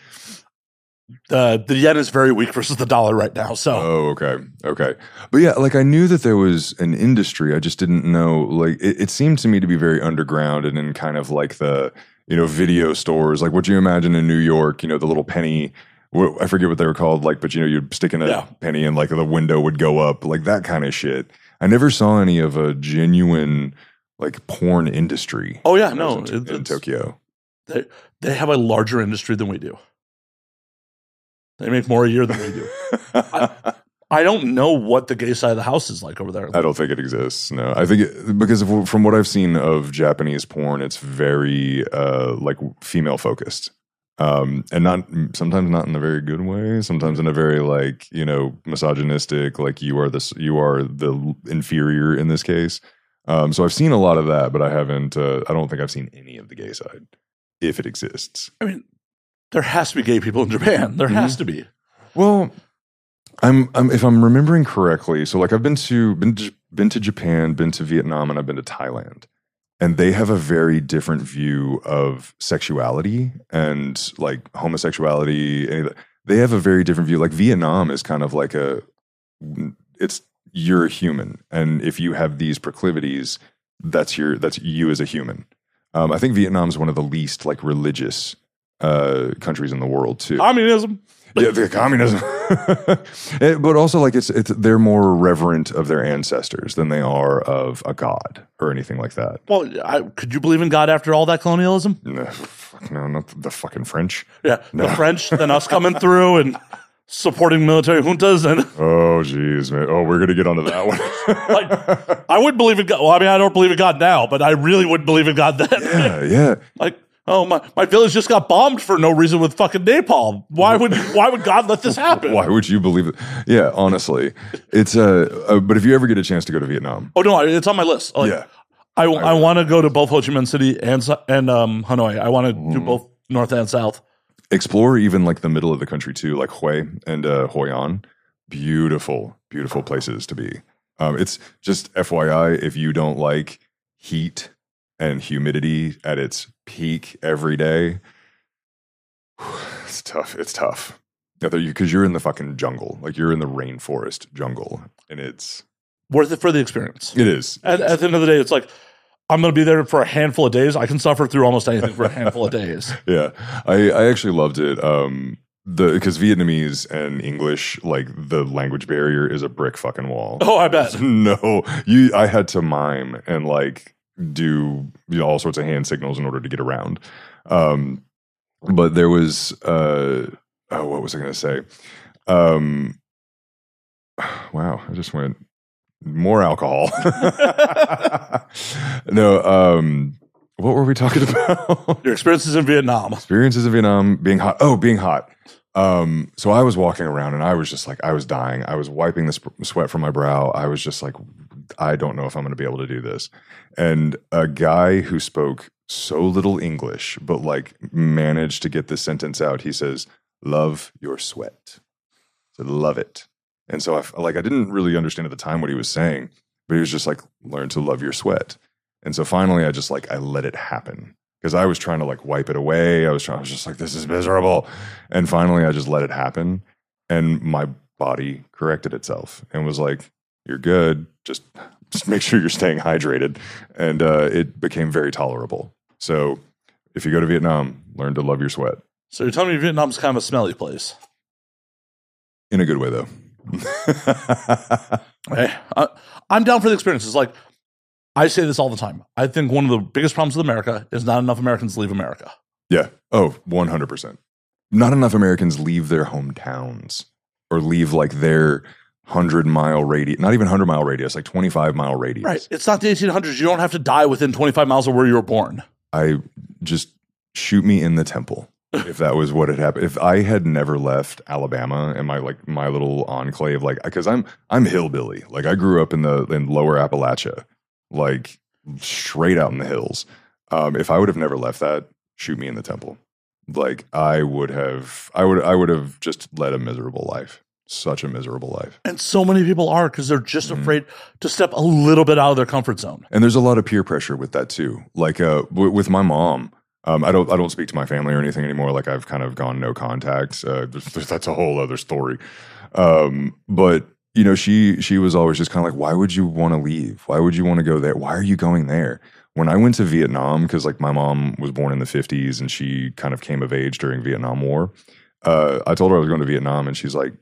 Uh, the yen is very weak versus the dollar right now. So Oh, okay. Okay. But yeah, like I knew that there was an industry. I just didn't know, like, it, it seemed to me to be very underground and in kind of like the, you know, video stores. Like what you imagine in New York, you know, the little penny, I forget what they were called, like, but you know, you'd stick in a Yeah. penny and like the window would go up, like that kind of shit. I never saw any of a genuine, like, porn industry. oh yeah, I no, in, in Tokyo. they they have a larger industry than we do. They make more a year than we do. I don't know what the gay side of the house is like over there. I don't think it exists. No, I think it, because of, from what I've seen of Japanese porn, it's very uh, like female focused, um, and not sometimes not in a very good way. Sometimes in a very like you know misogynistic, like you are this, you are the inferior in this case. Um, so I've seen a lot of that, but I haven't. Uh, I don't think I've seen any of the gay side, if it exists. I mean, there has to be gay people in Japan. There has to be. Well, I'm, I'm if I'm remembering correctly. So like I've been to been to, been to Japan, been to Vietnam, and I've been to Thailand, and they have a very different view of sexuality and like homosexuality. They have a very different view. Like Vietnam is kind of like a it's you're a human, and if you have these proclivities, that's your that's you as a human. Um, I think Vietnam is one of the least like religious uh, countries in the world too. Communism. Yeah, the communism. Eh, but also, like it's it's they're more reverent of their ancestors than they are of a god or anything like that. Well, I, could you believe in God after all that colonialism? No, fuck no, not the fucking French. Yeah, the French, then us coming through and supporting military juntas, and Oh, jeez, man. Oh, we're gonna get onto that one. like, I would believe in God. Well, I mean, I don't believe in God now, but I really would believe in God then. yeah, yeah. Like, oh my, my village just got bombed for no reason with fucking napalm. Why would why would God let this happen? Why would you believe it? Yeah, honestly, it's uh, uh. But if you ever get a chance to go to Vietnam, Oh no, it's on my list. Like, yeah, I I want to go to both Ho Chi Minh City and and um, Hanoi. I want to do both north and south. explore even like the middle of the country too, like Hue and uh, Hoi An. Beautiful, beautiful places to be. Um, it's just FYI, if you don't like heat and humidity at its peak every day, it's tough. It's tough. Because you're in the fucking jungle, like you're in the rainforest jungle, and it's Worth it for the experience. it is. At, at the end of the day, it's like I'm going to be there for a handful of days. I can suffer through almost anything for a handful of days. yeah i i actually loved it um the because vietnamese and english like the language barrier is a brick fucking wall Oh, I bet. no you i had to mime and like do you know all sorts of hand signals in order to get around um but there was uh oh what was i gonna say um wow i just went more alcohol no um what were we talking about Your experiences in Vietnam. experiences in Vietnam, being hot. Oh, being hot. Um, so I was walking around and I was just like, I was dying. I was wiping the sp- sweat from my brow. I was just like, I don't know if I'm going to be able to do this. And a guy who spoke so little English, but like managed to get this sentence out, he says, Love your sweat. I Love it. And so I like, I didn't really understand at the time what he was saying, but he was just like, Learn to love your sweat. And so finally, I just like, I let it happen because I was trying to like wipe it away. I was trying, I was just like, this is miserable. And finally, I just let it happen. And my body corrected itself and was like, you're good. Just, just make sure you're staying hydrated. And uh, it became very tolerable. So if you go to Vietnam, learn to love your sweat So you're telling me Vietnam's kind of a smelly place. in a good way, though. Hey, I, I'm down for the experiences. Like, I say this all the time. I think one of the biggest problems with America is not enough Americans leave America. yeah. Oh, 100%. Not enough Americans leave their hometowns or leave like their 100 mile radius, not even 100 mile radius, like 25 mile radius. Right. It's not the 1800s. You don't have to die within 25 miles of where you were born. I just shoot me in the temple if that was what had happened. If I had never left Alabama and my like my little enclave, like because I'm I'm hillbilly. Like I grew up in the in lower Appalachia, like straight out in the hills. Um, if I would have never left that, shoot me in the temple. Like I would have, I would, I would have just led a miserable life. Such a miserable life. And so many people are because they're just Mm-hmm. afraid to step a little bit out of their comfort zone. And there's a lot of peer pressure with that too. Like uh, w- with my mom, um, I don't I don't speak to my family or anything anymore. Like I've kind of gone no contact. Uh, that's a whole other story. Um, but you know, she she was always just kind of like, why would you want to leave? Why would you want to go there? Why are you going there? When I went to Vietnam, because like my mom was born in the 50s and she kind of came of age during Vietnam War. Uh, I told her I was going to Vietnam, and she's like,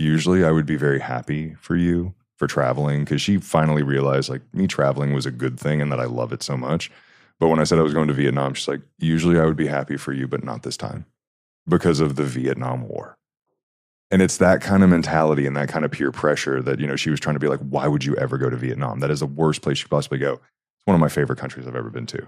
usually I would be very happy for you for traveling because she finally realized like me traveling was a good thing and that I love it so much. But when I said I was going to Vietnam, she's like, usually I would be happy for you, but not this time because of the Vietnam War. And it's that kind of mentality and that kind of peer pressure that, you know, she was trying to be like, why would you ever go to Vietnam? That is the worst place you could possibly go. It's one of my favorite countries I've ever been to.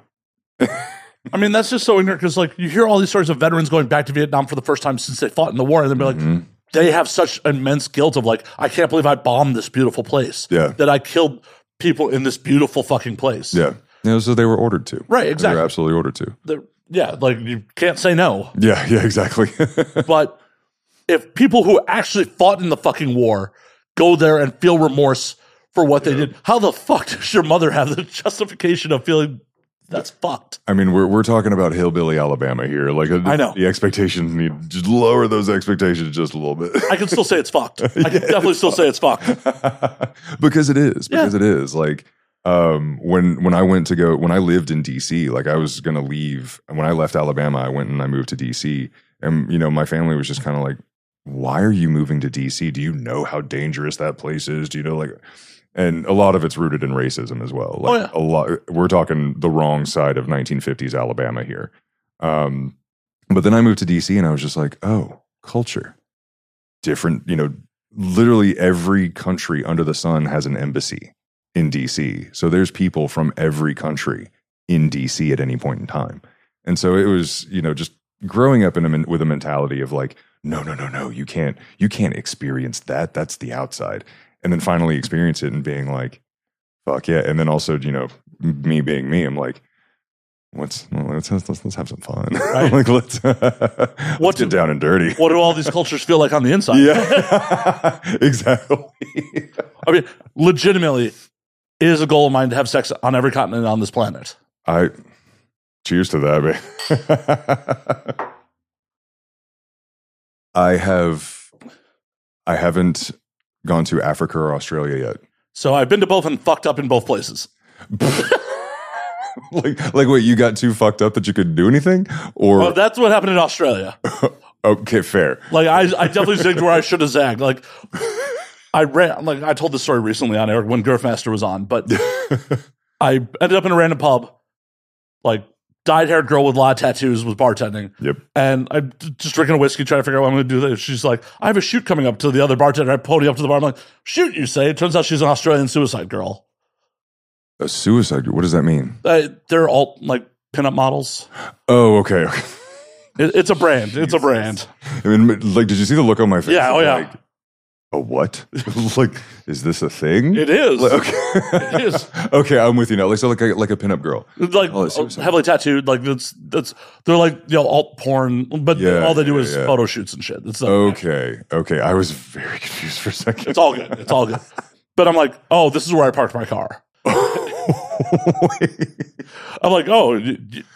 I mean, that's just so ignorant because, like, you hear all these stories of veterans going back to Vietnam for the first time since they fought in the war, and they'll be like, Mhm. They have such immense guilt of, like, I can't believe I bombed this beautiful place. Yeah. That I killed people in this beautiful fucking place. Yeah. Know, so they were ordered to. Right, exactly. They were absolutely ordered to. They're- yeah, like, you can't say no. Yeah, yeah, exactly. But if people who actually fought in the fucking war go there and feel remorse for what they did, how the fuck does your mother have the justification of feeling that's fucked? I mean, we're we're talking about hillbilly Alabama here. Like, uh, I know. the expectations need just lower those expectations just a little bit. I can still say it's fucked. I can definitely still say it's fucked. because it is. Because it is. Like, um, when when I went to go when I lived in DC, like I was gonna leave. And when I left Alabama, I went and I moved to DC. And you know, my family was just kind of like, "Why are you moving to DC? Do you know how dangerous that place is? Do you know like?" And a lot of it's rooted in racism as well. Like Oh, yeah. a lot, we're talking the wrong side of 1950s Alabama here. Um, but then I moved to DC, and I was just like, "Oh, culture, different." You know, literally every country under the sun has an embassy in DC. So there's people from every country in DC at any point in time. And so it was, you know, just growing up in a, with a mentality of like, no, no, no, no, you can't, you can't experience that. That's the outside. And then finally experience it and being like, fuck yeah. And then also, you know, me being me, I'm like, let's let's let's, let's have some fun. Right. like let's What let's do- get down and dirty. What do all these cultures feel like on the inside? Yeah, exactly. I mean, legitimately, it is a goal of mine to have sex on every continent on this planet. I cheers to that, man. I have I haven't gone to Africa or Australia yet. So I've been to both and fucked up in both places. like like wait, you got too fucked up that you couldn't do anything? Or Well, that's what happened in Australia. okay, fair. Like I, I definitely zigged where I should have zagged. Like I ran, like I told this story recently on air when Girthmaster was on, but I ended up in a random pub, like dyed haired girl with a lot of tattoos was bartending. Yep. And I'm just drinking a whiskey, trying to figure out what I'm going to do. There. She's like, I have a shoot coming up to the other bartender. I pony up to the bar. I'm like, shoot, you say? It turns out she's an Australian suicide girl. A suicide. Girl? What does that mean? Uh, they're all like pinup models. Oh, okay. okay. It, it's a brand. It's a brand. I mean, like, did you see the look on my face? Yeah, oh, yeah. Like, a what? like, is this a thing? It is. Like, okay. It is. okay, I'm with you now. Like, so like a, like a pinup girl. like Oh, uh, heavily tattooed. Like that's that's they're like you know alt porn, but Yeah, all they do yeah, is yeah. photo shoots and shit. It's not, Okay, okay. I was very confused for a second. it's all good. It's all good. But I'm like, oh, this is where I parked my car. I'm like, oh,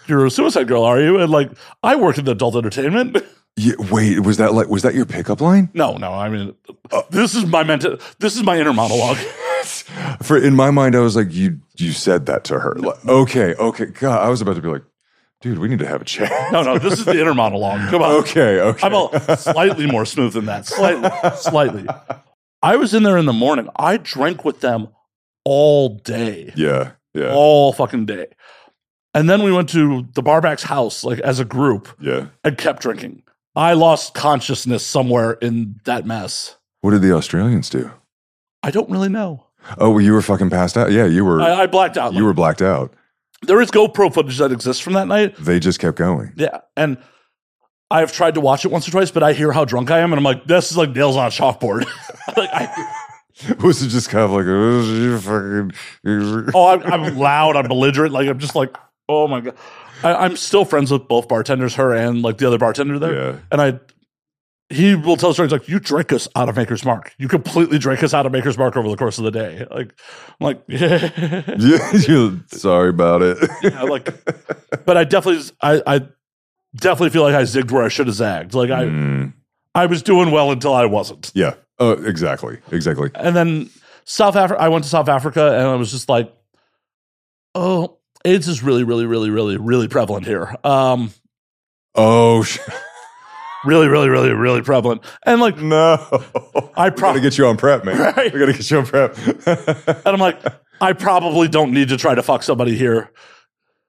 you're a suicide girl, are you? And like, I work in adult entertainment. Yeah, wait, was that like was that your pickup line? No, no. I mean, this is my mental. This is my inner monologue. For in my mind, I was like, you you said that to her. Like, okay, okay. God, I was about to be like, dude, we need to have a chat. No, no. This is the inner monologue. Come on. Okay, okay. I'm a slightly more smooth than that. Slightly, slightly. I was in there in the morning. I drank with them all day. yeah, yeah, all fucking day. And then we went to the barback's house, like as a group, yeah. and kept drinking. I lost consciousness somewhere in that mess. What did the Australians do? I don't really know. Oh, well, you were fucking passed out. Yeah, you were. I, I blacked out. you were blacked out. there is GoPro footage that exists from that night. They just kept going. Yeah. And I've tried to watch it once or twice, but I hear how drunk I am, and I'm like, this is like nails on a chalkboard. like, I, Was it just kind of like, oh, you fucking? oh, I'm, I'm loud, I'm belligerent. Like, I'm just like, oh my God. I, I'm still friends with both bartenders, her and like the other bartender there. Yeah. And I, he will tell stories like, you drank us out of Maker's Mark. You completely drank us out of Maker's Mark over the course of the day. Like, I'm like, yeah. Yeah, sorry about it. I like, but I definitely, I, I definitely feel like I zigged where I should have zagged. Like, I, Mm, I was doing well until I wasn't. yeah. Oh, exactly, exactly. And then South Africa, I went to South Africa and I was just like, oh, AIDS is really, really, really, really, really prevalent here. Um, Oh really, really, really, really prevalent. And like, no! I we gotta probably, get you on PrEP, man. Right. We gotta get you on PrEP. and I'm like, I probably don't need to try to fuck somebody here.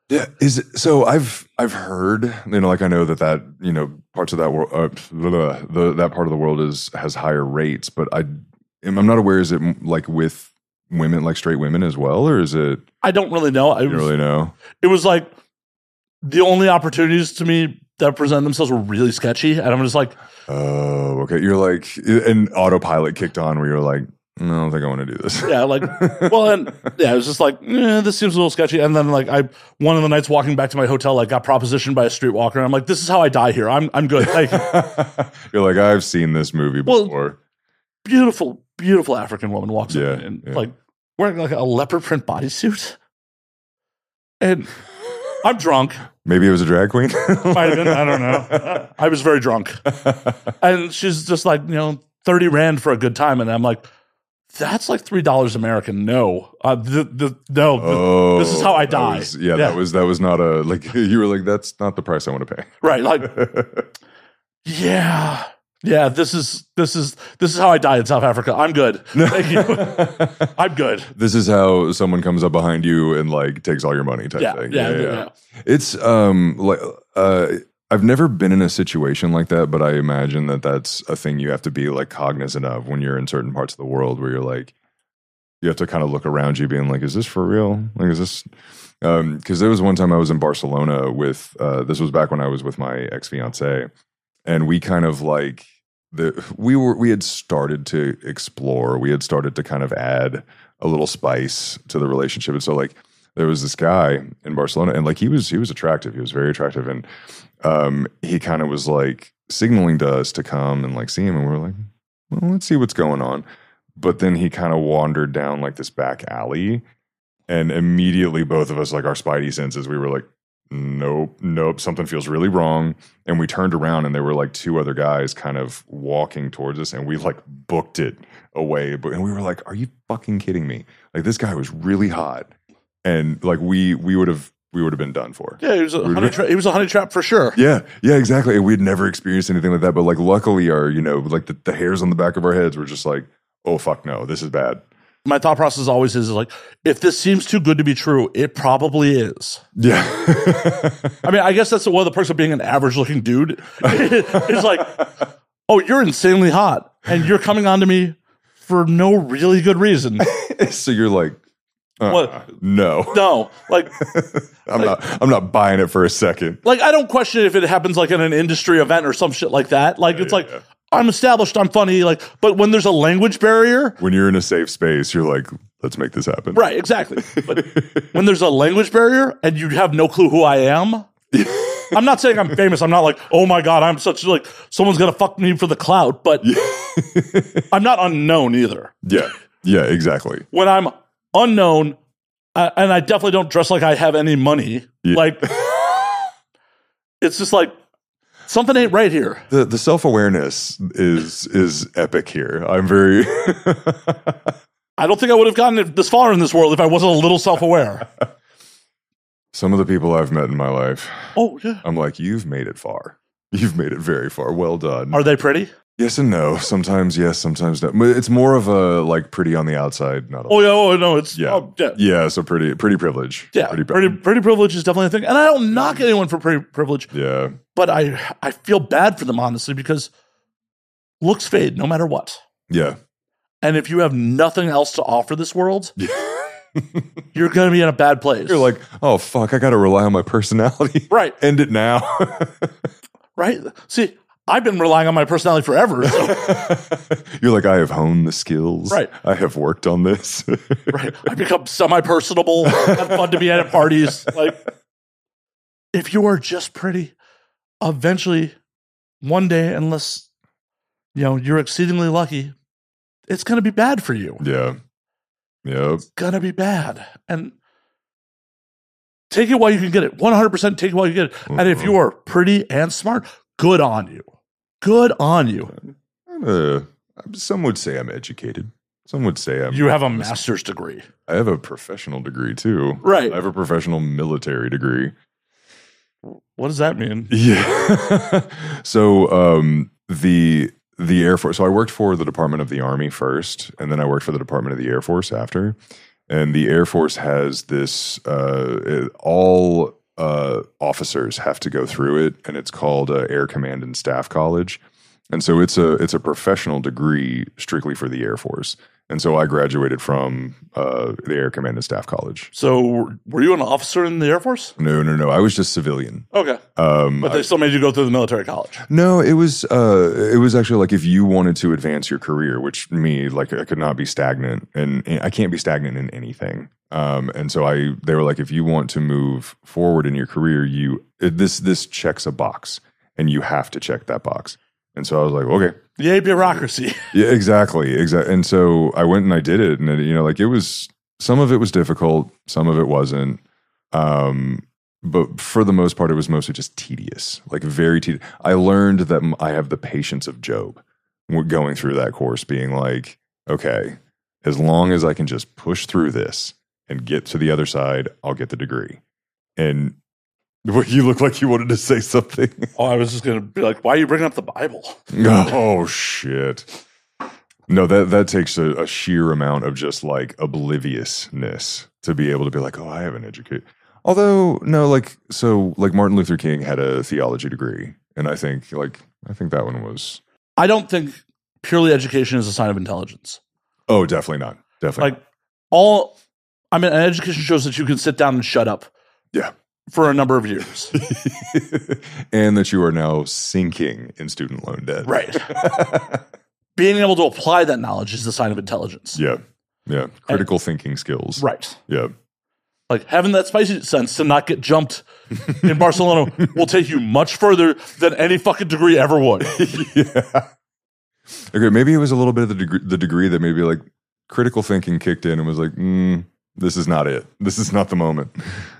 yeah, is it, so. I've I've heard you know, like I know that that you know parts of that world, uh, the, the that part of the world is has higher rates, but I am I'm not aware. Is it like with women, like straight women as well, or is it I don't really know. I really know? It was like the only opportunities to me that present themselves were really sketchy. And I'm just like, Oh, okay. You're like an autopilot kicked on where you're like, no, I don't think I want to do this. yeah, like, well, and yeah, it was just like, eh, this seems a little sketchy. And then like, I one of the nights walking back to my hotel, like, got propositioned by a streetwalker. And I'm like, this is how I die here. I'm I'm good. Like, You're like, I've seen this movie Well, before. beautiful, beautiful African woman walks Yeah, in and yeah. like wearing like a leopard print bodysuit, and I'm drunk. Maybe it was a drag queen. Might have been. I don't know. I was very drunk. And she's just like, you know, 30 Rand for a good time. And I'm like, that's like three dollars American. No, uh, the, the no, Oh, this is how I that die. was- yeah, Yeah. that was that was not a like you were like that's not the price I want to pay. right? Like, yeah, yeah. This is this is this is how I die in South Africa. I'm good. Thank you. I'm good. this is how someone comes up behind you and like takes all your money type Yeah, thing. yeah, yeah. It's um like uh I've never been in a situation like that, but I imagine that that's a thing you have to be like cognizant of when you're in certain parts of the world where you're like you have to kind of look around you being like is this for real? Like is this um cuz there was one time I was in Barcelona with uh this was back when I was with my ex-fiance and we kind of like the we were we had started to explore. We had started to kind of add a little spice to the relationship. And so like there was this guy in barcelona and like he was he was attractive. He was very attractive. And um he kind of was like signaling to us to come and like see him. And we were like well let's see what's going on. But then he kind of wandered down like this back alley. And immediately both of us like our spidey senses we were like nope nope something feels really wrong. And we turned around and there were like two other guys kind of walking towards us and we like booked it away. But and we were like are you fucking kidding me? Like this guy was really hot. And like we we would have we would have been done for. Yeah, it was a honey trap. He was a honey trap for sure. yeah yeah exactly. And we'd never experienced anything like that. But like luckily our you know like the, the hairs on the back of our heads were just like oh fuck no this is bad My thought process always is like, if this seems too good to be true, it probably is. yeah I mean, I guess that's one of the perks of being an average looking dude. it's like, oh, you're insanely hot, and you're coming on to me for no really good reason. so you're like uh, What? no No, like, i'm not i'm not buying it for a second like I don't question if it happens like in an industry event or some shit like that. Like, it's like I'm established, I'm funny. Like, but when there's a language barrier, when you're in a safe space you're like let's make this happen right? Exactly. But when there's a language barrier and you have no clue who I am. I'm not saying I'm famous. I'm not like, oh my god, I'm such like someone's gonna fuck me for the clout, but I'm not unknown either. yeah yeah exactly When I'm unknown, uh, and I definitely don't dress like I have any money. Yeah. Like, it's just like something ain't right here. the the self awareness is is epic here. I'm very I don't think I would have gotten it this far in this world if I wasn't a little self aware. some of the people I've met in my life. oh yeah, I'm like, you've made it far. You've made it very far. Well done. are they pretty? Yes and no. Sometimes yes, sometimes no. But it's more of a like pretty on the outside, not. Oh yeah, oh no, it's Yeah. oh, yeah. yeah. So pretty, pretty privilege. Yeah, pretty, pretty, pretty privilege is definitely a thing, and I don't knock mm. anyone for pretty privilege, Yeah, but I I feel bad for them honestly because looks fade no matter what, yeah, and if you have nothing else to offer this world, yeah. you're gonna be in a bad place. You're like, oh fuck, I got to rely on my personality. right, End it now. right. See, I've been relying on my personality forever. So, You're like, I have honed the skills. Right. I have worked on this. right, I've become semi-personable. have fun to be at parties. Like, if you are just pretty, eventually, one day, unless you know you're exceedingly lucky, it's gonna be bad for you. yeah. Yeah. It's gonna be bad. And take it while you can get it. 100% take it while you get it. And if you are pretty and smart, good on you. Good on you. I'm a, some would say I'm educated. Some would say I'm. You have a master's degree. I have a professional degree too. Right. I have a professional military degree. What does that mean? Yeah. so um, the the Air Force. So I worked for the Department of the Army first, and then I worked for the Department of the Air Force after. And the Air Force has this. Uh, it- all uh, officers have to go through it, and it's called uh, Air Command and Staff College. And so it's a it's a professional degree strictly for the Air Force. And so I graduated from uh, the Air Command and Staff College. So, were you an officer in the Air Force? No, no, no. I was just civilian. Okay. Um, But they still made you go through the military college. No, it was uh it was actually like if you wanted to advance your career, which me like I could not be stagnant and, and I can't be stagnant in anything. Um and so I they were like if you want to move forward in your career, you this this checks a box and you have to check that box. And so I was like, okay. Yay, bureaucracy. Yeah, exactly. Exactly. And so I went and I did it and it, you know like it was some of it was difficult, some of it wasn't. Um but for the most part, it was mostly just tedious, like very tedious. I learned that I have the patience of Job going through that course, being like, okay, As long as I can just push through this and get to the other side, I'll get the degree. And you look like you wanted to say something. Oh, I was just gonna be like, why are you bringing up the Bible? oh shit. No, that that takes a, a sheer amount of just like obliviousness to be able to be like, oh, I have an educate. Although, no, like so, like Martin Luther King had a theology degree, and I think like I think that one was I don't think purely education is a sign of intelligence. oh, definitely not, definitely. Like all, I mean, an education shows that you can sit down and shut up Yeah. For a number of years. and that you are now sinking in student loan debt. right. Being able to apply that knowledge is a sign of intelligence. Yeah. Yeah. Critical thinking skills. Right. Yeah. Like having that spidey sense to not get jumped in Barcelona will take you much further than any fucking degree ever would. yeah. Okay, maybe it was a little bit of the degree, the degree that maybe like critical thinking kicked in and was like, mm, this is not it. This is not the moment.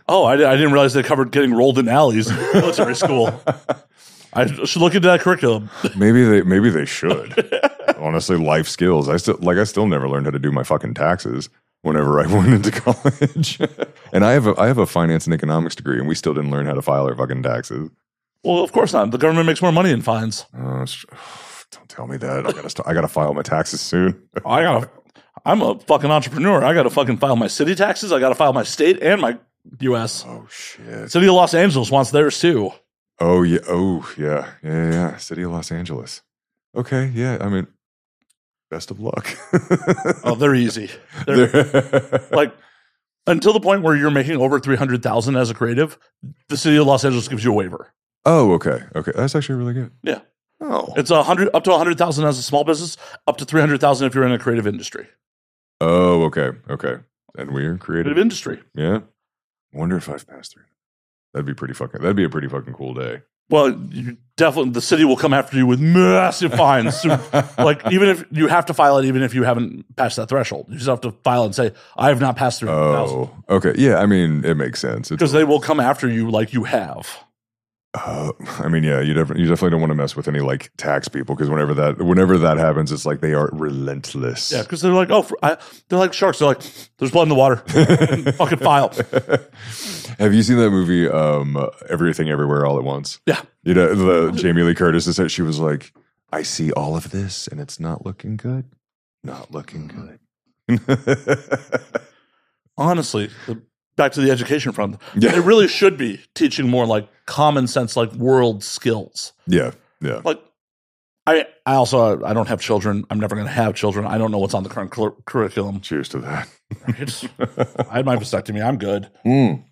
Oh, I, I didn't realize they covered getting rolled in alleys in military school. I should look into that curriculum. Maybe they maybe they should. Honestly, life skills. I still like I still never learned how to do my fucking taxes whenever I went into college. and I have a I have a finance and economics degree and we still didn't learn how to file our fucking taxes. Well, of course not. The government makes more money in fines. Uh, don't tell me that. I gotta st- I gotta file my taxes soon. I gotta. I'm a fucking entrepreneur. I gotta fucking file my city taxes. I gotta file my state and my U.S. Oh shit. City of Los Angeles wants theirs too. Oh yeah. Oh yeah. Yeah. Yeah. City of Los Angeles. Okay. Yeah. I mean, best of luck. Oh, they're easy. They're, They're- like until the point where you're making over three hundred thousand as a creative, the city of Los Angeles gives you a waiver. oh, okay. Okay. That's actually really good. Yeah, Oh. it's a hundred up to a hundred thousand as a small business, up to three hundred thousand if you're in a creative industry. Oh, okay. Okay. And we're creative. Creative industry. Yeah. Wonder if I've passed through. That'd be pretty fucking. That'd be a pretty fucking cool day. Well, you definitely the city will come after you with massive fines. So, like even if you have to file it, even if you haven't passed that threshold, you just have to file and say, "I have not passed through." Oh, okay. Yeah. I mean, it makes sense. Because they will come after you like you have. Uh, I mean, yeah. You definitely, you definitely don't want to mess with any like tax people because whenever that, whenever that happens, it's like they are relentless. Yeah, because they're like, oh, for, I, they're like sharks. They're like, there's blood in the water. Fucking file. Have you seen that movie, um, Everything Everywhere All at Once? Yeah. You know, the Jamie Lee Curtis is said she was like, I see all of this and it's not looking good. Not looking good. Honestly, the, back to the education front. Yeah. It really should be teaching more like common sense, like world skills. yeah. Yeah. Like, I, I also I don't have children. I'm never going to have children. I don't know what's on the current cur- curriculum. Cheers to that. Right? I had my vasectomy. I'm good. Mm.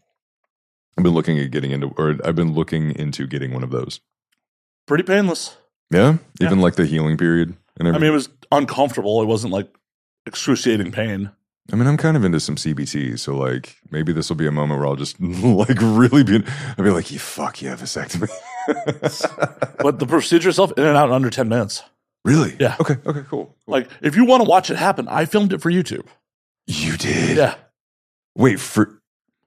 I've been looking at getting into, or I've been looking into getting one of those. Pretty painless. Yeah. Even like the healing period and I mean, it was uncomfortable. It wasn't like excruciating pain. I mean, I'm kind of into some CBT, so like maybe this will be a moment where I'll just like really be. I'll be like, "You fuck yeah, vasectomy." But the procedure itself, in and out in under 10 minutes. really? Yeah. Okay. Okay. Cool. cool. Like, if you want to watch it happen, I filmed it for YouTube. you did. Yeah. Wait for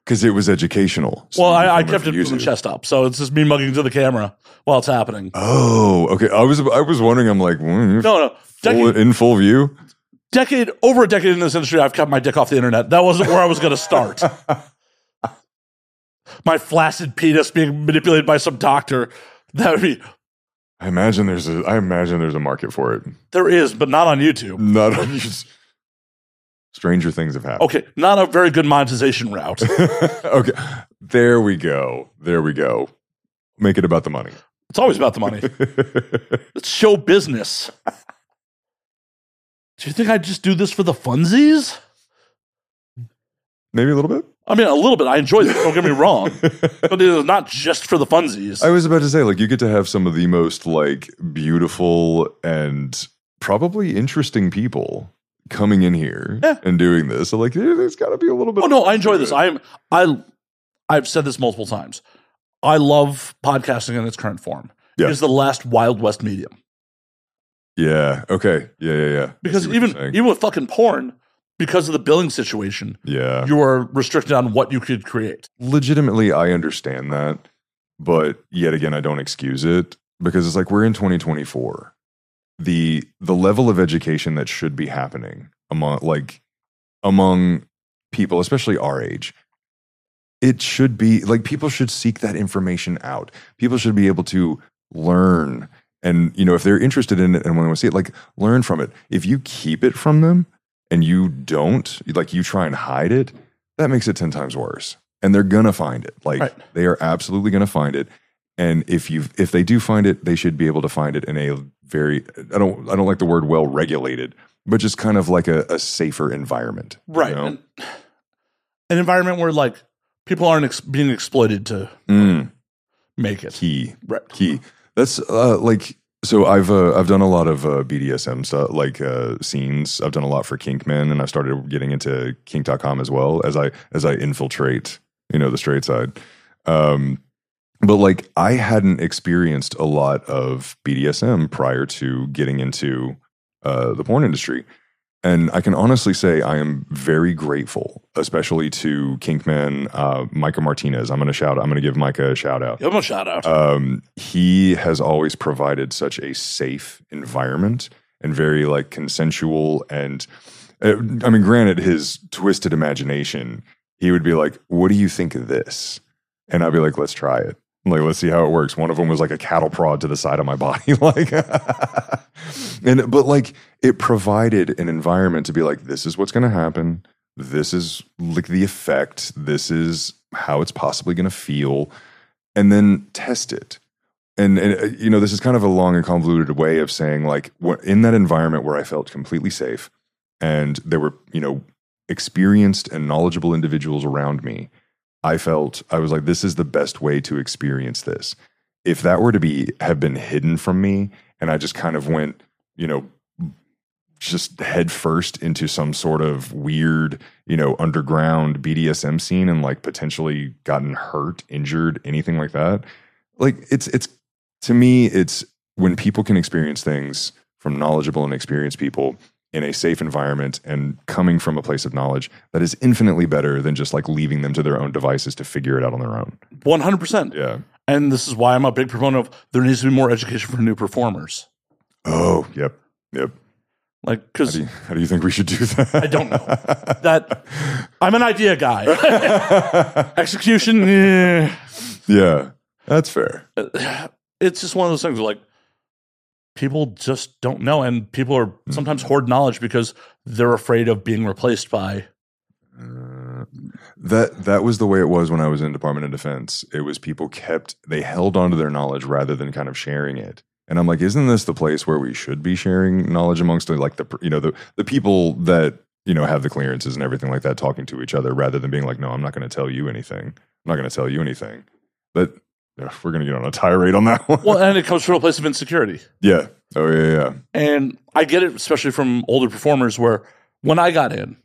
because it was educational. so Well, I, I kept it chest up. So it's just me mugging to the camera while it's happening. Oh, okay. I was I was wondering. I'm like, mm, No, no. full, in full view. Decade, over a decade in this industry, I've kept my dick off the internet. That wasn't where I was going to start. my flaccid penis being manipulated by some doctor. That would be, I imagine there's a. I imagine there's a market for it. there is, but not on YouTube. Not on just. Stranger things have happened. Okay, not a very good monetization route. okay. There we go. There we go. Make it about the money. It's always about the money. It's show business. Do you think I just do this for the funsies? Maybe a little bit. I mean, a little bit. I enjoy this. Don't get me wrong, but it is not just for the funsies. I was about to say, like, you get to have some of the most like beautiful and probably interesting people coming in here Yeah. and doing this. So, like, there- there's got to be a little bit. oh no, I enjoy this. I'm I I've said this multiple times. I love podcasting in its current form. Yeah. It is the last Wild West medium yeah. Okay. Yeah. Yeah. Yeah. Because see what you're even even with fucking porn, because of the billing situation, yeah, you are restricted on what you could create. legitimately, I understand that, but yet again, I don't excuse it because it's like we're in 2024. the the level of education that should be happening among like among people, especially our age. It should be like people should seek that information out. People should be able to learn and you know if they're interested in it and want to see it like learn from it if you keep it from them and you don't like you try and hide it that makes it 10 times worse and they're gonna find it like Right. they are absolutely gonna find it and if you if they do find it they should be able to find it in a very i don't i don't like the word well regulated but just kind of like a, a safer environment you right. know? And an environment where like people aren't ex- being exploited to Mm, make it. key Right. key. That's uh, like so. I've uh, I've done a lot of uh, BDSM stuff, like uh, scenes. I've done a lot for Kinkmen, and I started getting into Kink.com as well as I as I infiltrate, you know, the straight side. Um, but like I hadn't experienced a lot of BDSM prior to getting into uh, the porn industry. And I can honestly say I am very grateful, especially to Kinkman, uh, Micah Martinez. I'm going to shout. I'm going to give Micah a shout out Give him a shout out. um, he has always provided such a safe environment and very like consensual and uh, i mean granted his twisted imagination he would be like what do you think of this and i'd be like let's try it like let's see how it works. One of them was like a cattle prod to the side of my body like and but like it provided an environment to be like this is what's going to happen. This is like the effect. This is how it's possibly going to feel. And then test it. And, and uh, you know, this is kind of a long and convoluted way of saying, like, in that environment where I felt completely safe, and there were, you know, experienced and knowledgeable individuals around me, I felt I was like, this is the best way to experience this. If that were to be have been hidden from me, and I just kind of went, you know, just head first into some sort of weird, you know, underground BDSM scene and like potentially gotten hurt, injured, anything like that. Like it's it's to me, it's when people can experience things from knowledgeable and experienced people in a safe environment and coming from a place of knowledge that is infinitely better than just like leaving them to their own devices to figure it out on their own. 100%. Yeah. And this is why I'm a big proponent of there needs to be more education for new performers. Oh, yep. Yep. Like, How because you, how do you think we should do that? I don't know. that I'm an idea guy. Execution, eh. yeah. That's fair. it's just one of those things like people just don't know, and people are sometimes hoard knowledge because they're afraid of being replaced by. Uh, that that was the way it was when I was in Department of Defense. It was people kept they held onto their knowledge rather than kind of sharing it. And I'm like, isn't this the place where we should be sharing knowledge amongst the, like the you know the the people that you know have the clearances and everything like that, talking to each other rather than being like, no, I'm not going to tell you anything. I'm not going to tell you anything. But we're going to get on a tirade on that one. Well, and it comes from a place of insecurity. yeah. Oh yeah, yeah. And I get it, especially from older performers, where when I got in,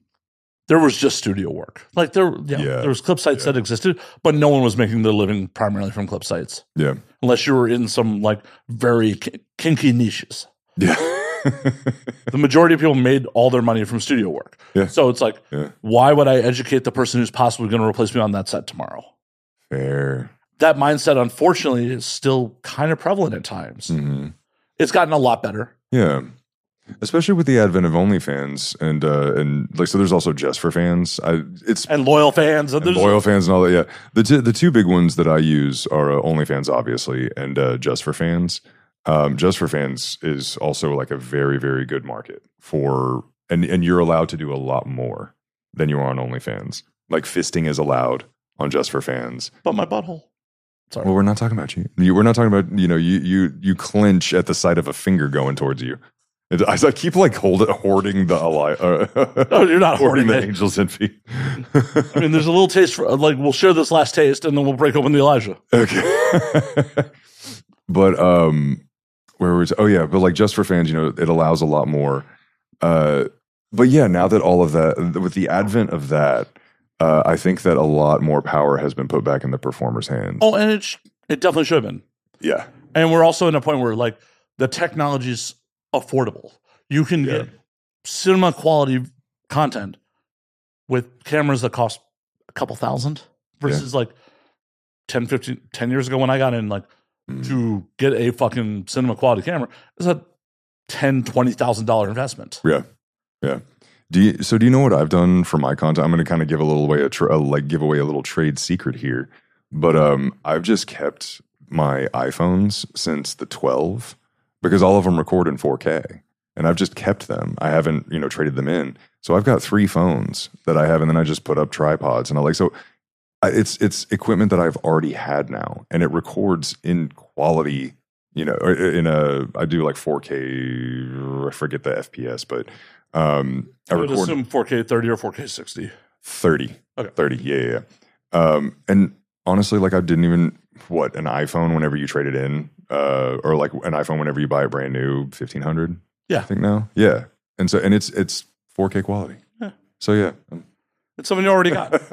there was just studio work. Like there, yeah, Yeah. there was clip sites that existed, but no one was making their living primarily from clip sites, Yeah. unless you were in some like very ki- kinky niches. Yeah. The majority of people made all their money from studio work. Yeah. So it's like, Yeah. why would I educate the person who's possibly going to replace me on that set tomorrow? Fair. That mindset, unfortunately, is still kind of prevalent at times. hmm It's gotten a lot better. Yeah. Especially with the advent of OnlyFans and uh and like so there's also just for fans. I it's And loyal fans, and, and loyal fans and all that. Yeah, the two, the two big ones that I use are uh, OnlyFans, obviously, and uh, Just for Fans. Um, Just for Fans is also like a very very good market for, and and you're allowed to do a lot more than you are on OnlyFans. Like fisting is allowed on Just for Fans. but my butthole. Sorry. Well, we're not talking about you. you. We're not talking about you know you you you clench at the sight of a finger going towards you. I, I keep like hold, hoarding the ally. Uh, No, you're not hoarding hoarding the Angel's Envy. I mean, there's a little taste for like we'll share this last taste, and then we'll break open the Elijah. Okay. but um where was oh yeah, but like just for fans, you know, it allows a lot more. Uh but yeah, now that all of that with the advent of that, uh I think that a lot more power has been put back in the performer's hands. Oh, and it sh- it definitely should have been. Yeah. And we're also in a point where like the technology is affordable. You can Yeah. get cinema quality content with cameras that cost a couple thousand versus like 10, 15, 10 years ago when I got in, like Mm. to get a fucking cinema quality camera is a ten, twenty thousand dollar investment. Yeah, yeah. Do you, so? Do you know what I've done for my content? I'm going to kind of give a little way a uh, like give away a little trade secret here, but um, I've just kept my iPhones since the 12 because all of them record in 4K, and I've just kept them. I haven't you know traded them in. So I've got three phones that I have, and then I just put up tripods, and I like so. I- It's it's equipment that I've already had now, and it records in quality. You know, in a I do like 4K. I forget the FPS, but um, I I would record assume 4K 30 or 4K 60. 30. Okay. 30. Yeah, yeah, yeah. Um, and honestly, like I didn't even what an iPhone whenever you trade it in, uh, or like an iPhone whenever you buy a brand new, fifteen hundred. Yeah. I think now. Yeah, and so and it's it's 4K quality. Yeah. So yeah. It's something you already got.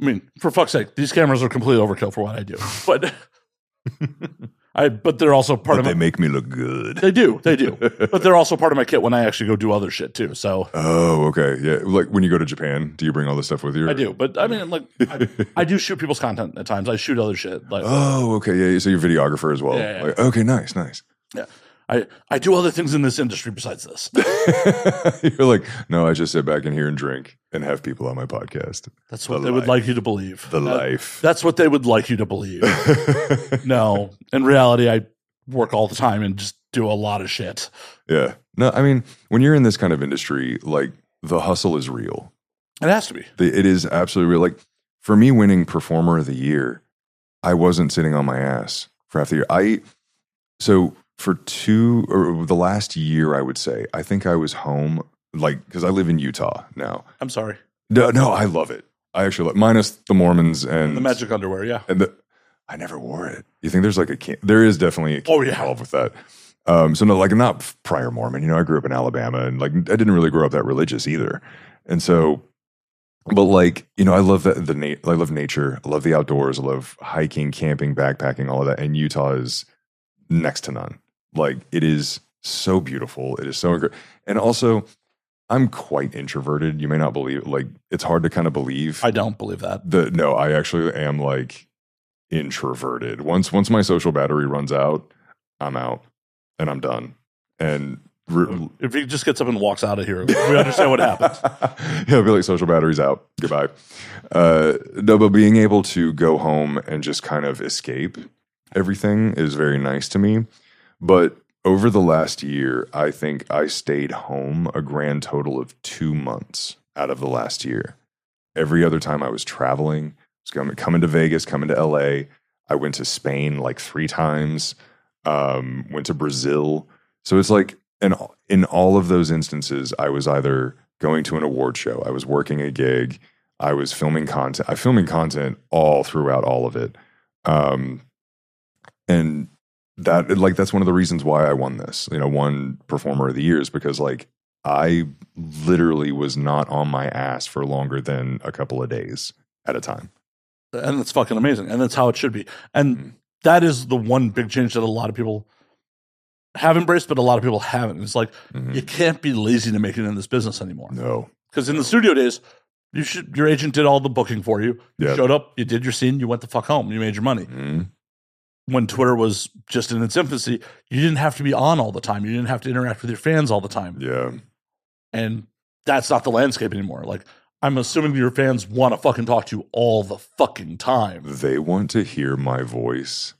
I mean, for fuck's sake, these cameras are complete overkill for what I do. But I but they're also part but of they my make me look good. they do, they do. But they're also part of my kit when I actually go do other shit too. So Oh, okay. Yeah. Like when you go to Japan, do you bring all this stuff with you? I do. But I mean like I, I do shoot people's content at times. I shoot other shit. Like Oh, okay. Yeah. So you're a videographer as well. Yeah, yeah. Like, okay. Nice. Nice. Yeah. I, I do other things in this industry besides this. you're like, no, I just sit back in here and drink and have people on my podcast. That's what The they would like you to believe. The That- life. That's what they would like you to believe. no, in reality, I work all the time and just do a lot of shit. Yeah. No, I mean, when you're in this kind of industry, like the hustle is real. It has to be. The, it is absolutely real. Like for me, winning performer of the year, I wasn't sitting on my ass for half the year. I so for two or the last year, I would say, I think I was home like because I live in Utah now. I'm sorry. No, no, I love it. I actually love, minus the Mormons and The magic underwear, yeah. and the, I never wore it. You think there's like a can- there is definitely a Oh, yeah. involved with that. Um, so no, like not prior Mormon. You know, I grew up in Alabama, and like I didn't really grow up that religious either. And so, but like you know, I love the the na- I love nature. I love the outdoors. I love hiking, camping, backpacking, all of that. And Utah is next to none. Like it is so beautiful. It is so incredible. And also, I'm quite introverted. You may not believe. Like it's hard to kind of believe I don't believe that. the no i actually am like introverted once once my social battery runs out i'm out and i'm done and re- If he just gets up and walks out of here, we understand what happened. yeah, I'll be like social battery's out. Goodbye. Uh, no, but being able to go home and just kind of escape everything is very nice to me. But over the last year, I think I stayed home a grand total of two months out of the last year. Every other time I was traveling, was coming, to Vegas, coming to LA. I went to Spain like three times. Um, went to Brazil. So it's like, and in all of those instances, I was either going to an award show, I was working a gig, I was filming content. I filming content all throughout all of it. Um, and that like that's one of the reasons why I won this, you know, one performer of the year is because like I literally was not on my ass for longer than a couple of days at a time. and that's fucking amazing. And that's how it should be. And Mhm. that is the one big change that a lot of people have embraced, but a lot of people haven't. It's like Mhm. you can't be lazy to make it in this business anymore. No. Because in the studio days, you should your agent did all the booking for you. You Yeah. showed up, you did your scene, you went the fuck home, you made your money. Mhm. When Twitter was just in its infancy, you didn't have to be on all the time. You didn't have to interact with your fans all the time. Yeah. And that's not the landscape anymore. Like I'm assuming your fans want to fucking talk to you all the fucking time. They want to hear my voice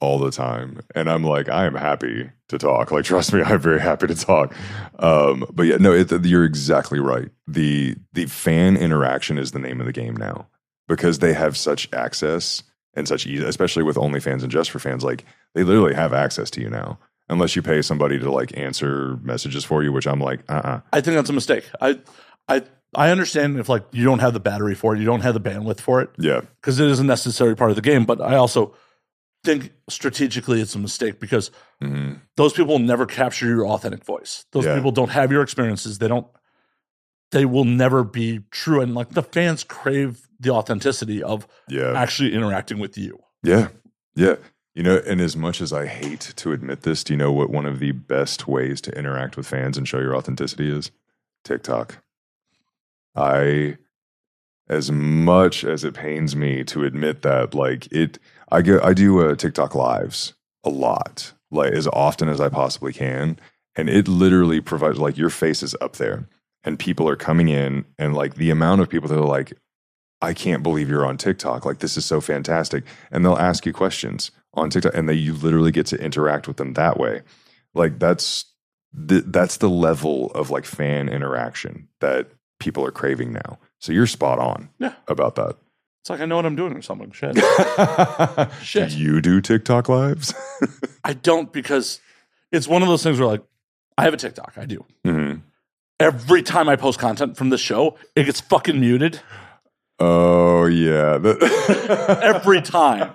all the time. And I'm like, I am happy to talk. Like, trust me, I'm very happy to talk. Um, but yeah, no, it, you're exactly right. The the fan interaction is the name of the game now because they have such access and such especially with OnlyFans and just for fans. Like, they literally have access to you now, unless you pay somebody to like answer messages for you. Which I'm like, uh, uh I think that's a mistake. I I I understand if like you don't have the battery for it, you don't have the bandwidth for it, yeah, because it is a necessary part of the game. But I also think strategically it's a mistake because hmm those people never capture your authentic voice. Those Yeah. people don't have your experiences. They don't. They will never be true, and like the fans crave the authenticity of yeah. actually interacting with you. Yeah. Yeah. You know, and as much as I hate to admit this, do you know what one of the best ways to interact with fans and show your authenticity is? TikTok. I as much as it pains me to admit that like it I get I do uh, TikTok lives a lot. like as often as I possibly can. And it literally provides like your face is up there and people are coming in and like the amount of people that are like, I can't believe you're on TikTok. Like this is so fantastic. And they'll ask you questions on TikTok and they you literally get to interact with them that way. Like that's the, that's the level of like fan interaction that people are craving now. So you're spot on Yeah. about that. It's like I know what I'm doing or something. Shit. Shit. Do you do TikTok lives? I don't because it's one of those things where like I have a TikTok. I do. Mhm. Every time I post content from this show, it gets fucking muted. Oh yeah. The- Every time.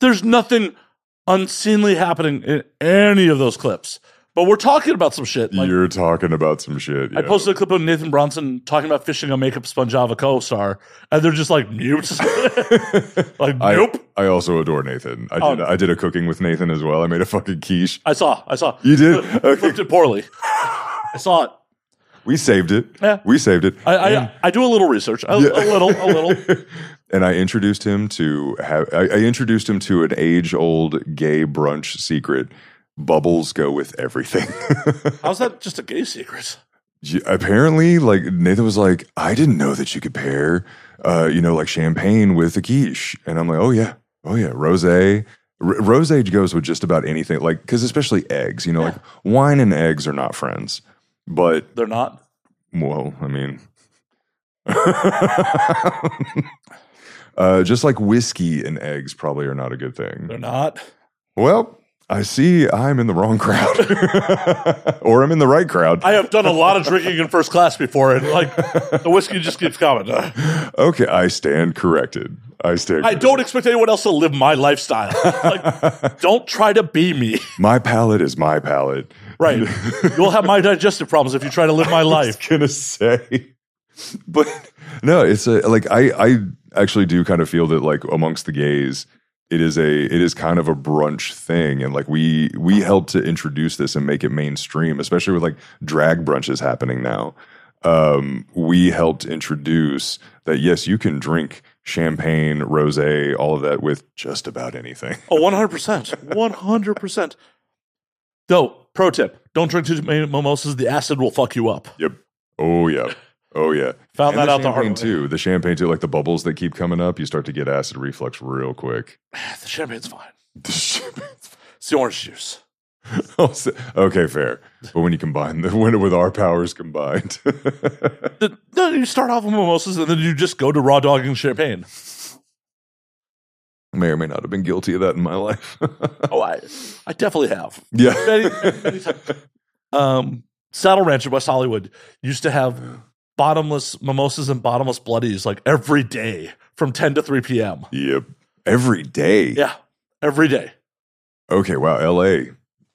There's nothing unseemly happening in any of those clips. But we're talking about some shit. Like You're talking about some shit. I posted a clip of Nathan Bronson talking about fishing a makeup sponge Java co-star, and they're just like mute. like I, nope. I also adore Nathan. I Oh. did. I did a cooking with Nathan as well. I made a fucking quiche. I saw. I saw. You did? I flipped it poorly. I saw it. We saved it. Yeah. We saved it. I, I, And- I do a little research. A, Yeah. a little. A little. and I introduced him to have. I, I introduced him to an age-old gay brunch secret. Bubbles go with everything. How's that just a gay secret? Yeah, apparently, like Nathan was like, I didn't know that you could pair, uh, you know, like champagne with a quiche, and I'm like, oh yeah, oh yeah, rosé. R- rosé goes with just about anything, like because especially eggs, you know, like wine and eggs are not friends, but They're not. well, I mean, uh, just like whiskey and eggs probably are not a good thing. They're not. Well, I see I'm in the wrong crowd, or I'm in the right crowd. I have done a lot of drinking in first class before, and like the whiskey just keeps coming. Okay, I stand corrected. I stand. I don't expect anyone else to live my lifestyle. Like, don't try to be me. My palate is my palate. Right. You'll have my digestive problems if you try to live my life. I was gonna say, but no, it's a like I I actually do kind of feel that like amongst the gays, it is a it is kind of a brunch thing, and like we we helped to introduce this and make it mainstream, especially with like drag brunches happening now. Um, we helped introduce that yes, you can drink champagne, rosé, all of that with just about anything. Oh, 100%. 100%. Though, pro tip don't drink too many mimosas. The acid will fuck you up. Yep. Oh yeah. Oh yeah. Found And that the out the hard way. too. The champagne too, like the bubbles that keep coming up, you start to get acid reflux real quick. The champagne's fine. The champagne- It's the orange juice. Oh, okay, fair. But when you combine the when with our powers combined, The- No, you start off with mimosas and then you just go to raw dogging champagne. May or may not have been guilty of that in my life. Oh, I, I definitely have. yeah. Many, many. Um, Saddle Ranch in West Hollywood used to have bottomless mimosas and bottomless bloodies like every day from 10 to 3 p.m. Yep. Every day. Yeah, every day. Okay. Wow. L.A.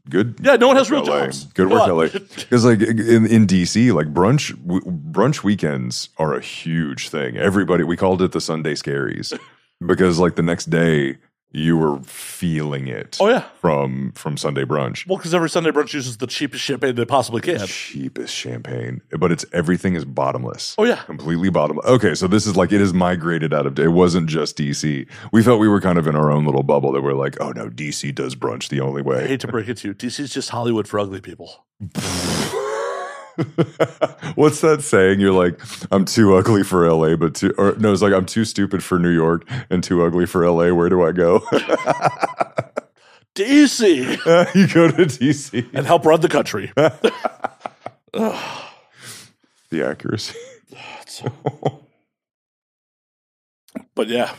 Good. Yeah, no one has real LA. jobs. Good work. LA. Because like in, in DC, like brunch w- brunch weekends are a huge thing. Everybody we called it the Sunday scaries because like the next day you were feeling it Oh, yeah. from from Sunday brunch. Well, because every Sunday brunch uses the cheapest champagne they possibly can. Cheapest champagne, but it's everything is bottomless. Oh, yeah. completely bottomless. Okay, so this is like it is migrated out of. It wasn't just DC. We felt we were kind of in our own little bubble that we're like, oh no, DC does brunch the only way. I hate to break it to you. DC's just Hollywood for ugly people. What's that saying? You're like, I'm too ugly for LA, but too, or no, it's like I'm too stupid for New York and too ugly for LA. Where do I go? DC you go to DC. and help run the country. The accuracy. But yeah,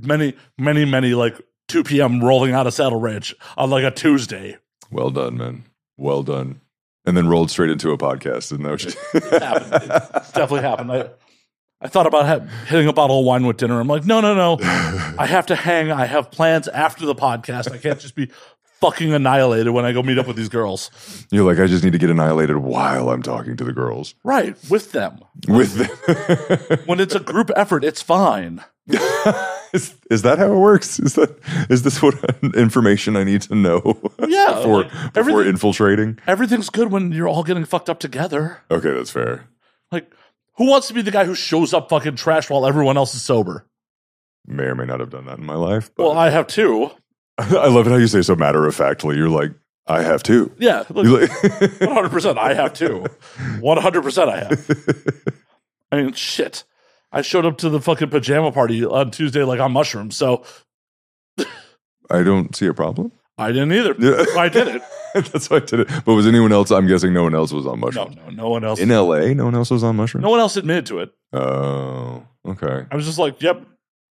many, many, many like 2 p.m. rolling out of Saddle Ranch on like a Tuesday. Well done, man. Well done. And then rolled straight into a podcast. Isn't that you- happened. It definitely happened. I, I thought about ha- hitting a bottle of wine with dinner. I'm like, no, no, no. I have to hang. I have plans after the podcast. I can't just be fucking annihilated when I go meet up with these girls. You're like, I just need to get annihilated while I'm talking to the girls. Right, with them. With the- When it's a group effort, it's fine. is, is that how it works? Is that is this what information I need to know? Yeah, before like, before infiltrating. Everything's good when you're all getting fucked up together. Okay, that's fair. Like, who wants to be the guy who shows up fucking trash while everyone else is sober? May or may not have done that in my life. But Well, I have two. I love it how you say so matter of factly. You're like, I have two. Yeah, look, 100%. I have too. 100% I have. I mean, shit. I showed up to the fucking pajama party on Tuesday like on mushrooms, so I don't see a problem. I didn't either. Yeah. I did it. That's why I did it. But was anyone else? I'm guessing no one else was on mushrooms. no, no no one else. In LA, no one else was on mushrooms. No one else admitted to it. Oh, okay. I was just like, yep,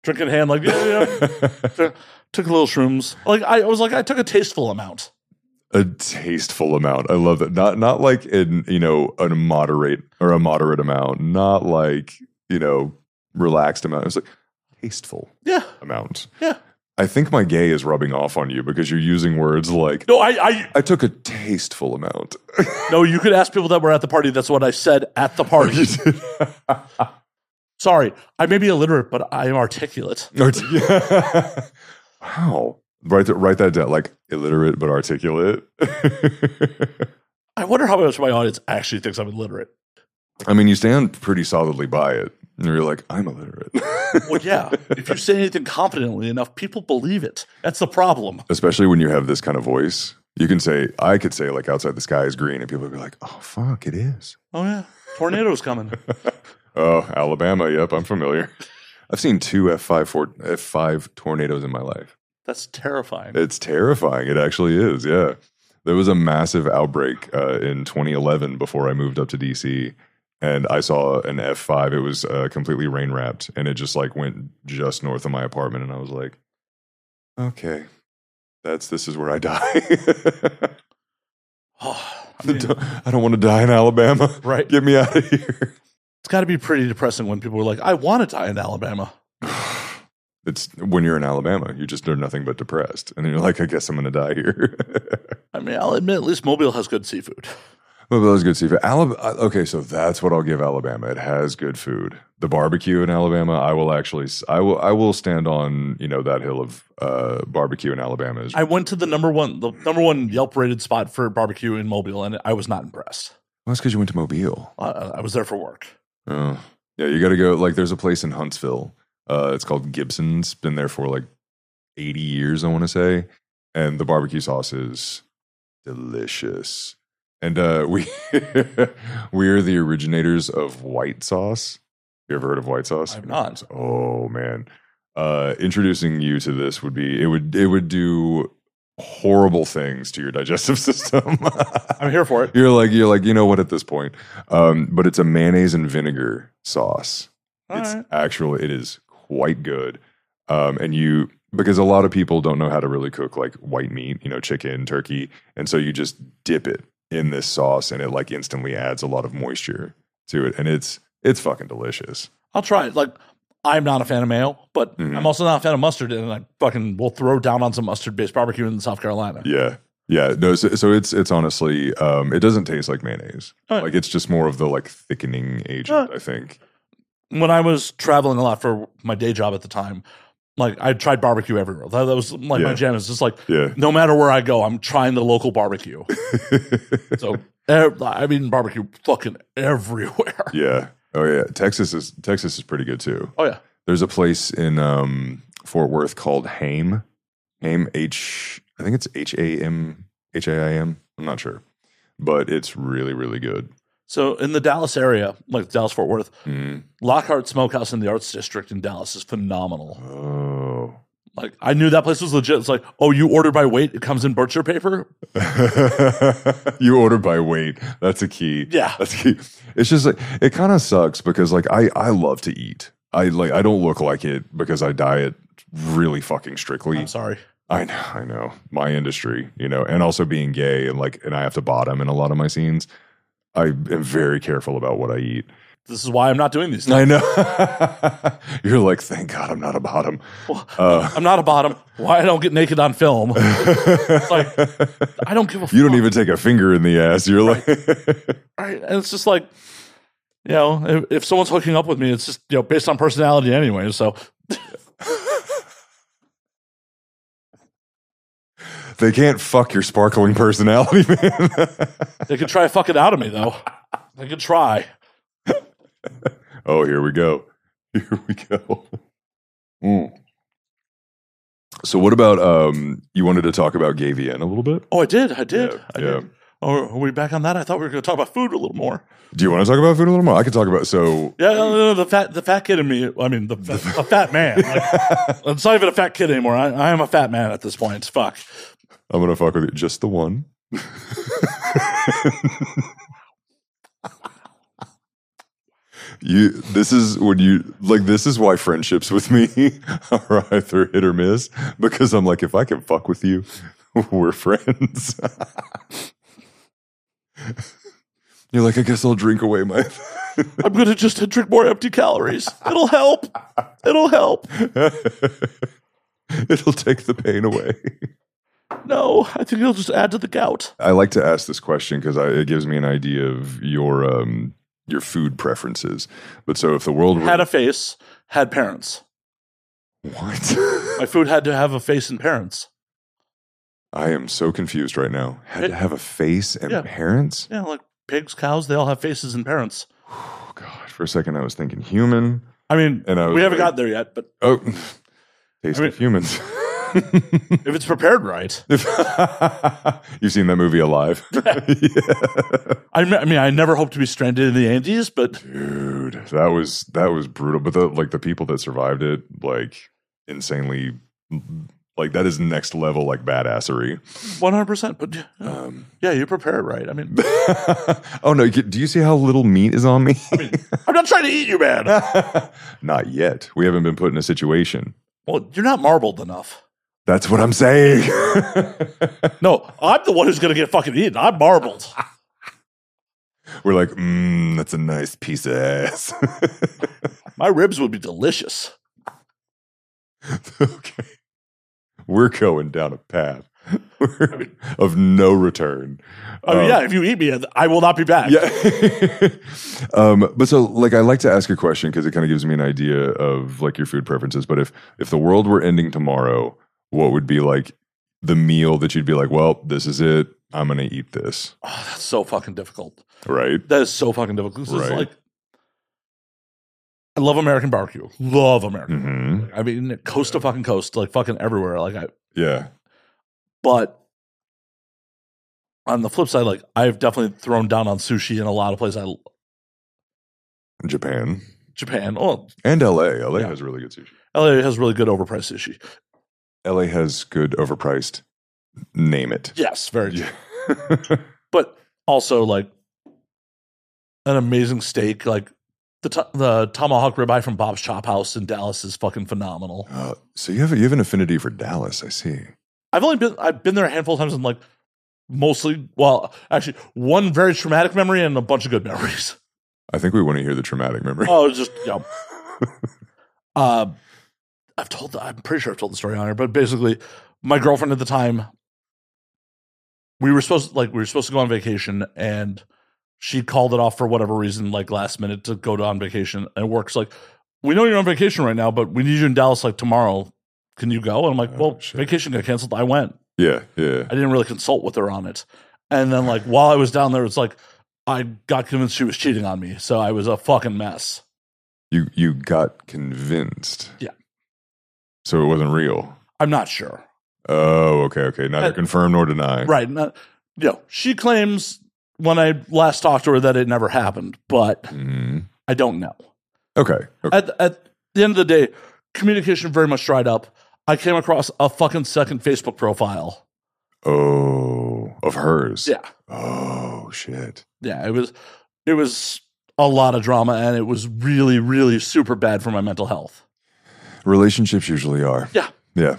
drinking hand, like, yeah, yeah. Took- took a little shrooms. Like, I was like, I took a tasteful amount. a tasteful amount. I love that. Not not like in you know a moderate or a moderate amount. Not like you know relaxed amount. It's like tasteful Yeah, amount. yeah. I think my gay is rubbing off on you because you're using words like No, I, I, I took a tasteful amount. no, you could ask people that were at the party. That's what I said at the party. Sorry, I may be illiterate, but I am articulate. Art- wow. Write that, write that down. Like illiterate but articulate. I wonder how much my audience actually thinks I'm illiterate. I mean, you stand pretty solidly by it. And you're like, I'm illiterate. Well, yeah. if you say anything confidently enough, people believe it. That's the problem. Especially when you have this kind of voice. You can say, I could say, like, outside the sky is green, and people would be like, oh, fuck, it is. Oh yeah, tornadoes coming. Oh, Alabama. Yep, I'm familiar. I've seen two F5, four, F5 tornadoes in my life. That's terrifying. It's terrifying. It actually is. Yeah. There was a massive outbreak uh, in 2011 before I moved up to DC. And I saw an F5. It was uh, completely rain wrapped and it just like went just north of my apartment. And I was like, okay, that's this is where I die. Oh, I mean, I don't want to die in Alabama. right. Get me out of here. It's got to be pretty depressing when people are like, "I want to die in Alabama." It's when you're in Alabama, you just are nothing but depressed. And you're like, I guess I'm going to die here. I mean, I'll admit, at least Mobile has good seafood. Well, that was good seafood. Alabama, okay, so that's what I'll give Alabama. It has good food. The barbecue in Alabama, I will actually, I will, I will stand on you know that hill of uh, barbecue in Alabama. Is I went to the number one, the number one Yelp rated spot for barbecue in Mobile, and I was not impressed. well, that's because you went to Mobile. Uh, I was there for work. Oh, yeah, you got to go. Like, there's a place in Huntsville. Uh, it's called Gibson's. Been there for like 80 years, I want to say. And the barbecue sauce is delicious. And uh, we we are the originators of white sauce. You ever heard of white sauce? I've not. Oh man. Uh, introducing you to this would be it would it would do horrible things to your digestive system. I'm here for it. you're like you're like you know what at this point. Um, but it's a mayonnaise and vinegar sauce. All it's right. actually it is quite good. Um, and you because a lot of people don't know how to really cook like white meat, you know, chicken, turkey, and so you just dip it in this sauce, and it like instantly adds a lot of moisture to it, and it's it's fucking delicious. I'll try it. Like, I'm not a fan of mayo, but Mhm. I'm also not a fan of mustard, and I fucking will throw down on some mustard based barbecue in South Carolina. Yeah. Yeah, no. So, so it's it's honestly, um, it doesn't taste like mayonnaise. Alright. Like it's just more of the like thickening agent. I think. When I was traveling a lot for my day job at the time, like I tried barbecue everywhere. That, that was like my Yeah. jam. It's just like Yeah. no matter where I go, I'm trying the local barbecue. So ev- I've eaten barbecue fucking everywhere. yeah. Oh yeah. Texas is Texas is pretty good too. Oh yeah, There's a place in um, Fort Worth called Haim. Haim H. I think it's H A M H A I M. I'm not sure, but it's really really good. So in the Dallas area, like Dallas Fort Worth, Mm. Lockhart Smokehouse in the Arts District in Dallas is phenomenal. Oh. Like I knew that place was legit. It's like, oh, you order by weight, it comes in butcher paper. you order by weight. That's a key. Yeah. That's key. It's just like it kind of sucks because like I I love to eat. I like I don't look like it because I diet really fucking strictly. I'm sorry. I know, I know. My industry, you know, and also being gay and like and I have to bottom in a lot of my scenes. I am very careful about what I eat. This is why I'm not doing these. Things. I know. You're like, thank God I'm not a bottom. Uh, I'm not a bottom. Why I don't get naked on film? It's like I don't give a. you don't even take a finger in the ass. You're like, Right. And it's just like, you know, if, if someone's hooking up with me, it's just you know based on personality anyway. So they can't fuck your sparkling personality, man. they could try fucking out of me though. They could try. oh, here we go. Here we go. Mm. So what about um? You wanted to talk about GayVN a little bit. Oh, I did. I did. Yeah, I yeah. did. Oh, are we back on that? I thought we were going to talk about food a little more. Do you want to talk about food a little more? I could talk about so. Yeah, no, no, no, the fat, the fat kid in me. I mean, the, a fat man. Like, it's not even a fat kid anymore. I, I am a fat man at this point. Fuck. I'm gonna fuck with you. Just the one. you. This is when you like. This is why friendships with me are either hit or miss because I'm like, if I can fuck with you, we're friends. You're like, I guess I'll drink away my. I'm going to just drink more empty calories. It'll help. It'll help. It'll take the pain away. No, I think it'll just add to the gout. I like to ask this question because it gives me an idea of your um, your food preferences. But so, if the world were Had a face, had parents. what? My food had to have a face and parents. I am so confused right now. Had to have a face and Yeah. parents. Yeah, like pigs, cows, they all have faces and parents. Oh God! For a second, I was thinking human. I mean, And I we haven't like- gotten there yet, but Oh, taste I mean- of humans. if it's prepared right, You've seen that movie Alive, Yeah. I mean, I never hope to be stranded in the Andes, but dude. That was that was brutal. But the like the people that survived it, like insanely, like that is next level like badassery. 100%. But yeah, Um, yeah, you prepare it right. I mean, oh no! Do you see how little meat is on me? I'm not trying to eat you, man. Not yet. We haven't been put in a situation. Well, you're not marbled enough. That's what I'm saying. No, I'm the one who's going to get fucking eaten. I'm marbled. We're like, mmm, that's a nice piece of ass. My ribs would be delicious. okay. We're going down a path of no return. I mean, Um, yeah, if you eat me, I will not be back. Yeah. um, but so like I like to ask a question because it kind of gives me an idea of like your food preferences. But if if the world were ending tomorrow, what would be like the meal that you'd be like, well, this is it. I'm gonna eat this. Oh, that's so fucking difficult. Right. That is so fucking difficult. Right. like, I love American barbecue. Love American. hmm I mean, coast to fucking coast, like fucking everywhere. Like I, Yeah. but on the flip side, like I've definitely thrown down on sushi in a lot of places. I Japan Japan, oh, and LA. LA Yeah. has really good sushi. LA has really good overpriced sushi. LA has good overpriced. Name it. Yes, very true. But also like an amazing steak, like the to- the tomahawk ribeye from Bob's Chop House in Dallas is fucking phenomenal. Uh, so you have a, you have an affinity for Dallas. I see. I've only been I've been there a handful of times and like mostly well actually one very traumatic memory and a bunch of good memories. I think we want to hear the traumatic memory. Oh, just know, uh, I've told the, I'm pretty sure I've told the story on here, but basically my girlfriend at the time we were supposed like we were supposed to go on vacation and she called it off for whatever reason like last minute to go to on vacation and works like we know you're on vacation right now but we need you in Dallas like tomorrow can you go and I'm like Oh, well vacation got canceled I went Yeah, yeah. I didn't really consult with her on it. And then like while I was down there, it's like I got convinced she was cheating on me. So I was a fucking mess. You you got convinced. Yeah. So it wasn't real. I'm not sure. Oh, okay, okay. Neither Uh, confirm nor deny. Right. Not, you know, she claims when I last talked to her that it never happened, but Mhm. I don't know. Okay. okay. At at the end of the day, communication very much dried up. I came across a fucking second Facebook profile. Oh, of hers. Yeah. Oh shit. Yeah. It was it was a lot of drama and it was really, really super bad for my mental health. Relationships usually are. Yeah. Yeah.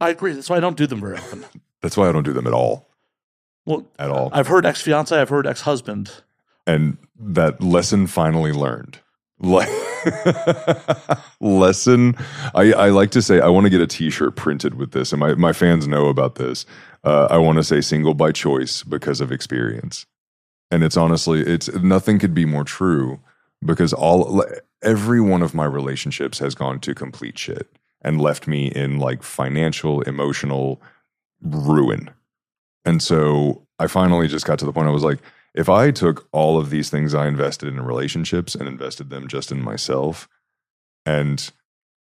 I agree. That's why I don't do them very often. That's why I don't do them at all. Well, At all. I've heard ex fiance, I've heard ex husband. and that lesson finally learned. Like lesson, I, I like to say I want to get a T-shirt printed with this, and my my fans know about this. Uh, I want to say single by choice because of experience, and it's honestly it's nothing could be more true because all every one of my relationships has gone to complete shit and left me in like financial, emotional ruin. And so I finally just got to the point I was like, if I took all of these things I invested in relationships and invested them just in myself, and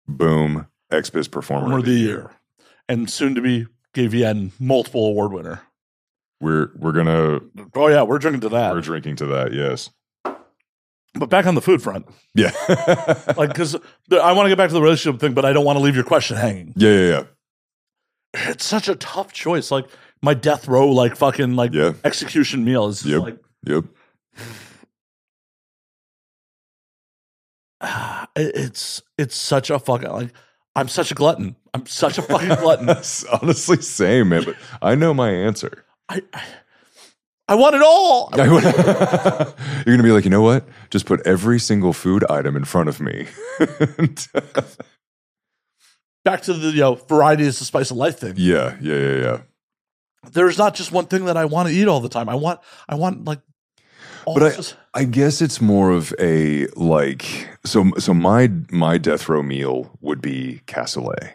boom, XBiz performer Performer of the year. and soon to be GVN multiple award winner. We're we're gonna Oh yeah, we're drinking to that. we're drinking to that. Yes. But back on the food front, Yeah. like because I want to get back to the relationship thing, but I don't want to leave your question hanging. yeah. Yeah. Yeah. It's such a tough choice. Like my death row, like fucking like Yeah. execution meal is Yep. like Yep. it's it's such a fucking like I'm such a glutton. I'm such a fucking glutton. Honestly same, man. But I know my answer. I, I I want it all. You're gonna be like, you know what? Just put every single food item in front of me. Back to the you know variety is the spice of life thing. yeah. Yeah. Yeah. Yeah. There's not just one thing that I want to eat all the time. I want I want like But I- I guess it's more of a like so so my my death row meal would be cassoulet.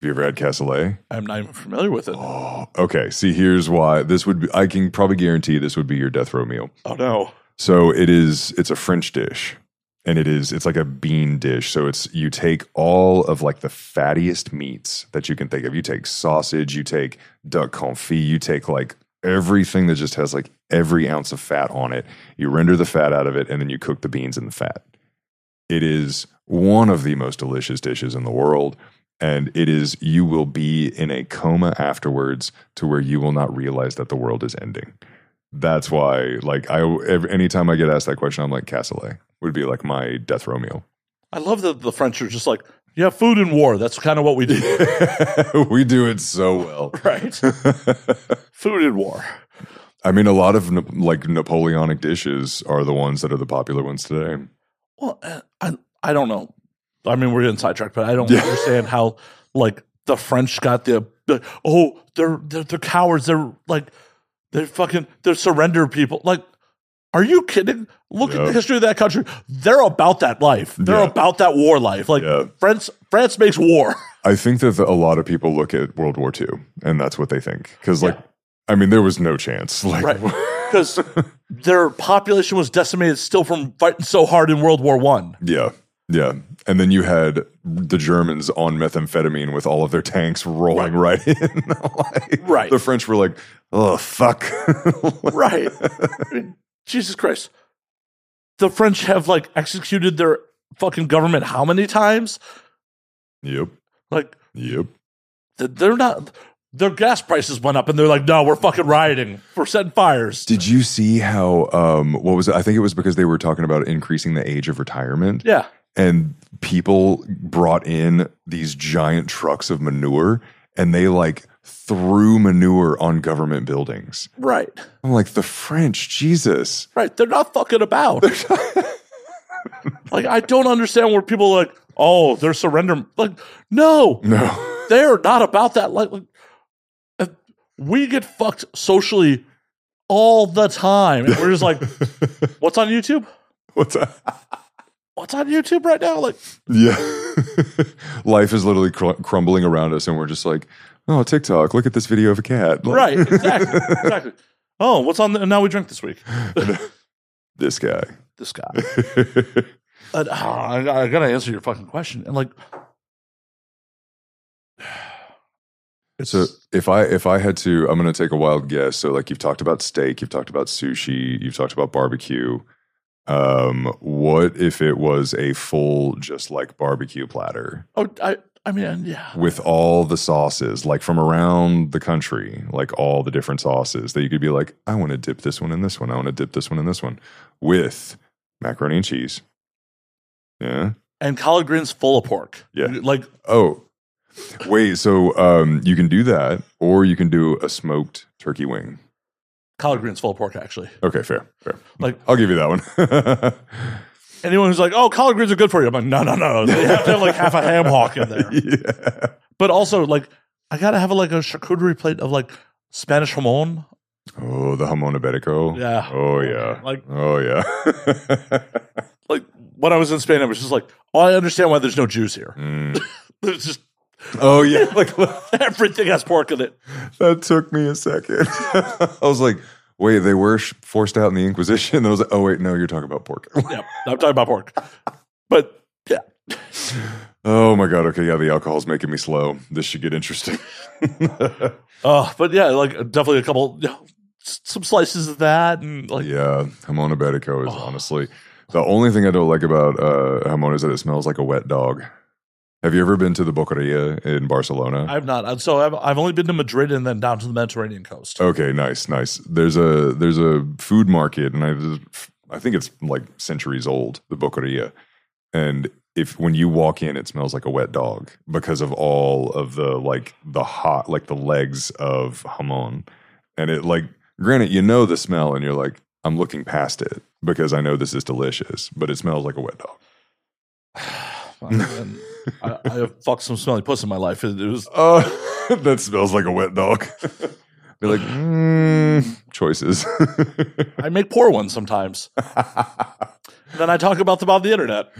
Have you ever had cassoulet? I'm not even familiar with it. Oh, okay. See, here's why this would be. I can probably guarantee this would be your death row meal. Oh no. So it is. It's a French dish, and it is. It's like a bean dish. So it's you take all of like the fattiest meats that you can think of. You take sausage. You take duck confit. You take like everything that just has like every ounce of fat on it. You render the fat out of it, and then you cook the beans in the fat. It is one of the most delicious dishes in the world. And it is, you will be in a coma afterwards to where you will not realize that the world is ending. That's why, like, I, every, anytime I get asked that question, I'm like, cassoulet would be like my death row meal. I love that the French are just like, yeah, food and war. That's kind of what we do, we do it so well. right? food and war. I mean, a lot of like Napoleonic dishes are the ones that are the popular ones today. Well, uh, I I don't know. I mean, we're getting sidetracked, but I don't Yeah. understand how like the French got the, the oh they're, they're they're cowards. They're like they're fucking they're surrender people. Like, are you kidding? Look at the history of that country. They're about that life. They're Yeah. about that war life. Like Yeah. France France makes war. I think that the, a lot of people look at World War II and that's what they think. Because, like, Yeah. I mean, there was no chance. Like, Right. Because their population was decimated still from fighting so hard in World War One. yeah, yeah. And then you had the Germans on methamphetamine with all of their tanks rolling right, in. Like, Right. The French were like, oh, fuck. Right. I mean, Jesus Christ. The French have like executed their fucking government how many times? yep. Like Yep. they're not their gas prices went up and they're like, no, we're fucking rioting. We're setting fires. Did you see how, um, what was it? I think it was because they were talking about increasing the age of retirement. Yeah. And people brought in these giant trucks of manure and they like threw manure on government buildings. Right. I'm like, the French, Jesus. Right. They're not fucking about. like I don't understand where people are like, oh, they're surrender. Like, no. No. they're not about that. Like, like, we get fucked socially all the time, and we're just like, "What's on YouTube? What's that? What's on YouTube right now?" Like, Yeah. Life is literally cr- crumbling around us and we're just like, oh, TikTok, look at this video of a cat. Like, right? Exactly. exactly. Oh, what's on? The, now we drink this week. This guy. This guy. Uh, I, I gotta answer your fucking question, and like, it's So if I if I had to, I'm going to take a wild guess. So like you've talked about steak, you've talked about sushi, you've talked about barbecue. Um, what if it was a full just like barbecue platter oh, I, I mean, yeah, with all the sauces, like from around the country, like all the different sauces that you could be like, I want to dip this one in this one, I want to dip this one in this one, with macaroni and cheese. Yeah. and collard greens full of pork. Yeah. like Oh, wait. So um, you can do that, or you can do a smoked turkey wing. Collard greens full of pork. Actually, Okay, fair, fair. like I'll give you that one. anyone who's like, "Oh, collard greens are good for you," I'm like, "No, no, no. They have to have like half a ham hock in there." yeah. But also, like, I gotta have like a charcuterie plate of like Spanish jamon. Oh, the jamon iberico. Yeah. Oh yeah. Like, Oh yeah. like when I was in Spain, I was just like, "Oh, I understand why there's no Jews here. Mm. There's just Oh yeah. Like everything has pork in it." that took me a second. I was like, wait, they were sh- forced out in the Inquisition. I was like, oh wait, no, you're talking about pork. Yeah, I'm talking about pork. But yeah, Oh my god. Okay, yeah, the alcohol's making me slow. This should get interesting. Uh, but yeah, like definitely a couple, you know, some slices of that, and like yeah, Jamon Iberico is Oh. honestly the only thing I don't like about uh, Jamon is that it smells like a wet dog. Have you ever been to the Boqueria in Barcelona? I've not. So I've I've only been to Madrid and then down to the Mediterranean coast. Okay, nice, nice. There's a there's a food market, and I I think it's like centuries old, the Boqueria. And if when you walk in, it smells like a wet dog because of all of the like the hot like the legs of jamon, and it like granted you know the smell, and you're like I'm looking past it because I know this is delicious, but it smells like a wet dog. I, I have fucked some smelly puss in my life. It, was Oh, that smells like a wet dog. Be like mm, choices. I make poor ones sometimes. Then I talk about them on the internet.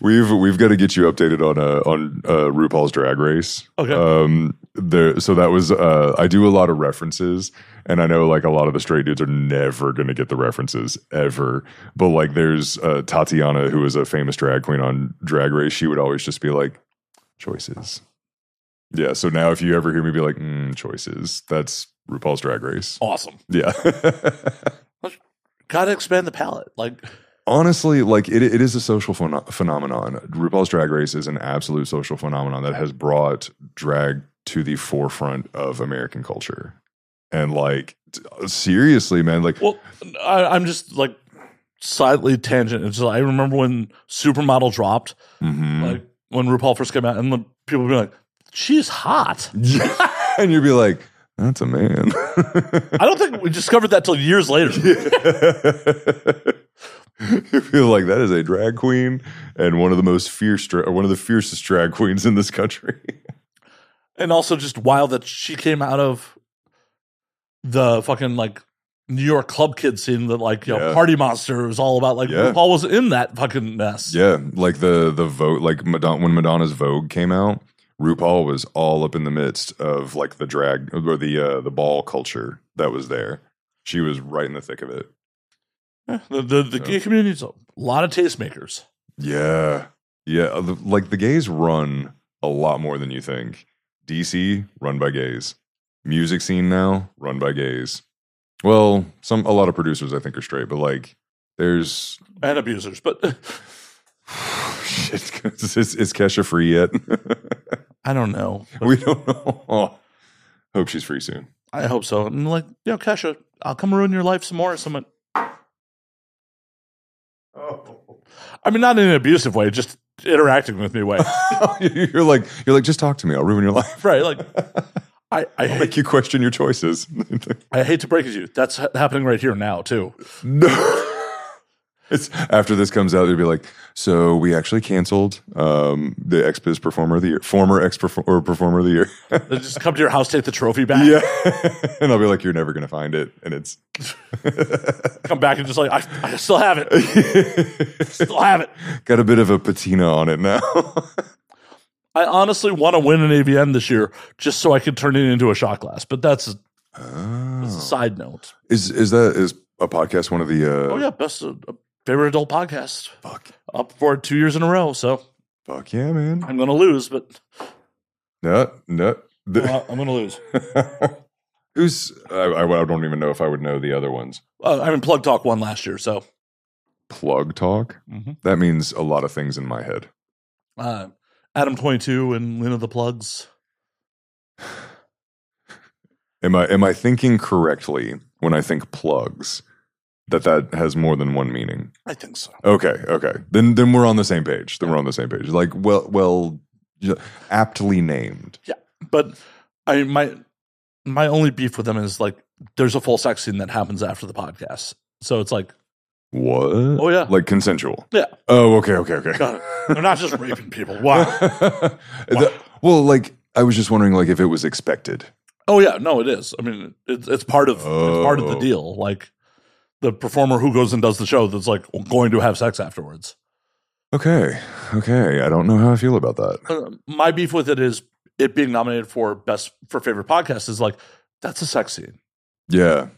We've we've got to get you updated on uh, on uh, RuPaul's Drag Race. Okay. Um, there. So that was. Uh, I do a lot of references, and I know like a lot of the straight dudes are never going to get the references ever. But like, there's uh, Tatiana, who is a famous drag queen on Drag Race. She would always just be like, choices. Yeah. So now, if you ever hear me be like, mm, choices, that's RuPaul's Drag Race. Awesome. Yeah. Got to expand the palette. Like, honestly, like it, it is a social phenom- phenomenon. RuPaul's Drag Race is an absolute social phenomenon that has brought drag to the forefront of American culture. And like, seriously, man, like, well, I, I'm just like slightly tangent. It's just, I remember when Supermodel dropped, mhm. like when RuPaul first came out, and the people would be like, "She's hot." and you'd be like, that's a man. I don't think we discovered that till years later. you feel like that is a drag queen and one of the most fierce, dra- or one of the fiercest drag queens in this country. and also just wild that she came out of the fucking like New York club kid scene that like you know Party Monster was all about. Like Yeah. RuPaul was in that fucking mess. Yeah, like the the vote, like Madonna, when Madonna's Vogue came out, RuPaul was all up in the midst of like the drag or the uh, the ball culture that was there. She was right in the thick of it. Eh, The the, the gay community is a lot of tastemakers. Yeah, yeah. the- Like the gays run a lot more than you think. DC run by gays. Music scene now run by gays. Well, some a lot of producers I think are straight, but like there's and abusers, but shit. Is, is Kesha free yet? I don't know. we don't know. Oh, hope she's free soon. I hope so. And like, you know, Kesha, I'll come ruin your life some more. Someone, I mean, not in an abusive way, just interacting with me way. you're like you're like just talk to me. I'll ruin your life. right? Like, I I hate, make you question your choices. I hate to break it to you. That's ha- happening right here now too. no. It's after this comes out, they'll be like, so we actually canceled um, the XBiz Performer of the Year, former X or Performer of the Year. They just come to your house, take the trophy back, yeah, and I'll be like, you're never gonna find it, and it's come back and just like, I, I still have it, still have it. got a bit of a patina on it now. I honestly want to win an AVN this year just so I could turn it into a shot glass. But that's a, that's a Oh. side note. Is is that is a podcast one of the? Uh, Oh yeah, best uh, favorite adult podcast fuck, up for it two years in a row. So fuck yeah, man. I'm going to lose, but No, no. I'm going to lose. Who's I, I, I don't even know if I would know the other ones. Uh, I mean, Plug Talk won last year, so Plug talk. Mhm. That means a lot of things in my head. uh, Adam Twenty Two and Lena the Plugs. Am I am I thinking correctly when I think plugs? That that has more than one meaning. I think so. Okay, okay. Then then we're on the same page. Then we're on the same page. Like well well aptly named. Yeah. But I my my only beef with them is like there's a full sex scene that happens after the podcast, so it's like, What? oh yeah, Like consensual. yeah, Oh, okay, okay, okay. They're not just raping people. Wow. The- well, like I was just wondering like if it was expected. Oh yeah, no, it is. I mean, it's it's part of it's part of the Oh. deal. Like the performer who goes and does the show that's like going to have sex afterwards. Okay. Okay. I don't know how I feel about that. Uh, my beef with it is it being nominated for best for favorite podcast is like that's a sex scene. Yeah.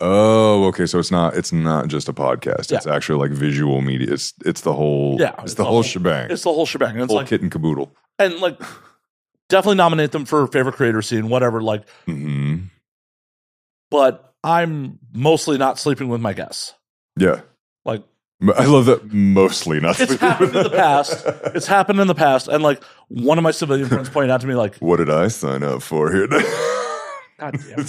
Oh, okay. So it's not it's not just a podcast. It's actually like visual media. It's it's the whole Yeah, It's, it's the the whole whole- shebang. It's the whole shebang. And it's whole like kit and caboodle. and like definitely nominate them for favorite creator scene, whatever. Like, hmm but I'm mostly not sleeping with my guests. Yeah. Like I love that mostly not. it's happened in the past. It's happened in the past, and like one of my civilian friends pointed out to me, like, What did I sign up for here? God damn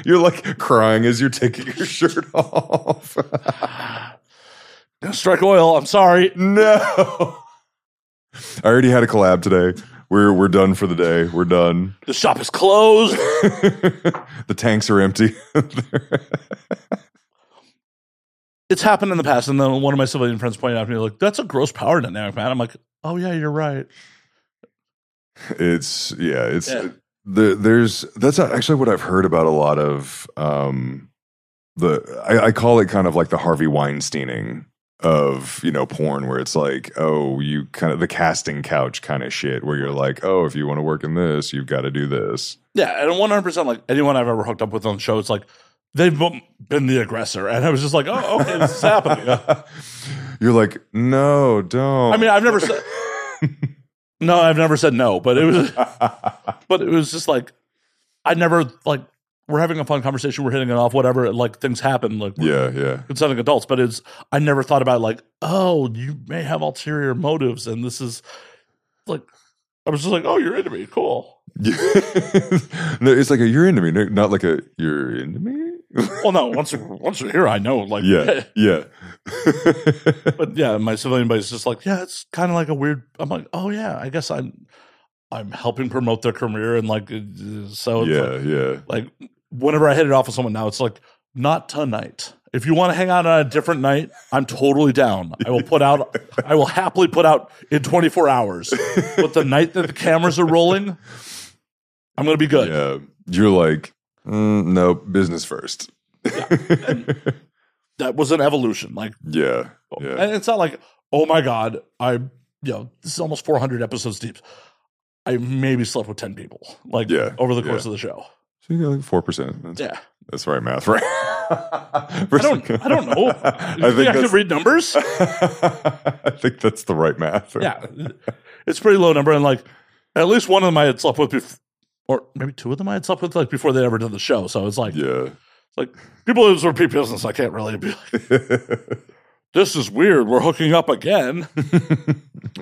you're like crying as you're taking your shirt off. Strike oil. I'm sorry. no. I already had a collab today. We're we're done for the day. We're done. The shop is closed. the tanks are empty. It's happened in the past, and then one of my civilian friends pointed out to me, like, that's a gross power dynamic, man. I'm like, oh yeah, you're right. it's yeah, it's Yeah. the there's that's actually what I've heard about a lot of um the I, I call it kind of like the Harvey Weinsteining of you know porn where it's like oh you kind of the casting couch kind of shit where you're like oh if you want to work in this you've got to do this Yeah, and 100 percent like anyone I've ever hooked up with on the show, it's like they've been the aggressor, and I was just like, oh, okay, this is happening. you're like no don't I mean, I've never said no, I've never said no, but it was, but it was just like I never like we're having a fun conversation, we're hitting it off, whatever. Like things happen, like yeah yeah consenting adults, but it's I never thought about like, oh, you may have ulterior motives, and this is like I was just like, oh, you're into me, cool. no, it's like a you're into me, not like a you're into me. Well, no, once once you're here, I know, like, yeah, yeah. but yeah, my civilian buddy's just like, yeah, it's kind of like a weird. I'm like, oh yeah, I guess I'm I'm helping promote their career, and like, uh, so it's yeah, like, yeah. like whenever I hit it off with someone now, it's like not tonight. If you want to hang out on a different night, I'm totally down. I will put out. I will happily put out in 24 hours. But the night that the cameras are rolling, I'm gonna be good. Yeah, you're like, mm, no, business first. That was an evolution. Like, yeah, yeah. and it's not like, oh my god, I, you know, this is almost 400 episodes deep. I maybe slept with 10 people, like, Yeah, over the course yeah. of the show. So you got like four percent. Yeah, that's right math, right? I don't, I don't know. I think I can read numbers? I think that's the right math. yeah, it's a pretty low number, and like at least one of them I had slept with, before, or maybe two of them I had slept with like before they ever did the show. So it's like, yeah. it's like people who repeat business. I can't really be like, this is weird. We're hooking up again.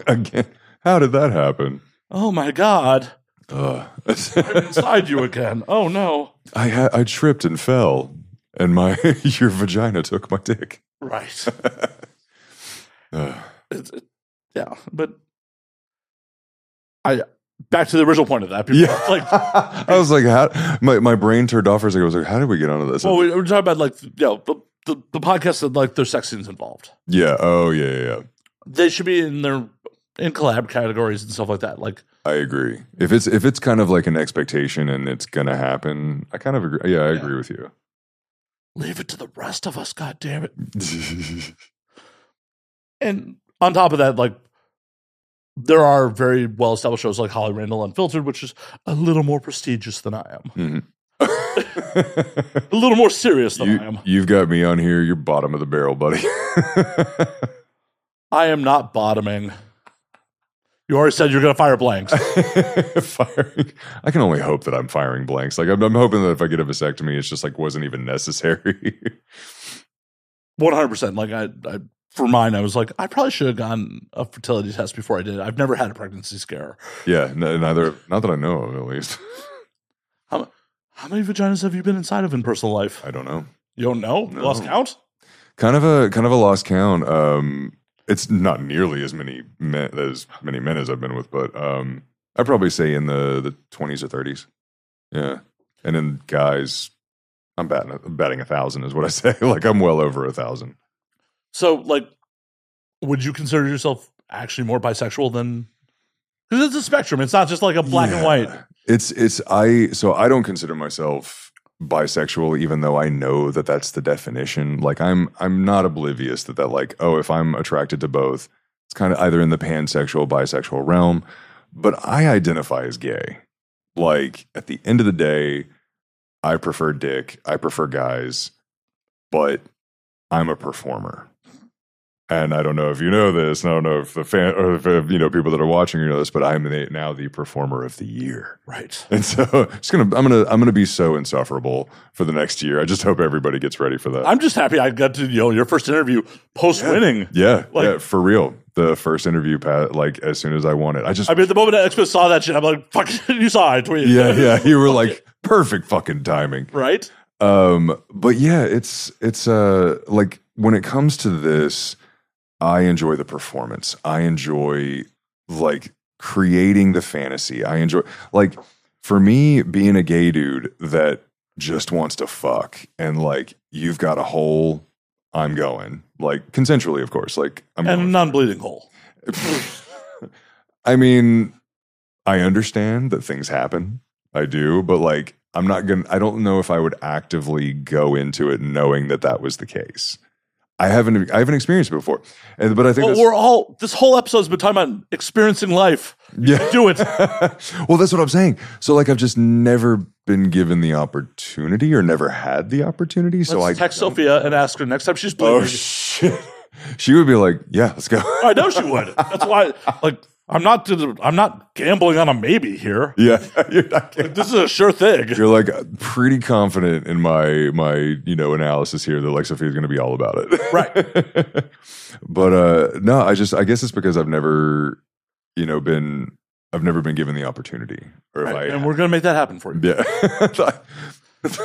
Again, how did that happen? Oh my god, Ugh. I'm inside you again. Oh no, I ha- I tripped and fell, and my your vagina took my dick. right? It's, it, yeah, but I back to the original point of that. People, Yeah, like I was like, how? My my brain turned off for a second. I was like, how did we get onto this? well, we we're talking about like you know the the, the podcast that like there's sex scenes involved. yeah. Oh, yeah, yeah, yeah. They should be in their in collab categories and stuff like that. Like I agree. If it's if it's kind of like an expectation and it's gonna happen, I kind of agree. Yeah, I Yeah. agree with you. leave it to the rest of us. God damn it! And on top of that, like there are very well established shows like Holly Randall Unfiltered, which is a little more prestigious than I am, Mhm. a little more serious than I am. you, you've got me on here. You're bottom of the barrel, buddy. I am not bottoming. You already said you're going to fire blanks. firing. I can only hope that I'm firing blanks. Like I'm, I'm hoping that if I get a vasectomy, it's just like wasn't even necessary. One hundred percent. Like I, I, for mine, I was like, I probably should have gotten a fertility test before I did. I've never had a pregnancy scare. yeah, n- neither. Not that I know of, at least. How, how many vaginas have you been inside of in personal life? I don't know. You don't know? No. Lost count? Kind of a kind of a lost count. Um, it's not nearly as many men as many men as I've been with, but um, I'd probably say in the the twenties or thirties. Yeah, and then guys, I'm batting batting a thousand is what I say. like I'm well over a thousand. So, like, would you consider yourself actually more bisexual than? Because it's a spectrum. It's not just like a black and white. It's it's I so I don't consider myself bisexual even though I know that that's the definition. Like I'm I'm not oblivious that that like oh if I'm attracted to both it's kind of either in the pansexual bisexual realm, but I identify as gay. Like at the end of the day I prefer dick, I prefer guys. but I'm a performer. And I don't know if you know this, and I don't know if the fan or if, you know people that are watching you know this, but I'm the, now the performer of the year. Right. And so it's gonna I'm gonna I'm gonna be so insufferable for the next year. I just hope everybody gets ready for that. I'm just happy I got to you know your first interview post winning. yeah, Like- yeah, for real. The first interview, Pat, like as soon as I won it, I just I mean, the moment that Expo saw that shit, I'm like, "Fuck!" You saw it, tweeted. yeah, yeah. You were like perfect fucking timing. right. Um, but yeah, it's it's uh like when it comes to this, I enjoy the performance. I enjoy like creating the fantasy. I enjoy like for me being a gay dude that just wants to fuck and like you've got a hole, I'm going. Like consensually, of course. Like I'm And a non-bleeding hole. I mean, I understand that things happen. I do, but like I'm not going to I don't know if I would actively go into it knowing that that was the case. I haven't I haven't experienced it before. And but I think Well, we're all. This whole episode's been talking about experiencing life. yeah. Do it. well, that's what I'm saying. So like I've just never been given the opportunity or never had the opportunity. So Let's I text Sophia and ask her next time she's oh, bleeding. Oh shit. She would be like, "Yeah, let's go." I know she would. That's why. Like, I'm not. I'm not gambling on a maybe here. yeah. You're not. This is a sure thing. You're like pretty confident in my my you know analysis here that like Sophia's going to be all about it, Right. but uh no, I just I guess it's because I've never you know been I've never been given the opportunity, or Right. I And we're gonna make that happen for you. yeah.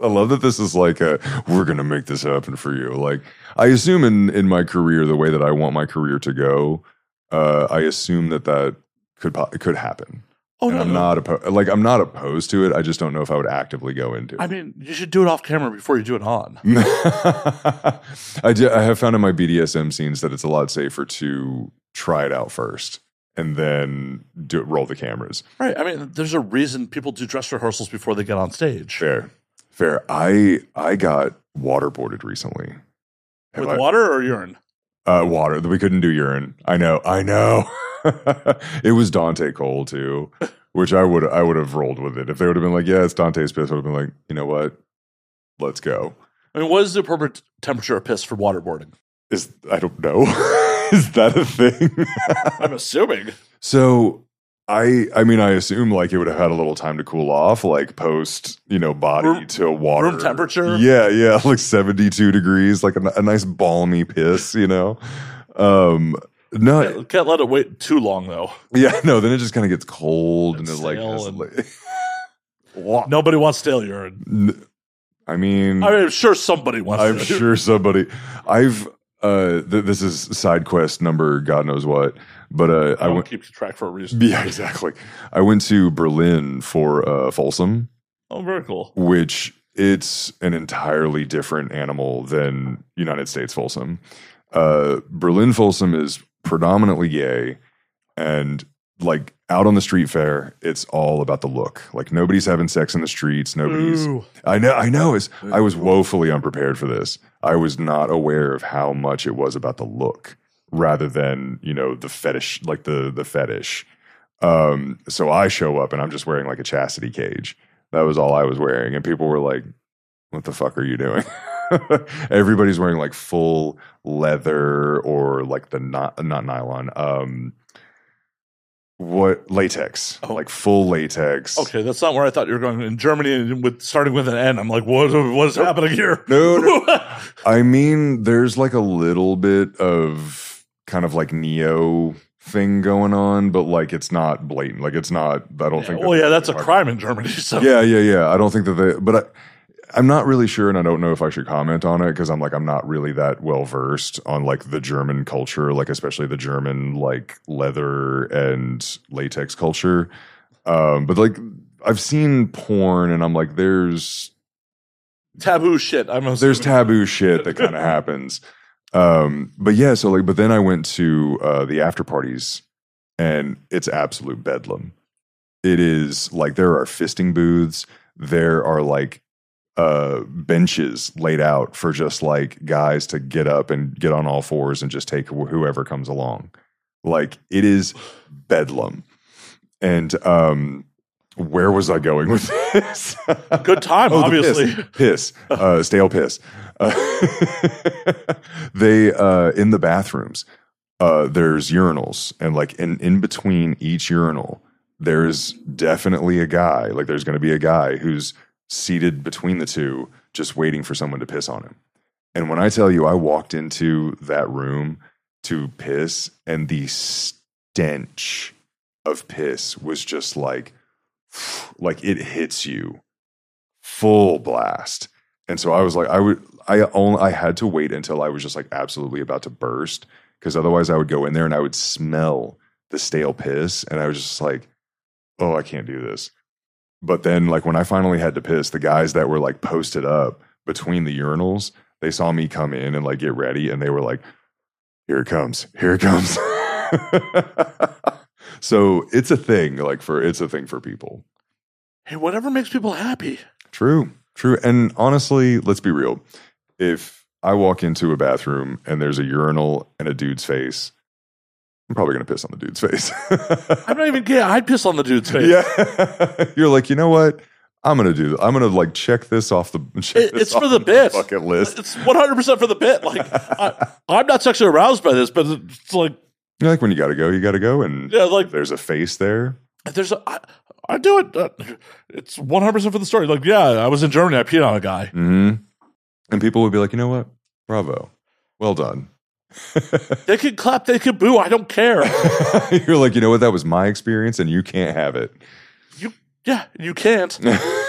I love that this is like a we're gonna make this happen for you. Like I assume in in my career, the way that I want my career to go, uh, I assume that that could could happen. Oh and no, I'm no. not opposed. Like I'm not opposed to it. I just don't know if I would actively go into it. I mean, you should do it off camera before you do it on. I do, I have found in my BDSM scenes that it's a lot safer to try it out first and then do it, roll the cameras. Right. I mean, there's a reason people do dress rehearsals before they get on stage. Fair, fair. I I got waterboarded recently. Have With I- water or urine? Uh, water. That we couldn't do urine. I know. I know. it was Dante Colle too, which I would I would have rolled with it if they would have been like, yeah, it's Dante's piss. I would have been like, you know what? Let's go. I mean, what is the appropriate temperature of piss for waterboarding? Is I don't know. is that a thing? I'm assuming. so I I mean I assume like it would have had a little time to cool off, like post you know body Room- to water room temperature? Yeah, yeah, like seventy two degrees, like a, a nice balmy piss, you know. Um, no, Can't, can't let it wait too long though. yeah, no. Then it just kind of gets cold and, And it like, and- like Nobody wants stale urine. N- I mean, I'm sure somebody wants. I'm sure somebody. I've uh, th- this is side quest number, God knows what, but uh, I went. keep track for a reason. Yeah, exactly. I went to Berlin for uh, Folsom, Oh, very cool. which it's an entirely different animal than United States Folsom. Uh, Berlin Folsom is predominantly gay, and like out on the street fair, it's all about the look. Like nobody's having sex in the streets. Nobody's. Ooh. I know. I know. It's, I was woefully unprepared for this. I was not aware of how much it was about the look rather than you know the fetish, like the the fetish. Um, so I show up and I'm just wearing like a chastity cage. That was all I was wearing, and people were like, "What the fuck are you doing?" Everybody's wearing like full leather or like the not not nylon. Um, what latex? Oh. Like full latex. Okay, that's not where I thought you were going. In Germany, with starting with an N, I'm like, what? What is happening here? No, no. I mean, there's like a little bit of kind of like neo thing going on, but like it's not blatant. Like it's not. I don't think. that well, yeah, that's a crime in Germany. So Yeah, yeah, yeah. I don't think that they. But I, I'm not really sure, and I don't know if I should comment on it because I'm like I'm not really that well versed on like the German culture, like especially the German like leather and latex culture. Um, but like I've seen porn, and I'm like, there's taboo shit. I'm there's taboo shit that kind of happens. Um, but yeah, so like, but then I went to uh, the after parties, and it's absolute bedlam. It is like there are fisting booths. There are like uh, benches laid out for just like guys to get up and get on all fours and just take wh- whoever comes along. Like it is bedlam. And um, where was I going with this? Good time, Oh, obviously. piss, piss uh, stale piss. Uh, they uh, in the bathrooms. Uh, there's urinals, and like in in between each urinal, there's definitely a guy. Like there's going to be a guy who's seated between the two, just waiting for someone to piss on him. And when I tell you, I walked into that room to piss, and the stench of piss was just like, like it hits you full blast. And so I was like, I would, I only, I had to wait until I was just like absolutely about to burst because otherwise I would go in there and I would smell the stale piss, and I was just like, oh, I can't do this. But then, like when I finally had to piss, the guys that were like posted up between the urinals, they saw me come in and like get ready, and they were like, "Here it comes! Here it comes!" so it's a thing, like for it's a thing for people. Hey, whatever makes people happy. True, true. And honestly, let's be real. If I walk into a bathroom and there's a urinal and a dude's face, I'm probably gonna piss on the dude's face. I'm not even gay. I'd piss on the dude's face. yeah, you're like, you know what? I'm gonna do. I'm gonna like check this off the. It- this it's for off the bit. bucket list. It's 100% for the bit. Like, I, I'm not sexually aroused by this, but it's like, You're like when you gotta go, you gotta go, and yeah, like there's a face there. there's a, I, I do it. Uh, it's 100% for the story. Like, yeah, I was in Germany. I peed on a guy. hmm And people would be like, you know what? Bravo, well done. They can clap, they can boo. I don't care. You're like, you know what? That was my experience, and you can't have it. You, yeah, you can't.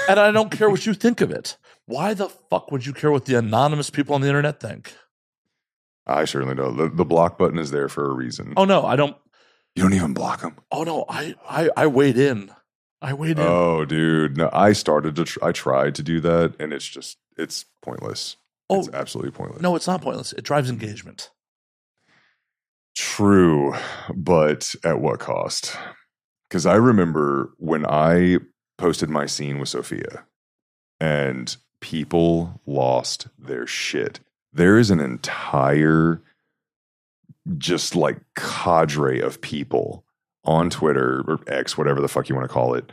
And I don't care what you think of it. Why the fuck would you care what the anonymous people on the internet think? I certainly know the, the block button is there for a reason. Oh no, I don't. You don't even block them. Oh no, I I, I wait in. I wait in. Oh, dude, no. I started to. Tr- I tried to do that, and it's just it's pointless. Oh. it's absolutely pointless. no, it's not pointless. It drives engagement. True, but at what cost? Because I remember when I posted my scene with Sophia, and people lost their shit. There is an entire, just like cadre of people on Twitter or X, whatever the fuck you want to call it,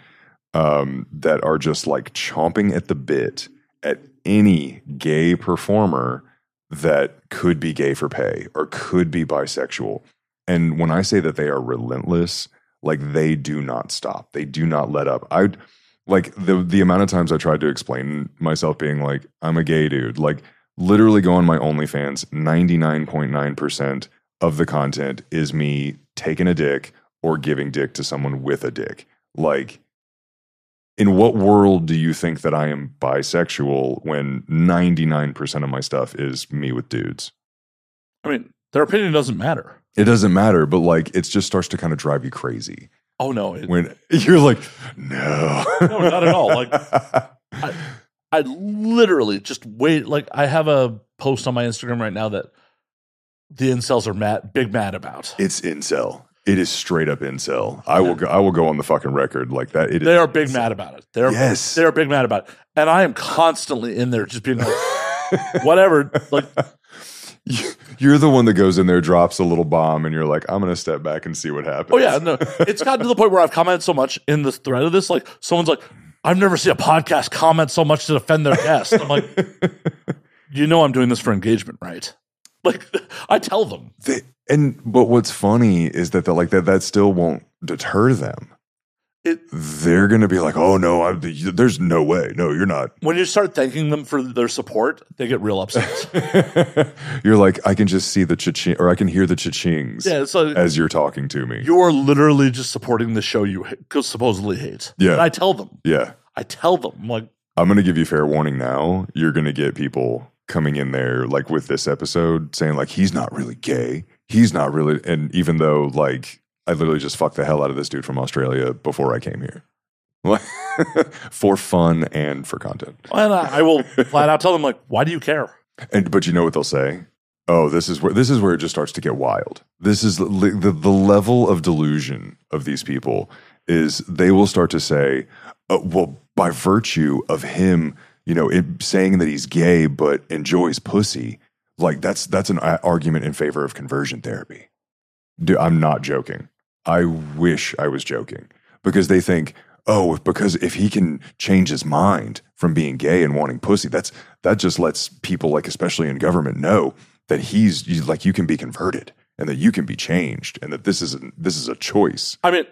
um, that are just like chomping at the bit at any gay performer that could be gay for pay or could be bisexual. And when I say that they are relentless, like they do not stop. They do not let up. I like the the amount of times I tried to explain myself being like I'm a gay dude. Like literally go on my OnlyFans, 99.9% of the content is me taking a dick or giving dick to someone with a dick. Like in what world do you think that I am bisexual when 99% of my stuff is me with dudes? I mean, their opinion doesn't matter. It doesn't matter, but like it just starts to kind of drive you crazy Oh no, it, when you're like, no, No, not at all. Like- I literally just wait. Like I have a post on my Instagram right now that the incels are mad, big mad about. it's incel. It is straight up incel. I will go. I will go on the fucking record like that. It is They are big mad about it. They're Yes. they are big mad about it, and I am constantly in there just being like, whatever. Like You're the one that goes in there, drops a little bomb, and you're like, I'm going to step back and see what happens. Oh yeah, no. It's gotten to the point where I've commented so much in the thread of this, like someone's like, I've never seen a podcast comment so much to defend their guest. I'm like, you know, I'm doing this for engagement, right? Like, I tell them, They- and but what's funny is that the, like that that still won't deter them. It- They're going to be like, oh no, I, there's no way. No, you're not. when you start thanking them for their support, they get real upset. you're like, I can just see the cha-ching, or I can hear the cha-chings yeah, so as you're talking to me. you are literally just supporting the show you supposedly hate. Yeah. and I tell them, yeah. I tell them, I'm like, I'm going to give you fair warning now. You're going to get people coming in there, like with this episode, saying, like, he's not really gay. He's not really. And even though, like, I literally just fucked the hell out of this dude from Australia before I came here for fun and for content. and I, I will flat out tell them, like, why do you care? And but you know what they'll say? Oh, this is where this is where it just starts to get wild. This is the the, the level of delusion of these people is they will start to say, uh, well, by virtue of him, you know, it, saying that he's gay but enjoys pussy, like that's that's an argument in favor of conversion therapy. Dude, I'm not joking. I wish I was joking because they think, oh, because if he can change his mind from being gay and wanting pussy, that's that just lets people like especially in government know that he's you- like you can be converted and that you can be changed and that this is a, this is a choice. I mean,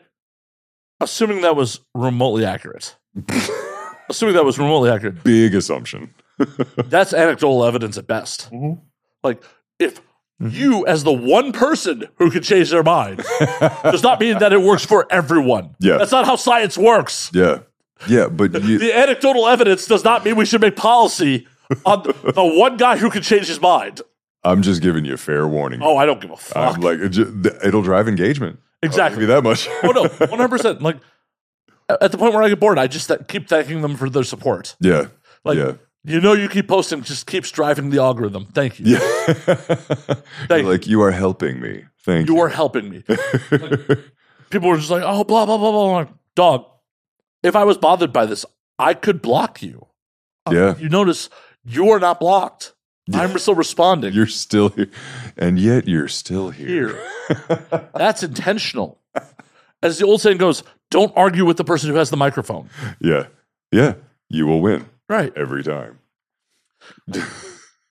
assuming that was remotely accurate, assuming that was remotely accurate, Big assumption. that's anecdotal evidence at best. Mhm. Like, if Mm-hmm. you, as the one person who can change their mind, does not mean that it works for everyone. Yeah. That's not how science works. Yeah. Yeah, but you, The anecdotal evidence does not mean we should make policy on the, one guy who can change his mind. I'm just giving you a fair warning. Oh, I don't give a fuck. I'm like it'll drive engagement. Exactly. that much. oh no, one hundred percent. Like at the point where I get bored, I just keep thanking them for their support. yeah. Like yeah. You know, you keep posting, just keeps driving the algorithm. Thank you. Yeah. You're like you are helping me. Thank you. You are helping me. People were just like, oh, blah blah blah blah. Like, dog, if I was bothered by this, I could block you. Uh, Yeah. You notice you are not blocked. I'm still responding. You're still here. And yet you're still here. here. That's intentional. As the old saying goes, don't argue with the person who has the microphone. Yeah. Yeah. You will win Right. every time.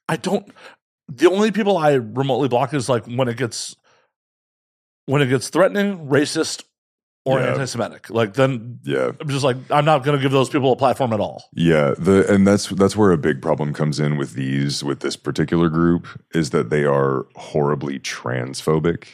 I don't. The only people I remotely block is like when it gets when it gets threatening, racist, or Yeah. anti-Semitic. Like then Yeah. I'm just like I'm not going to give those people a platform at all. Yeah, the and that's that's where a big problem comes in with these with this particular group is that they are horribly transphobic.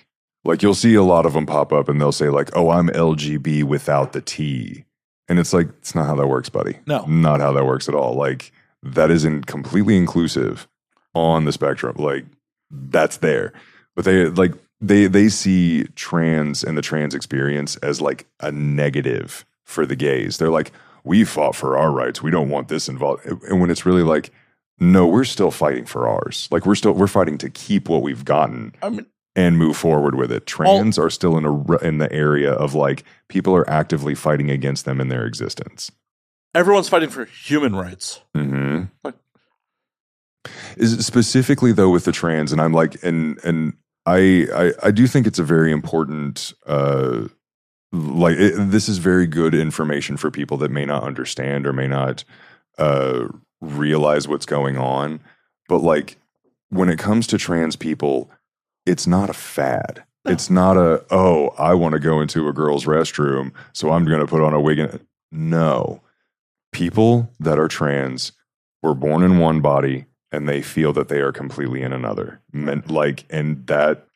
Like you'll see a lot of them pop up and they'll say like, "Oh, I'm LGB without the T." And it's like it's not how that works, buddy. No. Not how that works at all. Like that isn't completely inclusive on the spectrum. Like that's there. But they like they they see trans and the trans experience as like a negative for the gays. They're like, we fought for our rights. We don't want this involved. And when it's really like, no, we're still fighting for ours. Like we're still we're fighting to keep what we've gotten I mean, and move forward with it. Trans are still in a in the area of like people are actively fighting against them in their existence. everyone's fighting for human rights. hmm Like- Is specifically though with the trans, and I'm like, and and I I, I do think it's a very important. uh like it, this is very good information for people that may not understand or may not uh realize what's going on but like when it comes to trans people it's not a fad. No. it's not a oh i want to go into a girl's restroom so i'm going to put on a wig and no. People that are trans were born in one body and they feel that they are completely in another. Meant like and that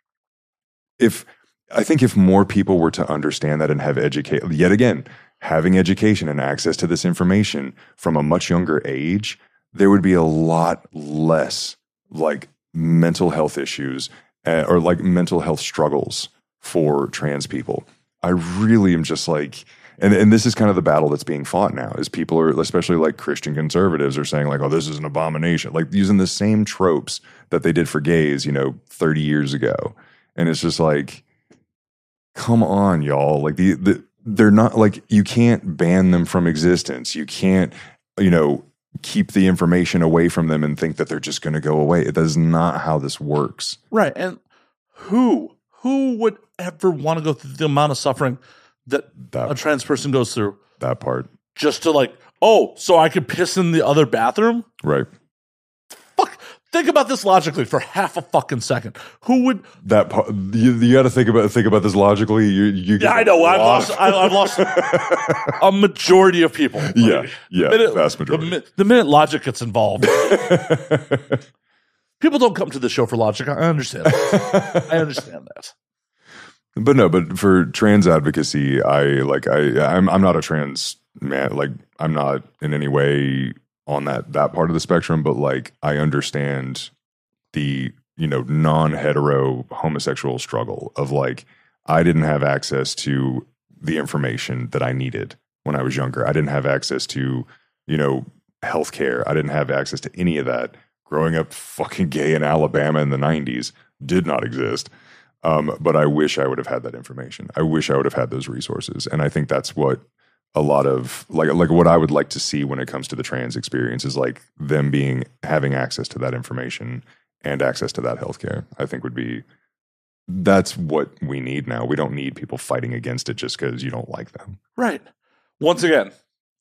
if i think if more people were to understand that and have educate yet again having education and access to this information from a much younger age there would be a lot less like mental health issues uh, or like mental health struggles for trans people. I really am just like and, and this is kind of the battle that's being fought now is people are especially like christian conservatives are saying like oh this is an abomination like using the same tropes that they did for gays you know 30 years ago. And it's just like come on y'all. Like the, the they're not like you can't ban them from existence. You can't you know keep the information away from them and think that they're just going to go away that is not how this works Right. And who who would ever want to go through the amount of suffering that That- a trans person goes through that part just to like, oh, so I could piss in the other bathroom? right. Think about this logically for half a fucking second. Who would? that part you, you got to think about think about this logically you you Yeah, I know. I've lost. I, I've lost a majority of people. yeah yeah The minute- vast majority mi- the minute logic gets involved, people don't come to the show for logic. I understand. That. I understand that. But no, but for trans advocacy, I like I I'm I'm not a trans man. Like I'm not in any way on that that part of the spectrum. But like I understand the you know non hetero homosexual struggle of like I didn't have access to the information that I needed when I was younger. I didn't have access to you know healthcare. I didn't have access to any of that. Growing up fucking gay in Alabama in the '90s did not exist. Um, but I wish I would have had that information. I wish I would have had those resources, and I think that's what a lot of like like what I would like to see when it comes to the trans experience is like them being having access to that information and access to that healthcare. I think would be that's what we need now. We don't need people fighting against it just because you don't like them. Right. once again,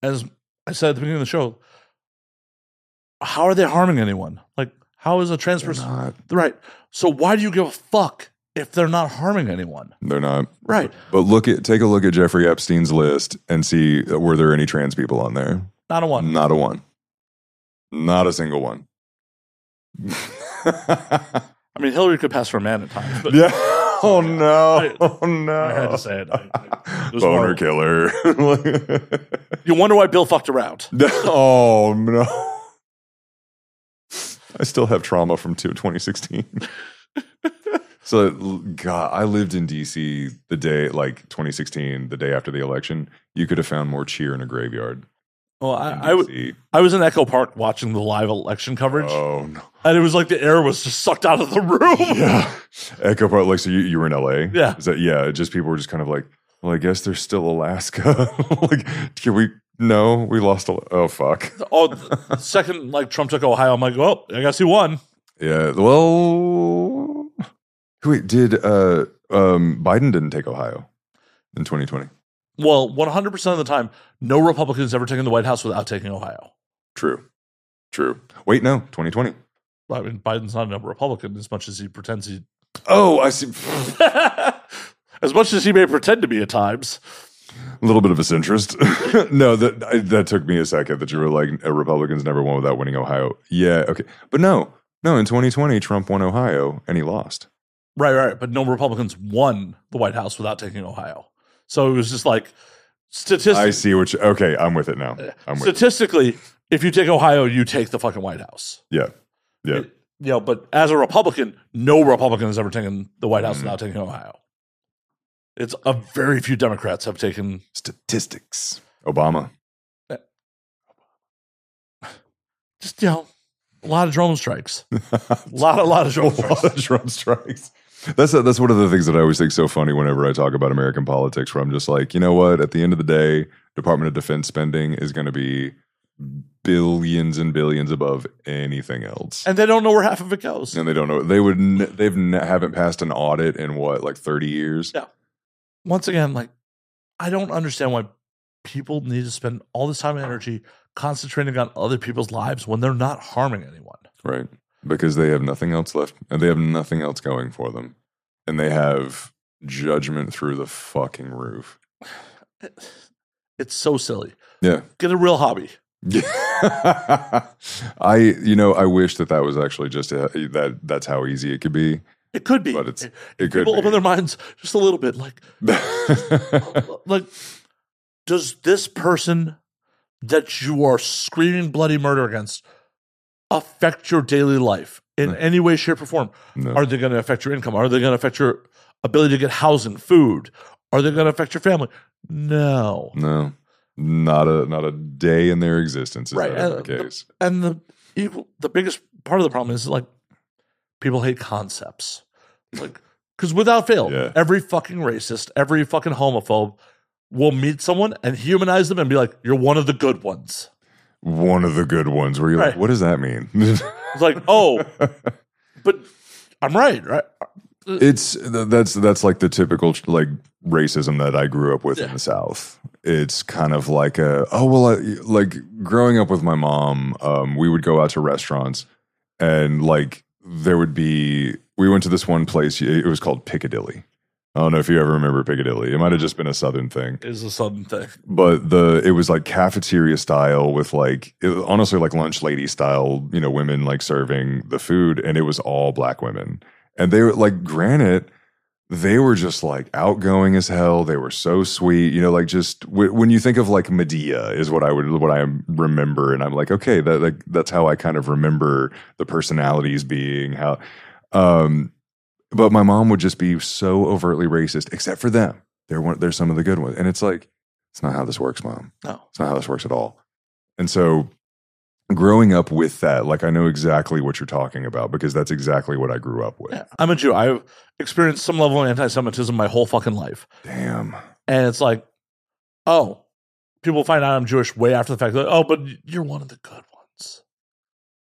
as I said at the beginning of the show, how are they harming anyone? Like, how is a trans person Not, right? So why do you give a fuck if they're not harming anyone? they're not. Right? But look at take a look at Jeffrey Epstein's list and see uh, were there any trans people on there? Not a one. Not a one. Not a single one. I mean, Hillary could pass for a man at times, but yeah. Oh no. I- Oh no. I had to say it. I- I- it Boner horrible. killer. You wonder why Bill fucked around. oh no. I still have trauma from two- 2016. So God, I lived in DC the day like 2016, the day after the election. You could have found more cheer in a graveyard. Well, in I, I, w- I was in Echo Park watching the live election coverage, Oh no. and it was like the air was just sucked out of the room. Yeah. Echo Park, like, so you, you were in LA? Yeah. Is that, yeah. Just people were just kind of like, well, I guess there's still Alaska. like, can we, no, we lost, a, oh, fuck. Oh, second like Trump took Ohio, I'm like, well, I guess he won. Yeah. Well, wait, did, uh, um, Biden didn't take Ohio in 2020? Well, 100 percent of the time, no Republican has ever taken the White House without taking Ohio. True. True. Wait, no, 2020. I mean, Biden's not a Republican as much as he pretends he, Oh, I see. as much as he may pretend to be at times. A little bit of a centrist. no, that I, that took me a second. That you were like Republicans never won without winning Ohio. Yeah, okay, but no, no. In 2020, Trump won Ohio and he lost. Right, right. But no Republicans won the White House without taking Ohio. So it was just like statistically. I see what. You, okay, I'm with it now. I'm with. statistically, if you take Ohio, you take the fucking White House. Yeah, yeah. It- you know, but as a Republican, no Republican has ever taken the White House Mhm. without taking Ohio. It's a very few Democrats have taken. Statistics. Obama. Just you know, a lot of drone strikes. A lot, a lot of a drone strikes. lot of Trump strikes. That's that's one of the things that I always think so funny whenever I talk about American politics. Where I'm just like, you know what? At the end of the day, Department of Defense spending is going to be billions and billions above anything else. And they don't know where half of it goes. and they don't know they would n- they've n- haven't passed an audit in what like 30 years Yeah. Once again, like I don't understand why people need to spend all this time and energy concentrating on other people's lives when they're not harming anyone. right because they have nothing else left and they have nothing else going for them and they have judgment through the fucking roof It's so silly. yeah Get a real hobby. i you know i wish that that was actually just a, that that's how easy it could be It could be. but it's If it could people open their minds just a little bit. Like, like, does this person that you are screaming bloody murder against affect your daily life in No. any way, shape, or form? no. Are they going to affect your income? Are they going to affect your ability to get housing, food? Are they going to affect your family? No. no not a not a day in their existence is Right, uh, the case And the evil, the biggest part of the problem is like people hate concepts. Like, because without fail, Yeah. every fucking racist, every fucking homophobe will meet someone and humanize them and be like, "You're one of the good ones." One of the good ones where you're Right. like what does that mean It's like, oh, but I'm right, right? It's that's that's like the typical like racism that I grew up with in the South. It's kind of like a oh well, I, like growing up with my mom, um, we would go out to restaurants and like there would be we went to this one place. It was called Piccadilly. I don't know if you ever remember Piccadilly. It might have just been a Southern thing Is a southern thing. but the it was like cafeteria style with like it, was honestly like lunch lady style you know women like serving the food and it was all black women and they were like granted they were just like outgoing as hell they were so sweet you know like just w- when you think of like Madea is what i would what i remember and i'm like okay that like that's how i kind of remember the personalities being how um but my mom would just be so overtly racist except for them they're one they're some of the good ones and it's like it's not how this works, mom. No. It's not how this works at all. And so growing up with that, like I know exactly what you're talking about because that's exactly what I grew up with. Yeah. I'm a Jew. I've experienced some level of anti-Semitism my whole fucking life, Damn. and it's like, oh, people find out I'm Jewish way after the fact. Like, oh, but you're one of the good ones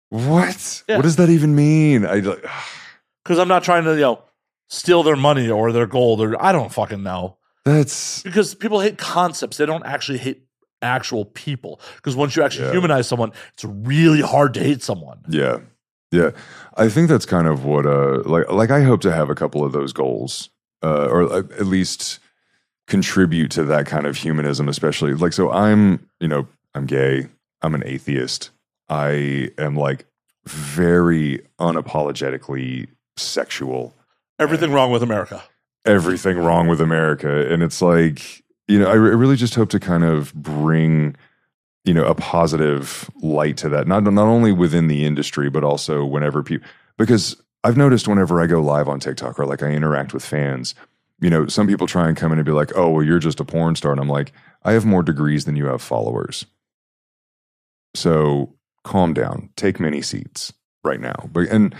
What? Yeah. What does that even mean? I like because I'm not trying to, you know, steal their money or their gold or I don't fucking know. that's Because people hate concepts. They don't actually hate actual people. Because once you actually Yeah. humanize someone, it's really hard to hate someone. Yeah. Yeah. I think that's kind of what uh like like I hope to have a couple of those goals uh or uh, at least contribute to that kind of humanism especially like so I'm, you know, I'm gay, I'm an atheist. I am like very unapologetically sexual. Everything wrong with America. Everything wrong with America. And it's like, you know, I re- I really just hope to kind of bring you know a positive light to that. Not not only within the industry but also whenever people because I've noticed whenever I go live on TikTok or like I interact with fans you know some people try and come in and be like oh well you're just a porn star. And I'm like I have more degrees than you have followers. So calm down. Take many seats right now. But and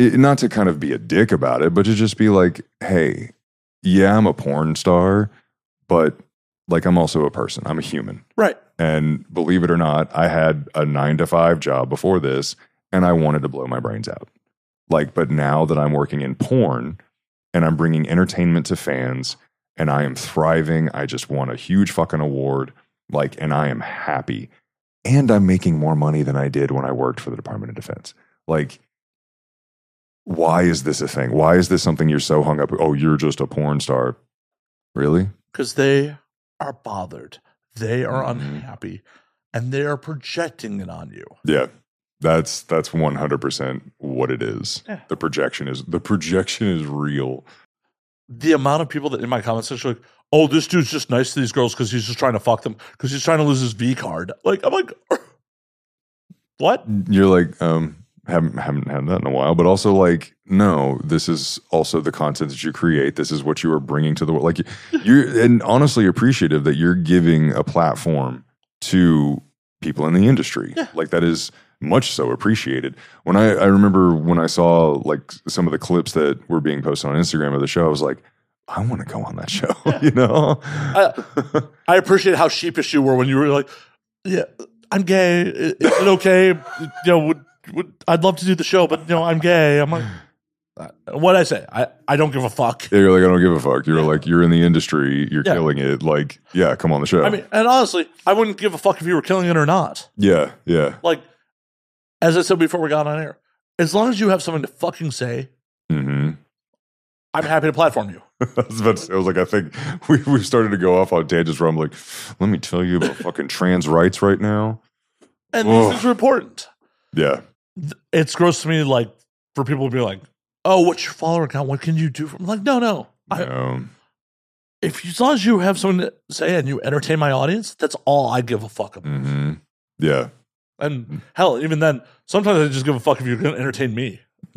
it, not to kind of be a dick about it but to just be like hey yeah I'm a porn star but like I'm also a person I'm a human Right. and believe it or not, I had a nine to five job before this and I wanted to blow my brains out. Like, but now that I'm working in porn and I'm bringing entertainment to fans and I am thriving, I just won a huge fucking award. Like, and I am happy. And I'm making more money than I did when I worked for the Department of Defense. Like, why is this a thing? Why is this something you're so hung up? Oh, you're just a porn star. Really? Because they are bothered. They are Mhm. unhappy. And they are projecting it on you. Yeah. That's that's 100% what it is. Yeah. The projection is the projection is real. The amount of people that in my comment section are like, oh, this dude's just nice to these girls because he's just trying to fuck them because he's trying to lose his V card. Like, I'm like, what? You're like um haven't haven't had that in a while, but also like no, this is also the content that you create. This is what you are bringing to the world. Like you're and honestly appreciative that you're giving a platform to people in the industry. Yeah. Like that is much so appreciated. When I I remember when I saw like some of the clips that were being posted on Instagram of the show, I was like, I want to go on that show. you know? I, I appreciate how sheepish you were when you were like, yeah, I'm gay. Is it okay? You know, would, I'd love to do the show, but, you know, I'm gay. I'm like, what I say? I, I don't give a fuck. Yeah, you're like, I don't give a fuck. You're like, you're in the industry, you're Yeah. killing it. Like, yeah, come on the show. I mean, and honestly, I wouldn't give a fuck if you were killing it or not. yeah, yeah. Like, as I said before we got on air, as long as you have something to fucking say, hmm I'm happy to platform you. I was about to say, I was like, I think we, we started to go off on tangents where I'm like, let me tell you about fucking trans rights right now. And Ugh. these things are important. Yeah. It's gross to me, like, for people to be like, oh, what's your follower count? What can you do? For-? I'm like, no, no. I, if you, as long as you have something to say and you entertain my audience, that's all I give a fuck about. hmm Yeah. And hell, even then, sometimes I just give a fuck if you're going to entertain me.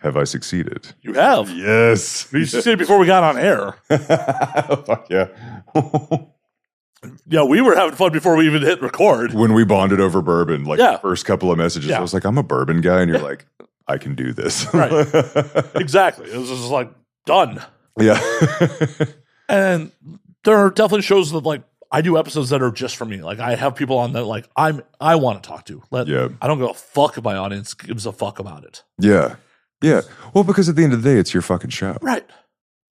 Have I succeeded? You have. Yes. To say before we got on air. Fuck yeah. Yeah, we were having fun before we even hit record. when we bonded over bourbon, like Yeah. the first couple of messages, Yeah. I was like, I'm a bourbon guy. And you're like, I can do this. Right. Exactly. It was just like done. yeah. And there are definitely shows that like I do episodes that are just for me. Like I have people on that like I'm I want to talk to. Let Yeah. I don't give a fuck if my audience gives a fuck about it. yeah. Yeah. Well, because at the end of the day, it's your fucking show. Right.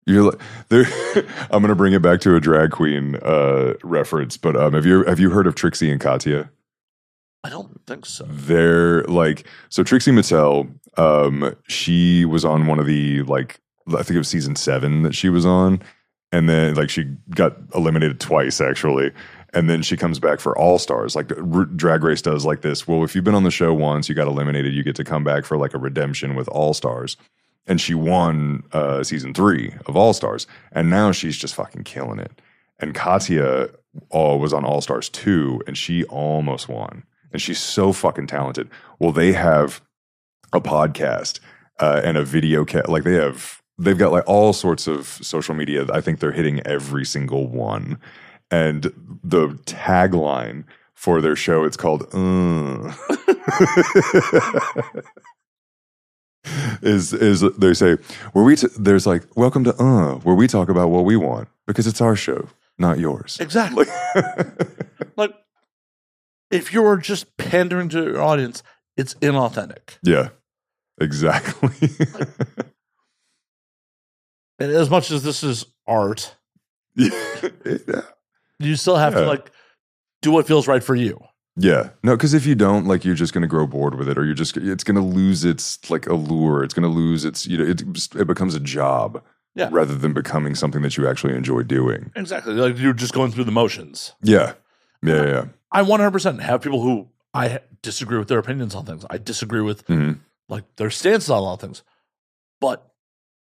You're like, there. I'm going to bring it back to a drag queen uh, reference, but um, have you have you heard of Trixie and Katya? I don't think so. They're like so. Trixie Mattel, um, she was on one of the like I think it was season seven that she was on, and then like she got eliminated twice actually, and then she comes back for All Stars. Like R- Drag Race does like this. Well, if you've been on the show once, you got eliminated, you get to come back for like a redemption with All Stars. And she won uh, season three of All Stars, and now she's just fucking killing it. And Katya uh, was on All Stars two, and she almost won. And she's so fucking talented. Well, they have a podcast uh, and a video cat. Like they have, they've got like all sorts of social media. I think they're hitting every single one. And the tagline for their show, it's called uh. is is they say where we t- there's like welcome to uh where we talk about what we want because it's our show, not yours. Exactly. like if you're just pandering to your audience, it's inauthentic. yeah, exactly. And as much as this is art, yeah. You still have to like do what feels right for you. Yeah. No, because if you don't, like, you're just going to grow bored with it, or you're just, it's going to lose its like allure. It's going to lose its, you know, it it becomes a job Yeah. rather than becoming something that you actually enjoy doing. Exactly. Like you're just going through the motions. Yeah. Yeah. Yeah. I 100% have people who I disagree with their opinions on things. I disagree with Mhm. like their stances on a lot of things. But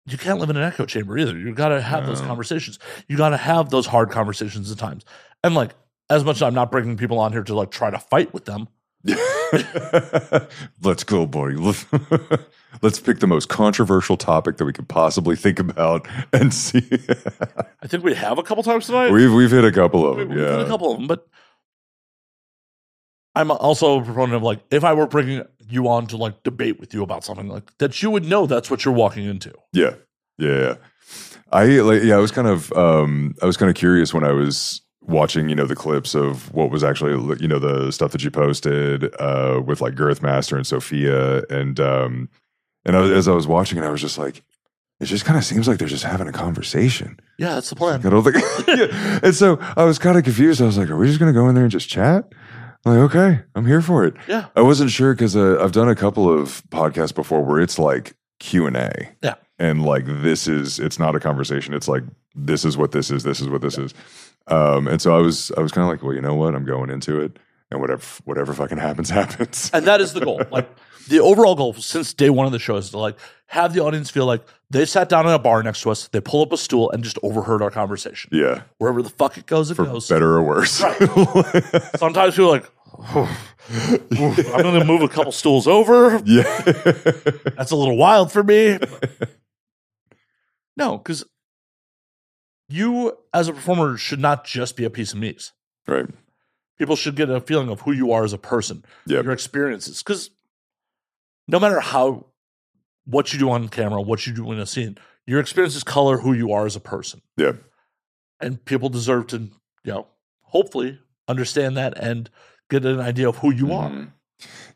you can't live in an echo chamber either. You got to have those conversations. You got to have those hard conversations at times. And like as much as I'm not bringing people on here to like try to fight with them, Let's go, buddy. Let's, pick the most controversial topic that we could possibly think about and see. I think we have a couple times tonight. we've we've hit a couple of them. we've Yeah. a couple of them, but I'm also a proponent of like if I were bringing you on to like debate with you about something like that, you would know that's what you're walking into. Yeah. yeah. I like yeah, I was kind of um I was kind of curious when I was watching, you know, the clips of what was actually you know the stuff that you posted uh with like Girthmaster and Sophia and um and I as I was watching it I was just like it just kind of seems like they're just having a conversation. Yeah, that's the plan. I don't think yeah. And so I was kind of confused. I was like, are we just going to go in there and just chat? I'm like, okay, I'm here for it. Yeah. I wasn't sure because uh, I've done a couple of podcasts before where it's like Q and A. Yeah. And like this is it's not a conversation. It's like this is what this is. This is what this is. Um, and so I was I was kind of like, well, you know what? I'm going into it, and whatever whatever fucking happens happens. And that is the goal. Like the overall goal since day one of the show is to like have the audience feel like they sat down in a bar next to us, they pull up a stool and just overheard our conversation. yeah, Wherever the fuck it goes, it for goes. better or worse. Sometimes you're like, I'm going to move a couple stools over. yeah. That's a little wild for me. no, because you as a performer should not just be a piece of meat. right. People should get a feeling of who you are as a person, Yep. your experiences. Because no matter how, what you do on camera, what you do in a scene, your experiences color who you are as a person. Yeah. And people deserve to, you know, hopefully understand that and get an idea of who you are. Mhm.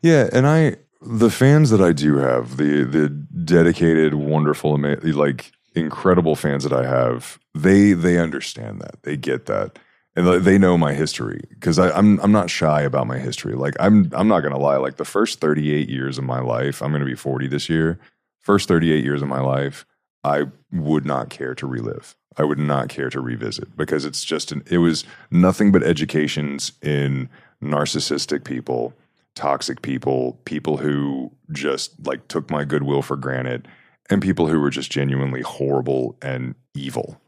Yeah, and I the fans that I do have, the the dedicated, wonderful, ama- like incredible fans that I have, they they understand that. They get that. And they know my history because I'm I'm not shy about my history. Like I'm I'm not gonna lie. Like the first 38 years of my life, I'm gonna be 40 this year. First 38 years of my life, I would not care to relive. I would not care to revisit because it's just an it was nothing but educations in narcissistic people, toxic people, people who just like took my goodwill for granted, and people who were just genuinely horrible and evil.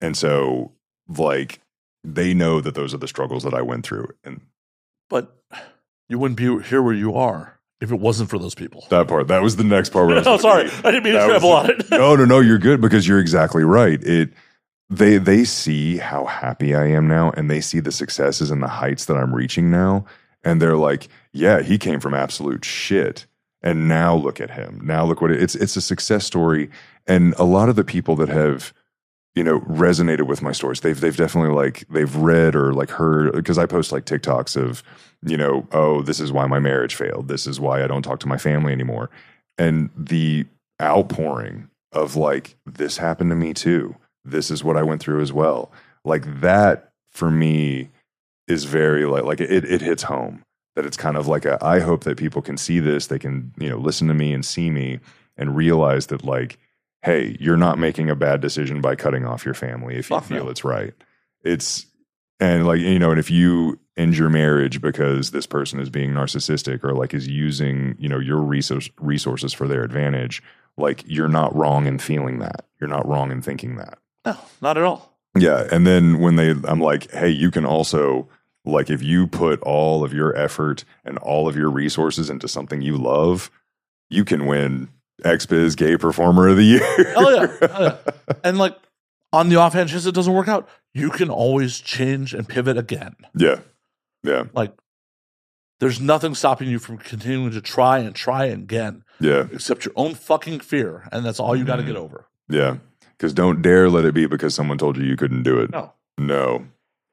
And so like they know that those are the struggles that I went through. And But you wouldn't be here where you are if it wasn't for those people. that part, that was the next part where I was oh, gonna sorry. I didn't mean to trample on it. no, no, no, you're good because you're exactly right. It they they see how happy I am now and they see the successes and the heights that I'm reaching now and they're like, "Yeah, he came from absolute shit and now look at him. Now look what it, it's it's a success story. And a lot of the people that have you know resonated with my stories they've they've definitely like they've read or like heard because I post like TikToks of you know oh this is why my marriage failed. This is why I don't talk to my family anymore. And the outpouring of like this happened to me too. This is what i went through as well. Like that for me is very like like it, it hits home that it's kind of like a i hope that people can see this they can you know listen to me and see me and realize that like hey you're not making a bad decision by cutting off your family if you Fuck feel no. it's right it's and like you know and if you end your marriage because this person is being narcissistic or like is using you know your resource, resources for their advantage like you're not wrong in feeling that you're not wrong in thinking that No, not at all. yeah and then when they i'm like hey you can also like if you put all of your effort and all of your resources into something you love you can win xbiz gay performer of the year Oh yeah. Oh, yeah. And like on the offhand chance it doesn't work out, you can always change and pivot again. yeah yeah Like there's nothing stopping you from continuing to try and try again, yeah except your own fucking fear, and that's all you got to mm-hmm. get over. yeah because don't dare let it be because someone told you you couldn't do it No, No.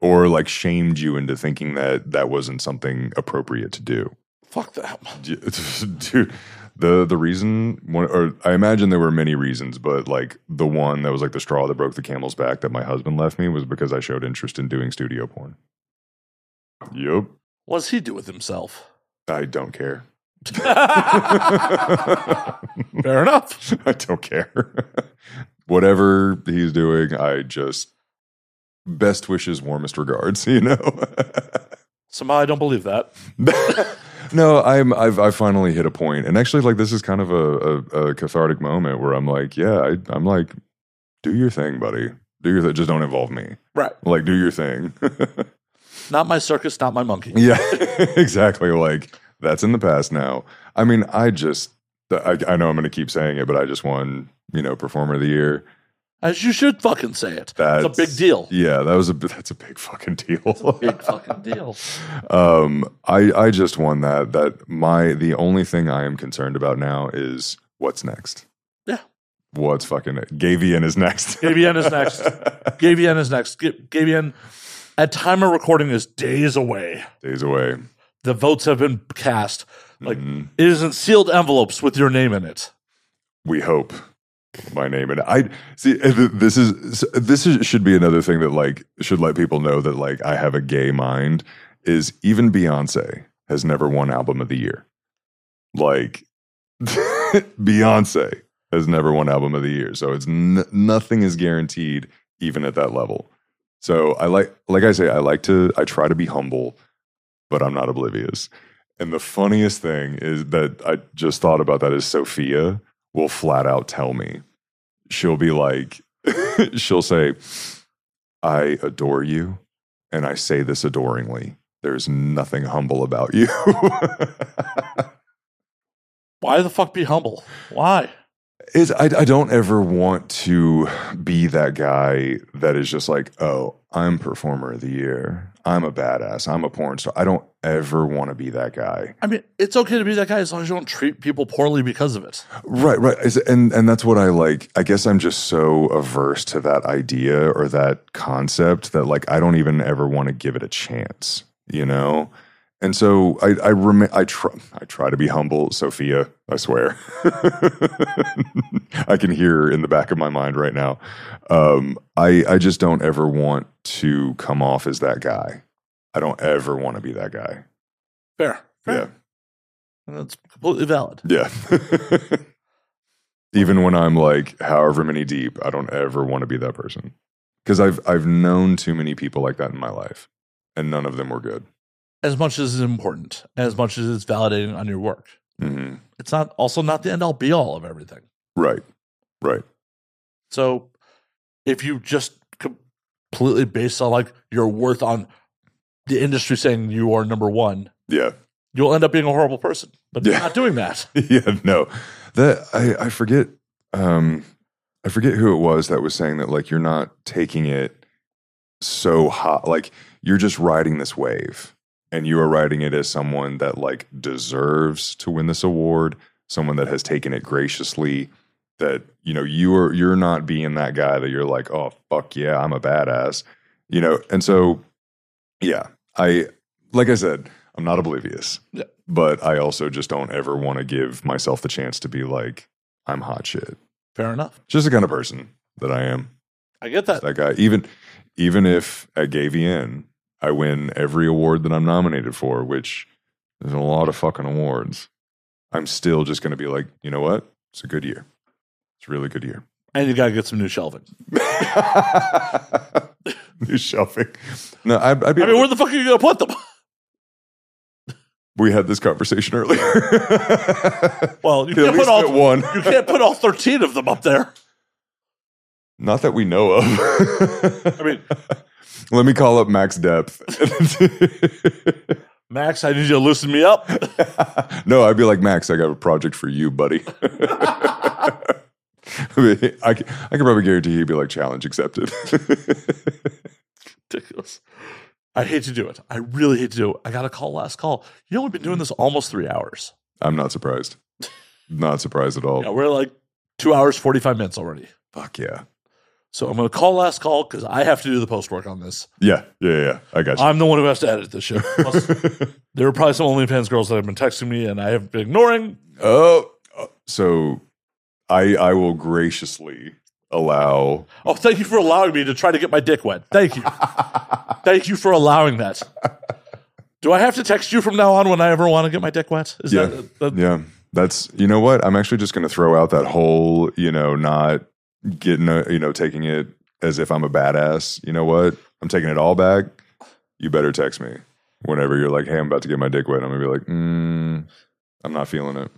Or like shamed you into thinking that that wasn't something appropriate to do. fuck that. Dude, The the reason, one, or I imagine there were many reasons, but like the one that was like the straw that broke the camel's back that my husband left me was because I showed interest in doing studio porn. Yep. What does he do with himself? I don't care. Fair enough. I don't care. Whatever he's doing, I just best wishes, warmest regards. You know. Somehow I don't believe that. no, I'm I've I finally hit a point, and actually, like this is kind of a, a, a cathartic moment where I'm like, yeah, I, I'm like, do your thing, buddy. Do your thing. Just don't involve me. Right. Like, do your thing. Not my circus, not my monkey. yeah, exactly. Like that's in the past now. I mean, I just I, I know I'm going to keep saying it, but I just won, you know, performer of the year. As you should fucking say it. That's it's a big deal. Yeah, that was a that's a big fucking deal. Big fucking deal. um, I I just won that. That my the only thing I am concerned about now is what's next. Yeah. What's fucking GayVN is next. GayVN is next. GayVN is next. Ga- GayVN, at time of recording, is days away. Days away. The votes have been cast. Like Mhm. it is in sealed envelopes with your name in it. we hope my name and I see uh, this is this is, should be another thing that like should let people know that like I have a gay mind is even Beyonce has never won album of the year. Like Beyonce has never won album of the year. So it's n- nothing is guaranteed even at that level. So I like like I say I like to I try to be humble but I'm not oblivious. And the funniest thing is that I just thought about that is Sophia will flat out tell me. She'll be like, she'll say, I adore you. And I say this adoringly. There's nothing humble about you. Why the fuck be humble? Why? is I, I don't ever want to be that guy that is just like, oh, I'm performer of the year. I'm a badass. I'm a porn star. I don't ever want to be that guy. I mean, it's okay to be that guy as long as you don't treat people poorly because of it. Right, right. And and that's what I like. I guess I'm just so averse to that idea or that concept that like I don't even ever want to give it a chance, you know? And so I I rem- I try I try to be humble, Sophia, I swear. I can hear in the back of my mind right now. Um I I just don't ever want to come off as that guy. I don't ever want to be that guy. Fair. Fair. Yeah. And that's completely valid. Yeah. Even when I'm like however many deep, I don't ever want to be that person. Cuz I've I've known too many people like that in my life and none of them were good. As much as it's important, as much as it's validating on your work. hmm It's not also not the end all be all of everything. Right. Right. So if you just completely based on like your worth on the industry saying you are number one, Yeah. you'll end up being a horrible person. But you're Yeah. not doing that. yeah, no. That I I forget um I forget who it was that was saying that like you're not taking it so hot like you're just riding this wave and you are writing it as someone that like deserves to win this award, someone that has taken it graciously that you know you're you're not being that guy that you're like, "Oh, fuck yeah, I'm a badass." You know, and so yeah, I like I said, I'm not oblivious. Yeah. But I also just don't ever want to give myself the chance to be like, I'm hot shit. Fair enough. Just the kind of person that I am. I get that. That guy. Even even if at GayVN I win every award that I'm nominated for, which is a lot of fucking awards, I'm still just gonna be like, you know what? It's a good year. It's a really good year. And you got to get some new shelving. New shelving. No, I'd, I'd be I mean, where the fuck are you going to put them? we had this conversation earlier. Well, you can't put all one. you can't put all thirteen of them up there. Not that we know of. I mean, let me call up Max Depth. Max, I need you to loosen me up. no, I'd be like, Max, I got a project for you, buddy. I, mean, I, can, I can probably guarantee he'd be like, challenge accepted. Ridiculous. I hate to do it. I really hate to do it. I got a call last call. You know, we've been doing this almost three hours. I'm not surprised. Not surprised at all. Yeah, we're like two hours, 45 minutes already. Fuck yeah. So I'm going to call last call because I have to do the post work on this. Yeah, yeah, yeah. I got you. I'm the one who has to edit this show. Plus, there are probably some OnlyFans girls that have been texting me and I have been ignoring. oh, uh, so I I will graciously allow Oh, thank you for allowing me to try to get my dick wet. Thank you. thank you for allowing that. Do I have to text you from now on when I ever want to get my dick wet? Is Yeah. that, uh, that Yeah. That's you know what? I'm actually just going to throw out that whole, you know, not getting a, you know, taking it as if I'm a badass. You know what? I'm taking it all back. You better text me whenever you're like, "Hey, I'm about to get my dick wet." I'm to be like, mm, "I'm not feeling it."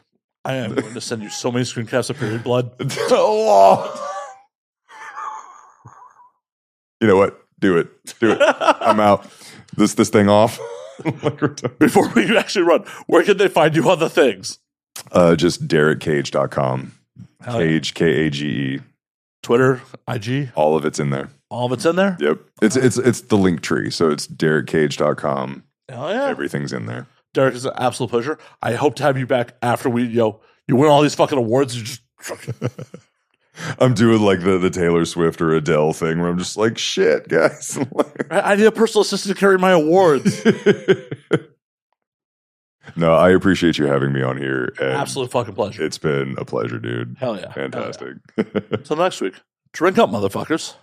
I am going to send you so many screen caps of period blood. you know what? Do it. Do it. I'm out. This this thing off. Before we actually run, where can they find you on the things? uh, just DerekKage.com. Kage K A G E. Twitter, IG, All of it's in there. all of it's in there. Yep. It's it's it's the link tree. So it's DerekKage.com. Hell yeah. Everything's in there. Derek, is an absolute pleasure. I hope to have you back after we, yo, you win all these fucking awards. You just I'm doing like the, the Taylor Swift or Adele thing where I'm just like, shit, guys. I I need a personal assistant to carry my awards. no, I appreciate you having me on here. Absolute fucking pleasure. It's been a pleasure, dude. Hell yeah. Hell yeah. Fantastic. Till next week. Drink up, motherfuckers.